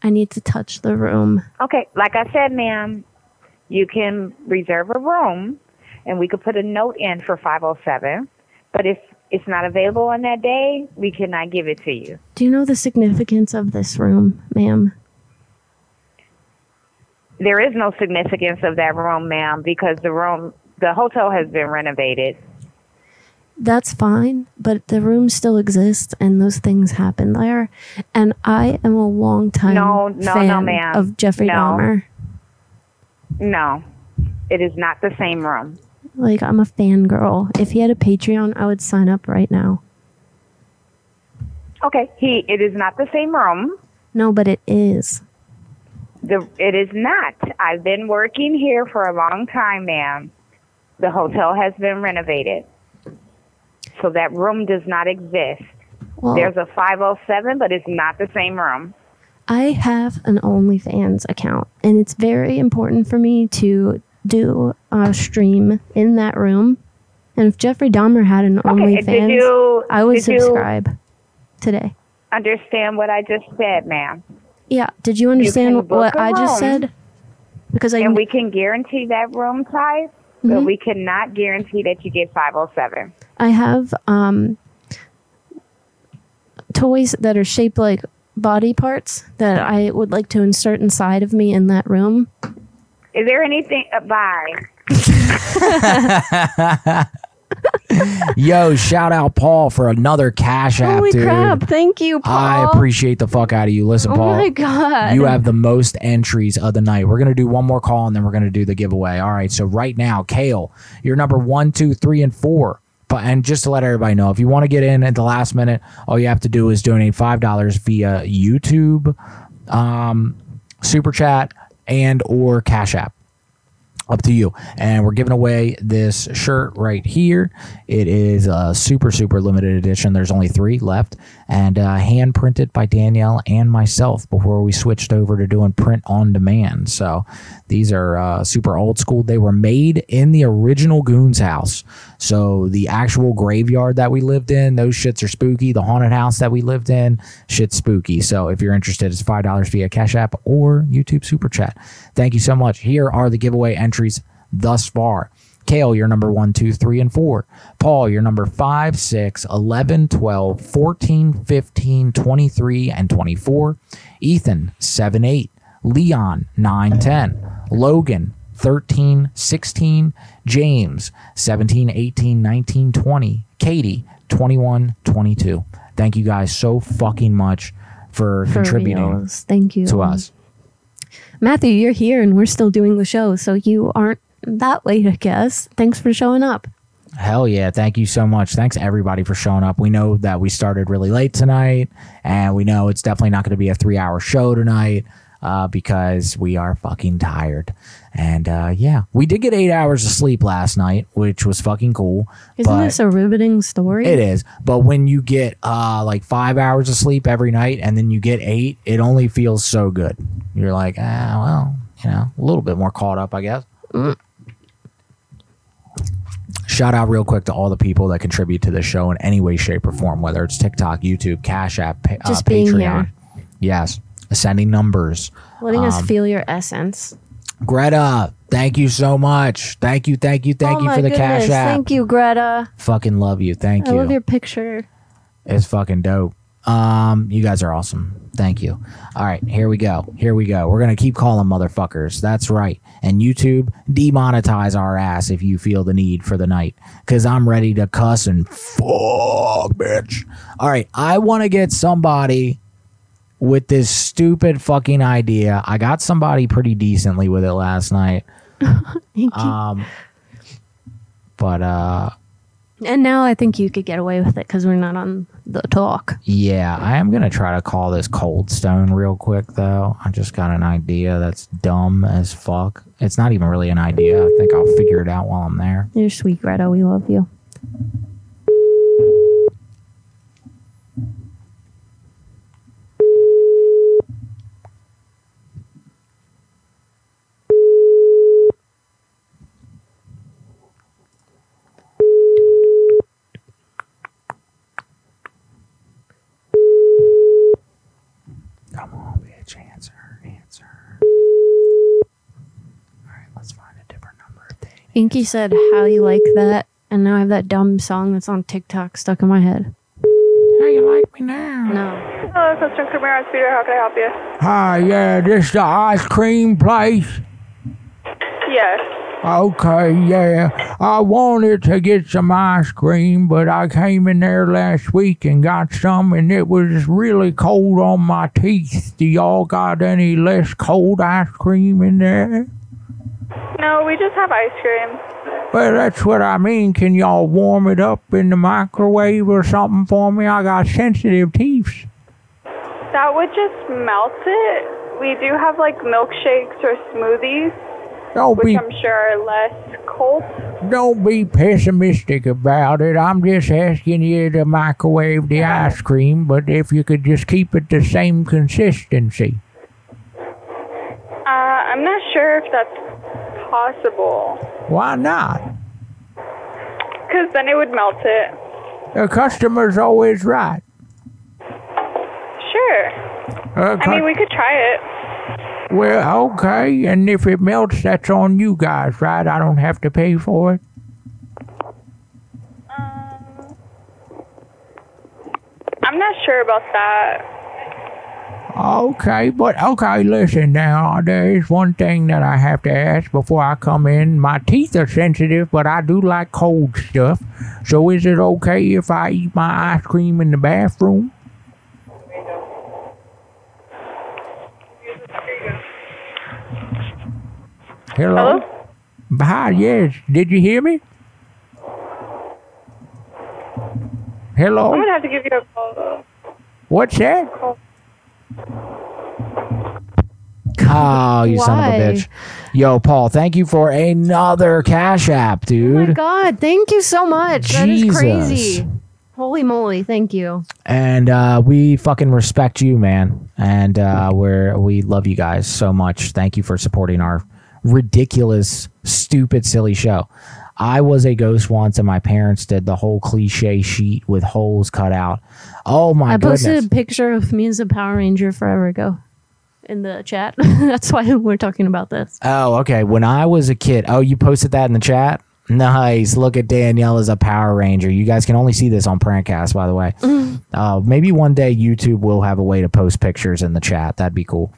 I need to touch the room. Okay, like I said, ma'am, you can reserve a room and we could put a note in for 507. But if it's not available on that day, we cannot give it to you. Do you know the significance of this room, ma'am? There is no significance of that room, ma'am, because the room, the hotel has been renovated. That's fine, but the room still exists and those things happen there. And I am a long time No, no, no, fan ma'am. of Jeffrey No. Dahmer. No, it is not the same room. Like I'm a fangirl. If he had a Patreon, I would sign up right now. Okay, he, it is not the same room. No, but it is. The, it is not. I've been working here for a long time, ma'am. The hotel has been renovated. So that room does not exist. Well- There's a 507, but it's not the same room. I have an OnlyFans account, and it's very important for me to do a stream in that room. And if Jeffrey Dahmer had an Okay, OnlyFans, you- I would subscribe today. Understand what I just said, ma'am. Yeah. Did you understand can book what I just said? Because I and we can guarantee that room size, but Mhm. we cannot guarantee that you get 507. I have um, toys that are shaped like body parts that I would like to insert inside of me in that room. Is there anything? Uh, bye. <laughs> <laughs> Yo, shout out Paul for another cash app, Holy dude. crap! Thank you, Paul. I appreciate the fuck out of you. Listen, Paul. Oh Paul. my God. You have the most entries of the night. We're gonna do one more call and then we're gonna do the giveaway. All right. So right now, Kale, you're number one, two, three, and four. But and just to let everybody know, if you want to get in at the last minute, all you have to do is donate five dollars via YouTube, um, super chat, and or Cash App up to you. And we're giving away this shirt right here. It is a super, super limited edition. There's only three left and uh, hand printed by Danielle and myself before we switched over to doing print on demand. So these are uh, super old school. They were made in the original Goonz house. So the actual graveyard that we lived in, those shits are spooky. The haunted house that we lived in, shit's spooky. So if you're interested, it's five dollars via Cash App or YouTube Super Chat. Thank you so much. Here are the giveaway entries thus far. Kale, you're number one, two, three, and four. Paul, you're number five, six, 11, 12, 14, 15, 23, and 24. Ethan, 7, 8. Leon, 9, 10. Logan, 13, 16. James, 17, 18, 19, 20. Katie, 21, 22. Thank you guys so fucking much for, For contributing reals. Thank you. to us. Matthew, you're here and we're still doing the show, so you aren't that late, I guess. Thanks for showing up. Hell yeah. Thank you so much. Thanks everybody for showing up. We know that we started really late tonight, and we know it's definitely not going to be a three hour show tonight uh, because we are fucking tired. And uh, yeah, we did get eight hours of sleep last night, which was fucking cool. Isn't this a riveting story? it is. But when you get uh, like five hours of sleep every night and then you get eight, it only feels so good. You're like, ah, well, you know, a little bit more caught up, I guess. Shout out real quick to all the people that contribute to the show in any way, shape, or form, whether it's TikTok, YouTube, Cash App, pa- uh, Just being Patreon. here. Yes, ascending numbers. Letting us Um, feel your essence. Greta, thank you so much. Thank you, thank you, thank oh you for the goodness. Cash App. Thank you, Greta. Fucking love you. Thank I you. I love your picture. It's fucking dope. Um, you guys are awesome. Thank you. All right, here we go. Here we go. We're gonna keep calling motherfuckers. That's right. And YouTube demonetize our ass if you feel the need for the night, cause I'm ready to cuss and fuck, bitch. All right, I want to get somebody with this stupid fucking idea. I got somebody pretty decently with it last night. <laughs> Thank you. Um, but uh, and now I think you could get away with it because we're not on the talk. Yeah, I am gonna try to call this Cold Stone real quick though. I just got an idea that's dumb as fuck. It's not even really an idea. I think I'll figure it out while I'm there. You're sweet, Greta. We love you. Come on, bitch, answer, answer. All right, let's find a different number. Inky said, How you like that? And now I have that dumb song that's on TikTok stuck in my head. How you like me now? No. Hello, Customer Premier on speaker. How can I help you? Hi, yeah, this the ice cream place. Yes. Okay, yeah. I wanted to get some ice cream, but I came in there last week and got some, and it was really cold on my teeth. Do y'all got any less cold ice cream in there? No, we just have ice cream. Well, that's what I mean. Can y'all warm it up in the microwave or something for me? I got sensitive teeth. That would just melt it. We do have like milkshakes or smoothies, Don't which be I'm sure are less cold. Don't be pessimistic about it. I'm just asking you to microwave the ice cream, but if you could just keep it the same consistency. Uh, I'm not sure if that's possible. Why not? Because then it would melt it. The customer's always right. Sure. Uh, I mean, we could try it. well, okay, and if it melts, that's on you guys, right? I don't have to pay for it. I'm not sure about that. Okay, but okay, listen now. There is one thing that I have to ask before I come in. My teeth are sensitive, but I do like cold stuff. So is it okay if I eat my ice cream in the bathroom? Hello? Hello? Hi, yes. Did you hear me? Hello? I'm gonna have to give you a call though. What's that? Oh, you son of a bitch. Yo, Paul, thank you for another Cash App, dude. Oh my. God, thank you so much. That is crazy. Holy moly, thank you. and uh, we fucking respect you, man. And uh, we're we love you guys so much. Thank you for supporting our ridiculous, stupid, silly show. I was a ghost once, and my parents did the whole cliche sheet with holes cut out. Oh my I posted goodness! a picture of me as a Power Ranger forever ago in the chat. <laughs> That's why we're talking about this. Oh, okay. When I was a kid, oh, you posted that in the chat. Nice. Look at Danielle as a Power Ranger. You guys can only see this on Prankcast, by the way. Uh, maybe one day YouTube will have a way to post pictures in the chat. That'd be cool.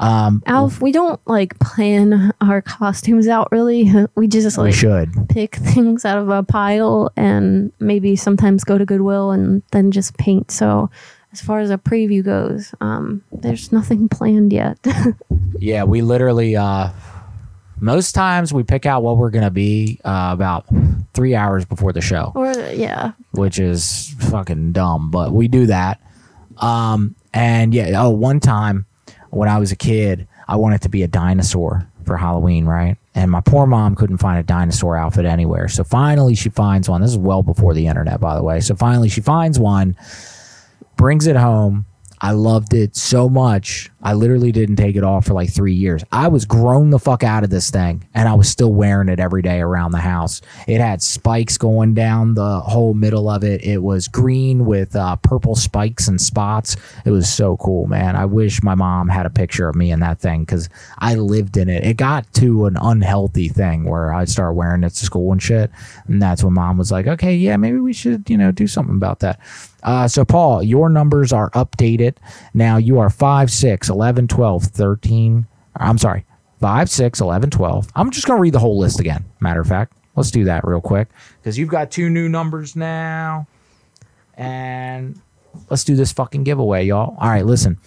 Um, Alf, we don't like plan our costumes out really. <laughs> We just we like should. pick <laughs> things out of a pile and maybe sometimes go to Goodwill and then just paint. So as far as a preview goes, um, there's nothing planned yet. <laughs> Yeah, we literally uh most times we pick out what we're gonna be uh, about three hours before the show, or yeah, which is fucking dumb, but we do that. Um and yeah, oh one time when I was a kid, I wanted to be a dinosaur for Halloween, right? And my poor mom couldn't find a dinosaur outfit anywhere. So finally she finds one. This is well before the internet, by the way. So finally she finds one, brings it home. I loved it so much. I literally didn't take it off for like three years. I was grown the fuck out of this thing, and I was still wearing it every day around the house. It had spikes going down the whole middle of it. It was green with uh, purple spikes and spots. It was so cool, man. I wish my mom had a picture of me in that thing because I lived in it. It got to an unhealthy thing where I started wearing it to school and shit, and that's when mom was like, "Okay, yeah, maybe we should, you know, do something about that." Uh, so, Paul, your numbers are updated. Now you are 5, 6, 11, 12, 13. I'm sorry, 5, 6, 11, 12. I'm just going to read the whole list again. Matter of fact, let's do that real quick because you've got two new numbers now. And let's do this fucking giveaway, y'all. All right, listen.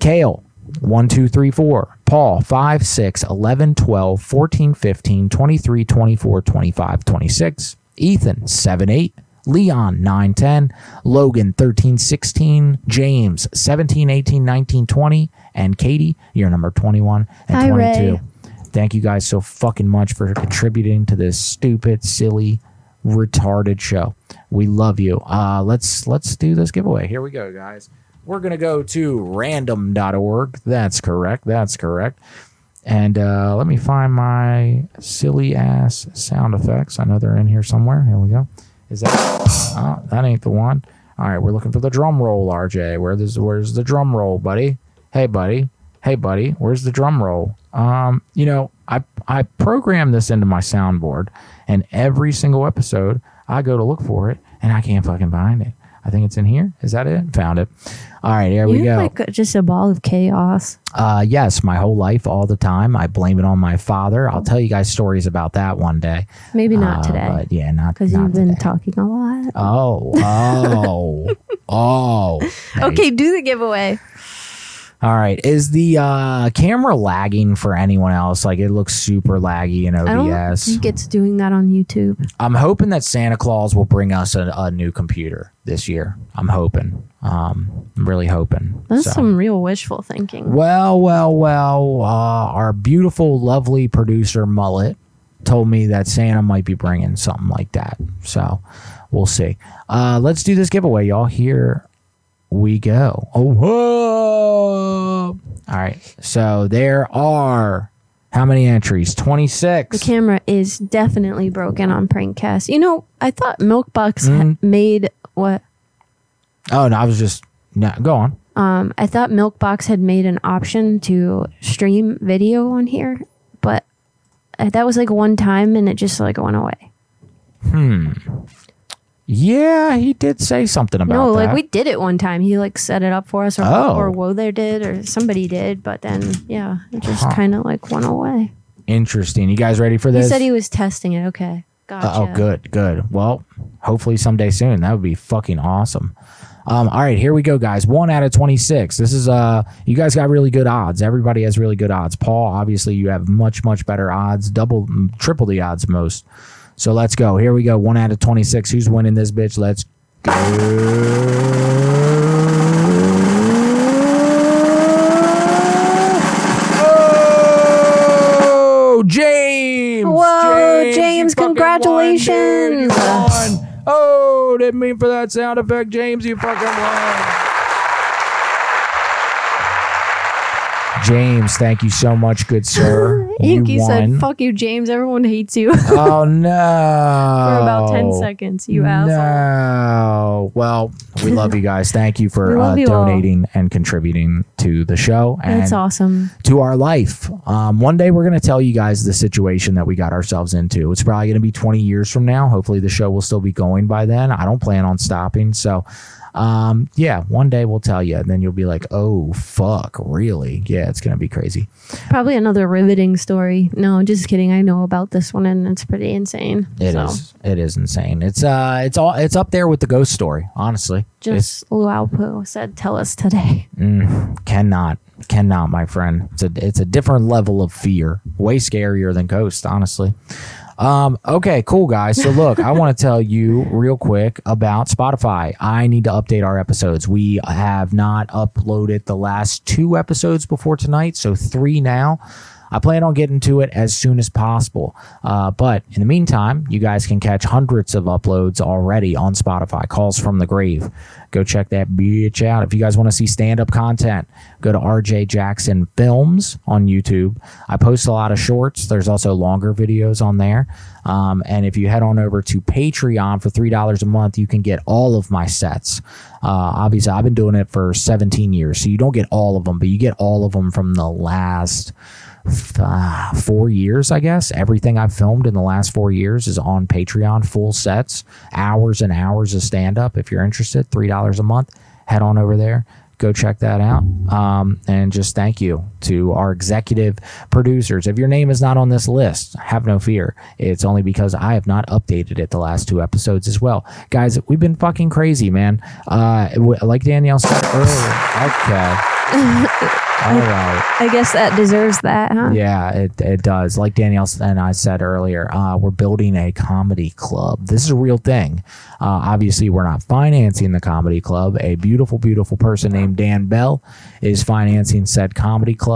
Kale, 1, 2, 3, 4. Paul, 5, 6, 11, 12, 14, 15, 23, 24, 25, 26. Ethan, 7, 8. Leon, 910, Logan, 1316, James, 17, 18, 19, 20. And Katie, you're number 21 and Hi, 22. Ray. Thank you guys so fucking much for contributing to this stupid, silly, retarded show. We love you. Uh, let's let's do this giveaway. Here we go, guys. We're gonna go to random.org. That's correct. That's correct. And uh, let me find my silly ass sound effects. I know they're in here somewhere. Here we go. Is that? Oh, that ain't the one. All right, we're looking for the drum roll, RJ. Where this? Where's the drum roll, buddy? Hey, buddy. Hey, buddy. Where's the drum roll? Um, you know, I I programmed this into my soundboard, and every single episode I go to look for it, and I can't fucking find it. I think it's in here. Is that it? Found it. All right, here we You're go. like just a ball of chaos. Uh, yes, my whole life, all the time. I blame it on my father. I'll tell you guys stories about that one day. Maybe not Uh, today. But yeah, not Because you've been talking a lot. Oh, oh, <laughs> oh. Okay, do the giveaway. All right. Is the uh, camera lagging for anyone else? Like it looks super laggy in I don't OBS. think it's doing that on YouTube. I'm hoping that Santa Claus will bring us a, a new computer this year. I'm hoping. Um, I'm really hoping. That's So- some real wishful thinking. Well, well, well. Uh, our beautiful, lovely producer Mullet told me that Santa might be bringing something like that. So we'll see. Uh, let's do this giveaway, y'all. Here we go. Oh, whoa. All right. So there are how many entries? 26. The camera is definitely broken on Prankcast. You know, I thought Milkbox ha- Mhm. made what? Oh no, I was just no. Go on. Um, I thought Milkbox had made an option to stream video on here, but uh, that was like one time and it just like went away. Hmm. Yeah, he did say something about no, that. like we did it one time. He like set it up for us, or Oh. or Whoa there did, or somebody did. But then, yeah, it just Huh. kind of like went away. Interesting. You guys ready for this? He this? said he was testing it. Okay, gotcha. Uh, oh, good, good. Well, hopefully someday soon. That would be fucking awesome. Um, all right, here we go, guys. One out of twenty-six. This is uh, you guys got really good odds. Everybody has really good odds. Paul, obviously, you have much, much better odds. Double, mm, triple the odds most. So let's go. Here we go. One out of twenty-six. Who's winning this bitch? Let's go. Oh James. Whoa, James, you fucking won, dude. congratulations. You won. Oh, didn't mean for that sound effect, James. You fucking won. James, thank you so much, good sir. <laughs> you won. said, "Fuck you, James. Everyone hates you." <laughs> oh no! For about ten seconds, you asshole. No. Well, we love you guys. Thank you <laughs> We for love uh, you all. donating and contributing to the show and That's awesome. to our life. Um, one day we're going to tell you guys the situation that we got ourselves into. It's probably going to be 20 years from now. Hopefully, the show will still be going by then. I don't plan on stopping. So, um, yeah, one day we'll tell you, and then you'll be like, oh, fuck, really? Yeah, it's going to be crazy. Probably another riveting story. No, just kidding. I know about this one, and it's pretty insane. It is. so, It is insane. It's uh, it's all. It's up there with the ghost story. Honestly, Just Luaupo said, "Tell us today." <laughs> Mm, cannot, cannot, my friend. It's a it's a different level of fear. Way scarier than Ghost, honestly. Um, okay, cool guys. So look, I want to tell you real quick about Spotify. I need to update our episodes. We have not uploaded the last two episodes before tonight, so three now. I plan on getting to it as soon as possible. Uh, but in the meantime, you guys can catch hundreds of uploads already on Spotify. Calls from the Grave. Go check that bitch out. If you guys want to see stand up content, go to RJ Jackson Films on YouTube. I post a lot of shorts. There's also longer videos on there. Um, and if you head on over to Patreon for $3 a month, you can get all of my sets. Uh, obviously, I've been doing it for 17 years, so you don't get all of them, but you get all of them from the last uh, four years, I guess. Everything I've filmed in the last four years is on Patreon, full sets, hours and hours of stand up. If you're interested, $3 a month, head on over there. Go check that out. Um, and just thank you to our executive producers. If your name is not on this list, have no fear. It's only because I have not updated it the last two episodes as well. Guys, we've been fucking crazy, man. Uh, like Danielle said earlier. Okay. <laughs> All right. I guess that deserves that, huh? Yeah, it, it does. Like Danielle and I said earlier, uh, we're building a comedy club. This is a real thing. Uh, obviously, we're not financing the comedy club. A beautiful, beautiful person named Dan Bell is financing said comedy club,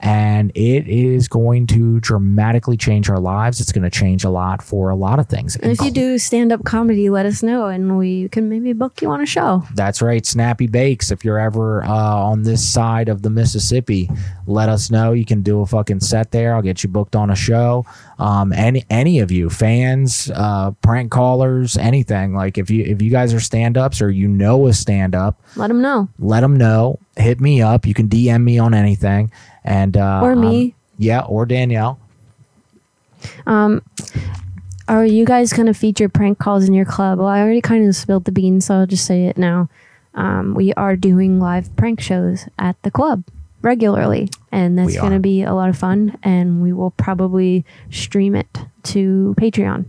and it is going to dramatically change our lives. It's going to change a lot for a lot of things. And if you do stand up comedy, let us know, and we can maybe book you on a show. That's right, Snappy Bakes. If you're ever uh, on this side of the Mississippi, let us know. You can do a fucking set there. I'll get you booked on a show. Um, any any of you fans, uh, prank callers, anything like if you if you guys are stand ups or you know a stand up, Let them know. let them know. Hit me up. You can DM me on anything, and uh, Or me. um, yeah, or Danielle. Um, are you guys going to feature prank calls in your club? Well, I already kind of spilled the beans, so I'll just say it now. Um, we are doing live prank shows at the club regularly, and that's going to be a lot of fun. And we will probably stream it to Patreon.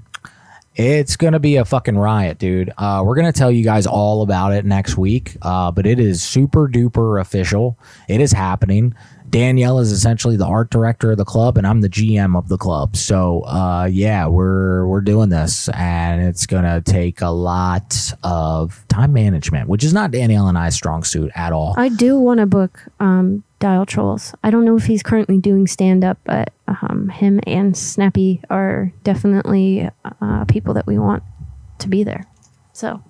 It's gonna be a fucking riot, dude. Uh, we're gonna tell you guys all about it next week. Uh, but it is super duper official. It is happening. Danielle is essentially the art director of the club, and I'm the GM of the club. So, uh, yeah, we're we're doing this, and it's gonna take a lot of time management, which is not Danielle and I's strong suit at all. I do want to book um, Dial Trolls. I don't know if he's currently doing stand up, but um, him and Snappy are definitely uh, people that we want to be there. So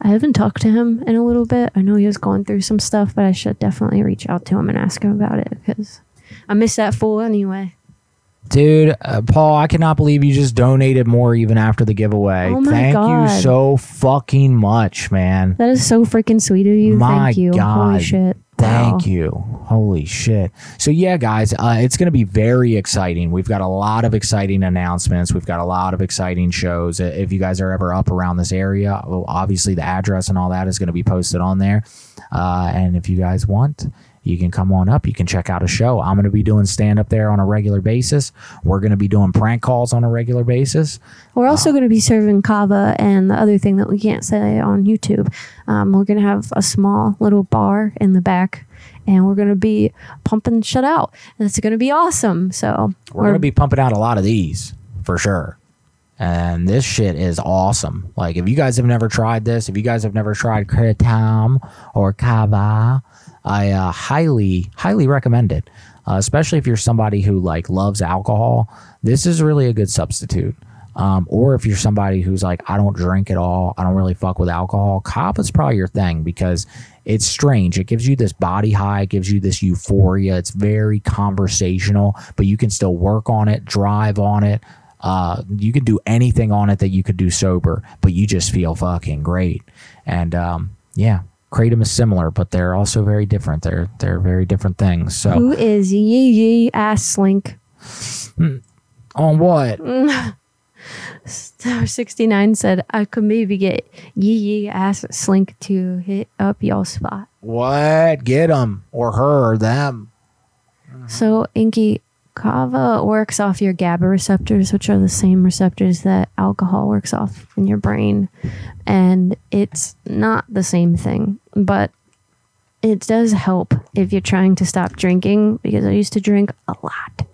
I haven't talked to him in a little bit. I know he was going through some stuff, but I should definitely reach out to him and ask him about it because I miss that fool anyway. Dude, uh, Paul, I cannot believe you just donated more even after the giveaway. Oh my Thank God. you so fucking much, man. That is so freaking sweet of you. My Thank you. God. Holy shit. Thank you. Holy shit. So yeah, guys, uh, it's going to be very exciting. We've got a lot of exciting announcements. We've got a lot of exciting shows. Uh, If you guys are ever up around this area, well, obviously the address and all that is going to be posted on there. Uh, and if you guys want, you can come on up. You can check out a show. I'm going to be doing stand up there on a regular basis. We're going to be doing prank calls on a regular basis. We're also going to be serving kava and the other thing that we can't say on YouTube. Um, we're going to have a small little bar in the back and we're going to be pumping shit out. And it's going to be awesome. So We're going to be pumping out a lot of these for sure. And this shit is awesome. Like, if you guys have never tried this, if you guys have never tried Kratom or Kava, I uh, highly, highly recommend it. Uh, especially if you're somebody who like loves alcohol, this is really a good substitute. Um, or if you're somebody who's like, I don't drink at all, I don't really fuck with alcohol, Kava's probably your thing because it's strange. It gives you this body high, it gives you this euphoria. It's very conversational, but you can still work on it, drive on it. Uh, you can do anything on it that you could do sober, but you just feel fucking great. And um, yeah, kratom is similar, but they're also very different. They're they're very different things. So who is Yee Yee Ass Slink? Hmm. on what? Star 69 said, I could maybe get Yee Yee Ass Slink to hit up y'all spot. What? Get them or her or them. Mm-hmm. So, Inky, kava works off your GABA receptors, which are the same receptors that alcohol works off in your brain. And it's not the same thing, but it does help if you're trying to stop drinking because I used to drink a lot.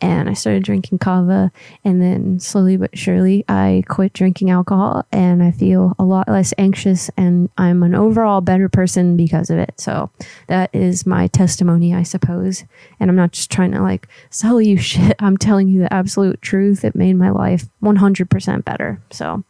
And I started drinking kava, and then slowly but surely, I quit drinking alcohol, and I feel a lot less anxious, and I'm an overall better person because of it. So that is my testimony, I suppose. And I'm not just trying to like sell you <laughs> shit. I'm telling you the absolute truth. It made my life 100% better. So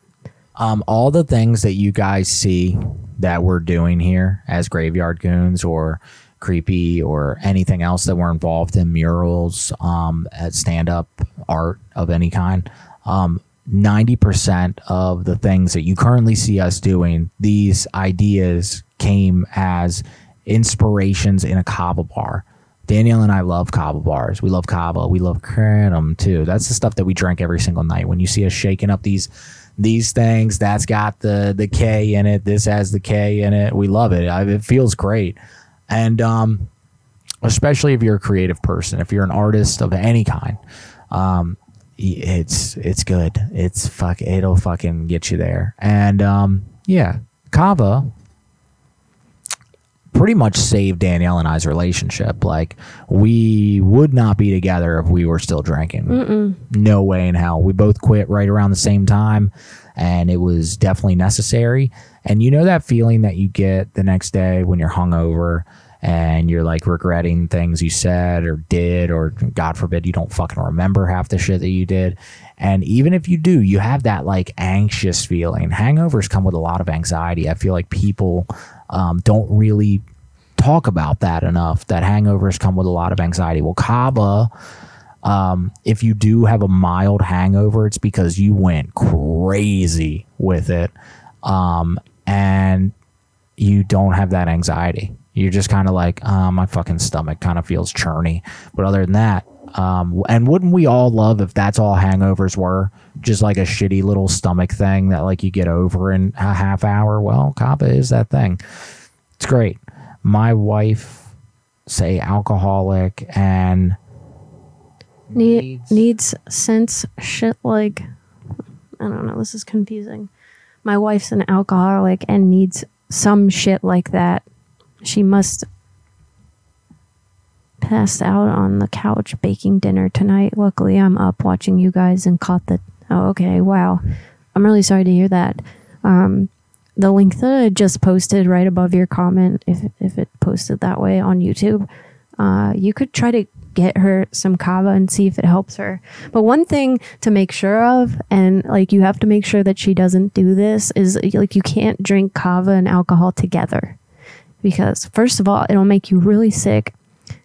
um, all the things that you guys see that we're doing here as Graveyard Goonz or creepy or anything else that we're involved in murals um, at stand-up art of any kind um, 90% of the things that you currently see us doing these ideas came as inspirations in a kava bar Danielle and I love kava bars. We love kava. We love kratom too. That's the stuff that we drink every single night. When you see us shaking up these these things, that's got the the K in it. This has the K in it. We love it. I, it feels great, and um, especially if you're a creative person, if you're an artist of any kind, um, it's it's good. It's fuck. It'll fucking get you there. And um, yeah, kava pretty much saved Danielle and I's relationship. Like we would not be together if we were still drinking. Mm-mm. No way in hell. We both quit right around the same time, and it was definitely necessary. And you know that feeling that you get the next day when you're hungover and you're like regretting things you said or did, or God forbid you don't fucking remember half the shit that you did. And even if you do, you have that like anxious feeling. Hangovers come with a lot of anxiety. I feel like people um, don't really talk about that enough. That hangovers come with a lot of anxiety. Well, Kava, um, if you do have a mild hangover, it's because you went crazy with it, um, and you don't have that anxiety. You're just kind of like, uh, my fucking stomach kind of feels churny. But other than that, um, and wouldn't we all love if that's all hangovers were? Just like a shitty little stomach thing that like you get over in a half hour. Well, Kava is that thing. It's great. My wife, say alcoholic, and Need, needs sense shit like I don't know, this is confusing. My wife's an alcoholic and needs some shit like that. She must pass out on the couch baking dinner tonight. Luckily, I'm up watching you guys and caught the. Oh, okay. Wow. I'm really sorry to hear that. Um, the link that I just posted right above your comment, if if it posted that way on YouTube, uh, you could try to get her some kava and see if it helps her. But one thing to make sure of, and like you have to make sure that she doesn't do this, is like you can't drink kava and alcohol together. Because, first of all, it'll make you really sick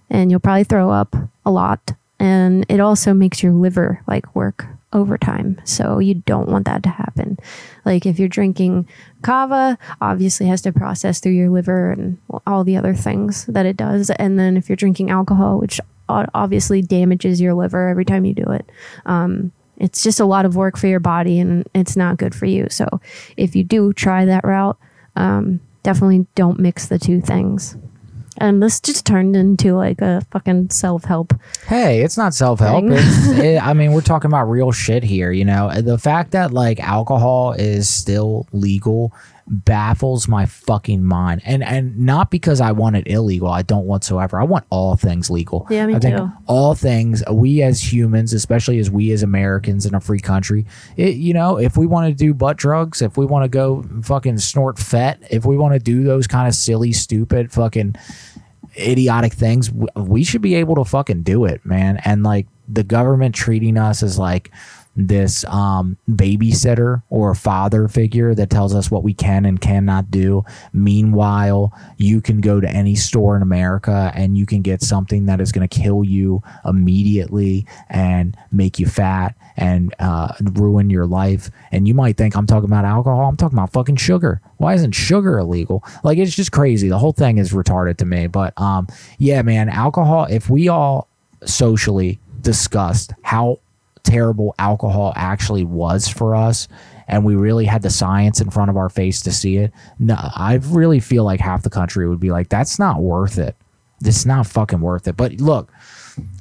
and you'll probably throw up a lot. And it also makes your liver like work overtime. So you don't want that to happen. Like if you're drinking kava, obviously has to process through your liver and all the other things that it does. And then if you're drinking alcohol, which obviously damages your liver every time you do it. Um, it's just a lot of work for your body and it's not good for you. So if you do try that route, um, definitely don't mix the two things. And this just turned into like a fucking self help. Hey, it's not self help. <laughs> It, I mean, we're talking about real shit here. You know, the fact that like alcohol is still legal baffles my fucking mind, and and not because I want it illegal. I don't whatsoever. I want all things legal. Yeah, me I think too. all things we as humans, especially as we as Americans in a free country, it, you know, if we want to do butt drugs, if we want to go fucking snort fet, if we want to do those kind of silly, stupid, fucking idiotic things, we should be able to fucking do it, man. And like the government treating us as like this um, babysitter or father figure that tells us what we can and cannot do. Meanwhile, you can go to any store in America and you can get something that is going to kill you immediately and make you fat and uh, ruin your life. And you might think I'm talking about alcohol. I'm talking about fucking sugar. Why isn't sugar illegal? Like it's just crazy. The whole thing is retarded to me. But um, yeah, man, alcohol. If we all socially discussed how terrible alcohol actually was for us and we really had the science in front of our face to see it. No i really feel like half the country would be like that's not worth it. It's not fucking worth it. But look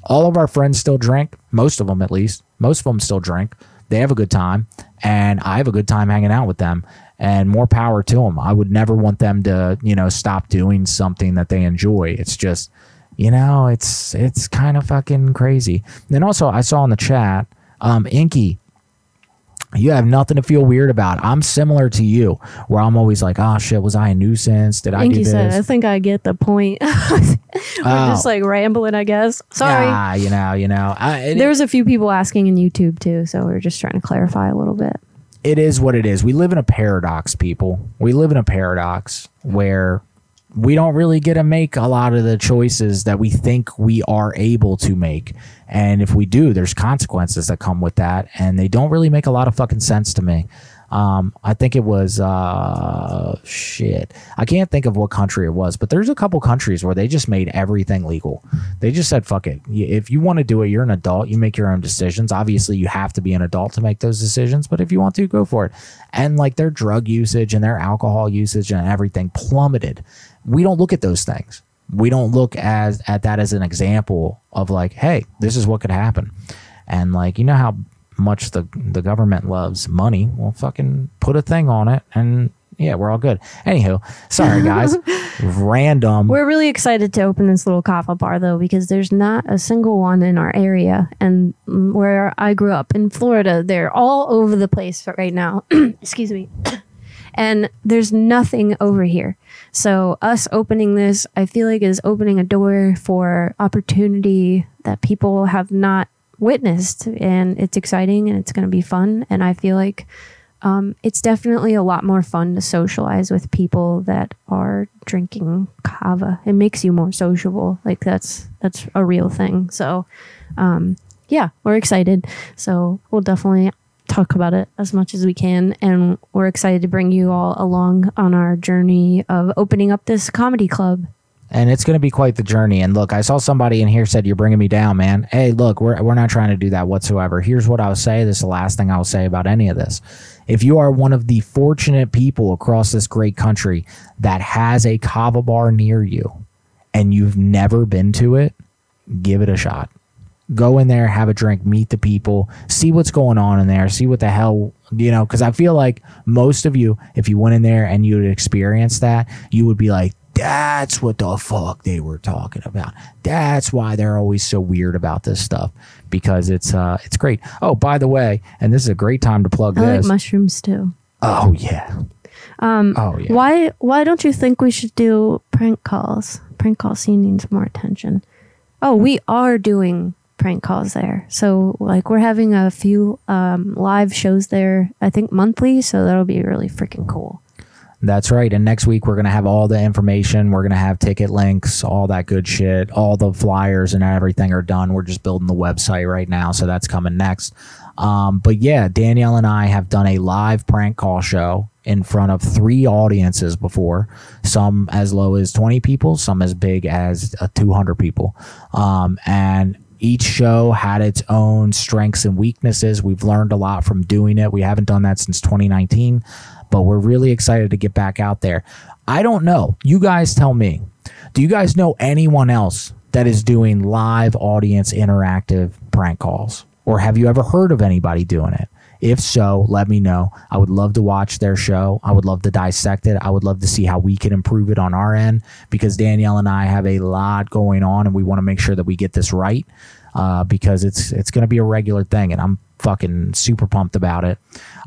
all of our friends still drink most of them at least. Most of them still drink. They have a good time and i have a good time hanging out with them and more power to them i would never want them to you know stop doing something that they enjoy. It's just you know it's it's kind of fucking crazy. And also i saw in the chat um inky you have nothing to feel weird about. I'm similar to you, where I'm always like, "Oh shit, was I a nuisance? Did I do Inky this?" said, I think I get the point. <laughs> We're Oh. just like rambling, I guess. Sorry. Ah, you know, you know. I, it, There was a few people asking in YouTube too, so we are just trying to clarify a little bit. it is what it is. We live in a paradox, people. We live in a paradox where we don't really get to make a lot of the choices that we think we are able to make. And if we do, there's consequences that come with that. And they don't really make a lot of fucking sense to me. Um, I think it was uh shit. I can't think of what country it was, but there's a couple countries where they just made everything legal. They just said, "Fuck it. If you want to do it, you're an adult. You make your own decisions. Obviously, you have to be an adult to make those decisions, but if you want to, go for it." And like their drug usage and their alcohol usage and everything plummeted. We don't look at those things. We don't look as at that as an example of like, "Hey, this is what could happen." And like, you know how much the the government loves money. Well, fucking put a thing on it, and yeah, we're all good. Anywho, sorry guys, <laughs> random. We're really excited to open this little kava bar though, because there's not a single one in our area. And where I grew up in Florida, they're all over the place right now. <clears throat> Excuse me. <clears throat> and there's nothing over here. So us opening this, I feel like is opening a door for opportunity that people have not witnessed and it's exciting and it's going to be fun and I feel like um, it's definitely a lot more fun to socialize with people that are drinking kava. It makes you more sociable. Like that's that's a real thing. So, um, yeah, we're excited. So we'll definitely talk about it as much as we can, and we're excited to bring you all along on our journey of opening up this comedy club. and it's going to be quite the journey. And look, I saw somebody in here said you're bringing me down, man. Hey, look, we're we're not trying to do that whatsoever. Here's what I'll say. This is the last thing I'll say about any of this. If you are one of the fortunate people across this great country that has a kava bar near you, and you've never been to it, give it a shot. Go in there, have a drink, meet the people, see what's going on in there, see what the hell, you know, because I feel like most of you, if you went in there and you would experience that, you would be like, that's what the fuck they were talking about. That's why they're always so weird about this stuff because it's uh it's great. Oh, by the way, and this is a great time to plug I like this. mushrooms too. oh yeah. Um, Oh, yeah. Why why don't you think we should do prank calls? Prank call scene needs more attention. Oh, we are doing prank calls there. So like we're having a few um, live shows there. I think monthly. So that'll be really freaking cool. That's right. And next week, we're to have all the information. We're to have ticket links, all that good shit. All the flyers and everything are done. We're just building the website right now. So that's coming next. Um, but yeah, Danielle and I have done a live prank call show in front of three audiences before, some as low as 20 people, some as big as uh, 200 people. Um, and each show had its own strengths and weaknesses. We've learned a lot from doing it. We haven't done that since 2019, but we're really excited to get back out there. I don't know. You guys tell me. Do you guys know anyone else that is doing live audience interactive prank calls? Or have you ever heard of anybody doing it? If so, let me know. I would love to watch their show. I would love to dissect it. I would love to see how we can improve it on our end because Danielle and I have a lot going on and we want to make sure that we get this right uh, because it's it's going to be a regular thing and I'm fucking super pumped about it.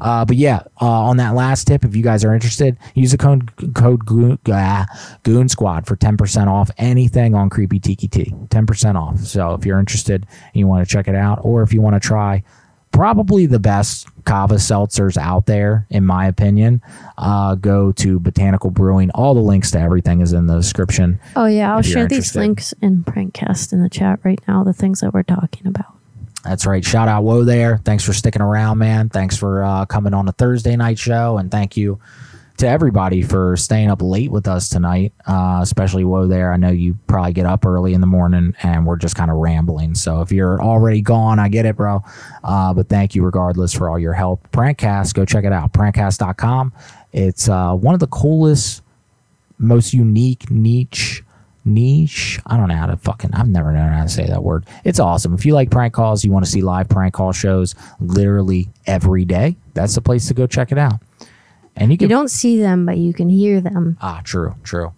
Uh, but yeah, uh, on that last tip, if you guys are interested, use the code code Goon, ah, Goon Squad for ten percent off anything on Creepy Tiki T. Ten percent off. So if you're interested and you want to check it out, or if you want to try probably the best kava seltzers out there in my opinion uh, go to botanical brewing all the links to everything is in the description Oh yeah, I'll share these links in Prankcast in the chat right now. The things that we're talking about. That's right. Shout out Woe there. Thanks for sticking around, man. Thanks for uh, coming on a Thursday night show, and thank you to everybody for staying up late with us tonight. Uh, especially Woe there. I know you probably get up early in the morning, and we're just kind of rambling. So if you're already gone, I get it, bro. Uh, but thank you regardless for all your help. Prankcast, go check it out. Prankcast.com. It's uh, one of the coolest, most unique niche niche. I don't know how to fucking. I've never known how to say that word. It's awesome. If you like prank calls, you want to see live prank call shows literally every day. That's the place to go check it out. And you You don't see them, but you can hear them. ah true true.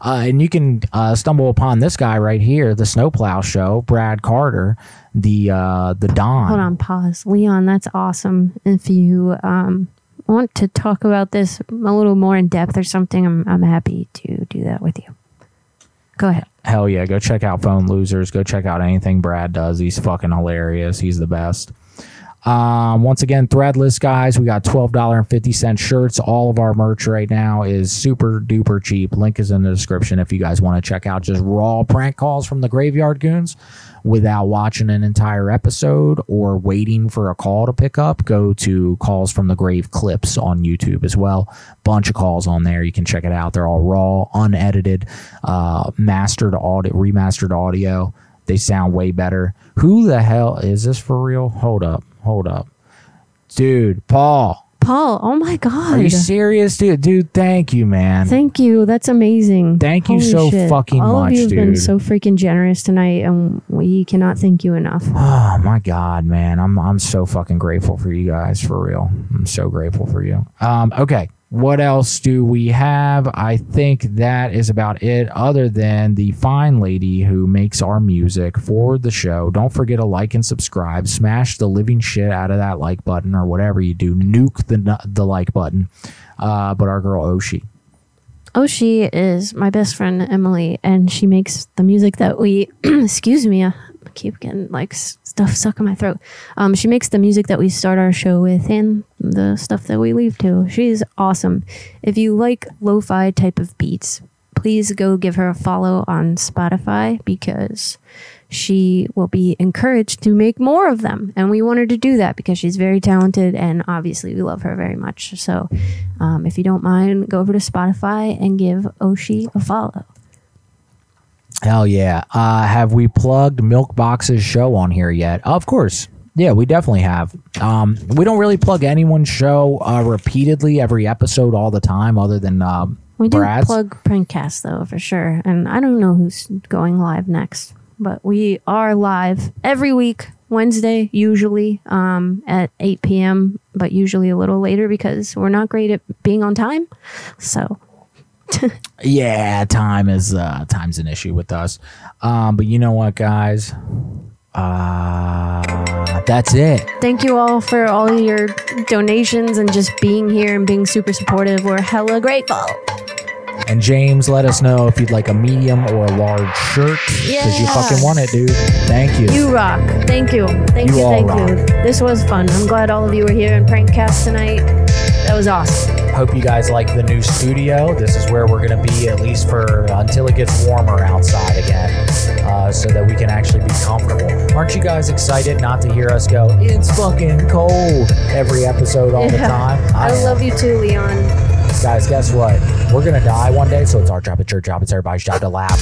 Uh, and you can uh, stumble upon this guy right here, the Snowplow Show, Brad Carter, the uh, the Don. Hold on, pause. Leon, that's awesome. If you um, want to talk about this a little more in depth or something, I'm, I'm happy to do that with you. Go ahead. Hell yeah, go check out Phone Losers. Go check out anything Brad does. He's fucking hilarious. He's the best. Um, once again, threadless guys, we got twelve dollar and fifty cent shirts. All of our merch right now is super duper cheap. Link is in the description if you guys want to check out just raw prank calls from the Graveyard Goonz without watching an entire episode or waiting for a call to pick up. Go to Calls from the Grave clips on YouTube as well. Bunch of calls on there. You can check it out. They're all raw, unedited, uh, mastered audio, remastered audio. They sound way better. Who the hell is this for real? Hold up, hold up, dude. Paul, Paul, oh my God. are you serious, dude? Dude, thank you, man. Thank you. That's amazing. Thank you Holy so shit. fucking All much, of you have been so freaking generous tonight, and we cannot thank you enough. <sighs> Oh my god, man. I'm I'm so fucking grateful for you guys for real. I'm so grateful for you. Um okay. What else do we have? I think that is about it, other than the fine lady who makes our music for the show. Don't forget to like and subscribe. Smash the living shit out of that like button or whatever you do. Nuke the the like button. Uh, but our girl Oshi. Oshi is my best friend Emily, and she makes the music that we. <clears throat> excuse me, keep getting like stuff stuck in my throat. Um, she makes the music that we start our show with, and the stuff that we leave to. She's awesome. If you like lo-fi type of beats, please go give her a follow on Spotify because she will be encouraged to make more of them. And we want her to do that because she's very talented and obviously we love her very much. So um, if you don't mind, go over to Spotify and give Oshi a follow. Hell yeah. Uh, have we plugged Milk Box's show on here yet? Of course. Yeah, we definitely have. Um, we don't really plug anyone's show uh, repeatedly every episode all the time, other than um, We do Brad's. plug Prankcast though for sure. And I don't know who's going live next, but we are live every week, Wednesday, usually um, at 8 p.m., but usually a little later because we're not great at being on time. So <laughs> yeah, time is uh, time's an issue with us. Um, but you know what, guys? Uh, that's it. thank you all for all your donations and just being here and being super supportive. We're hella grateful. And James, let us know if you'd like a medium or a large shirt because you fucking want it, dude. Thank you. You rock. Thank you. Thank You you. all Thank you. This was fun. I'm glad all of you were here in Prankcast tonight. That was awesome. Hope you guys like the new studio. This is where we're going to be at least for until it gets warmer outside again, uh, so that we can actually be comfortable. Aren't you guys excited not to hear us go? It's fucking cold every episode all the time. I love you too, Leon. Guys, guess what? We're gonna die one day, so it's our job. It's your job. It's everybody's job to laugh.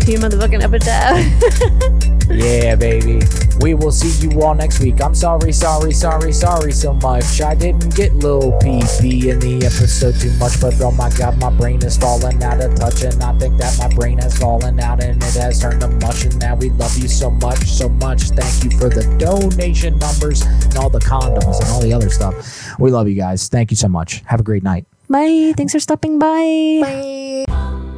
Team motherfucking epitaph. <laughs> Yeah, baby. We will see you all next week. I'm sorry, sorry, sorry, sorry so much. I didn't get Lil PP in the episode too much, but oh my god, my brain is falling out of touch, and I think that my brain has fallen out and it has turned to mush. And now we love you so much, so much. Thank you for the donation numbers and all the condoms and all the other stuff. We love you guys. Thank you so much. Have a great night. Bye. Thanks for stopping by. Bye.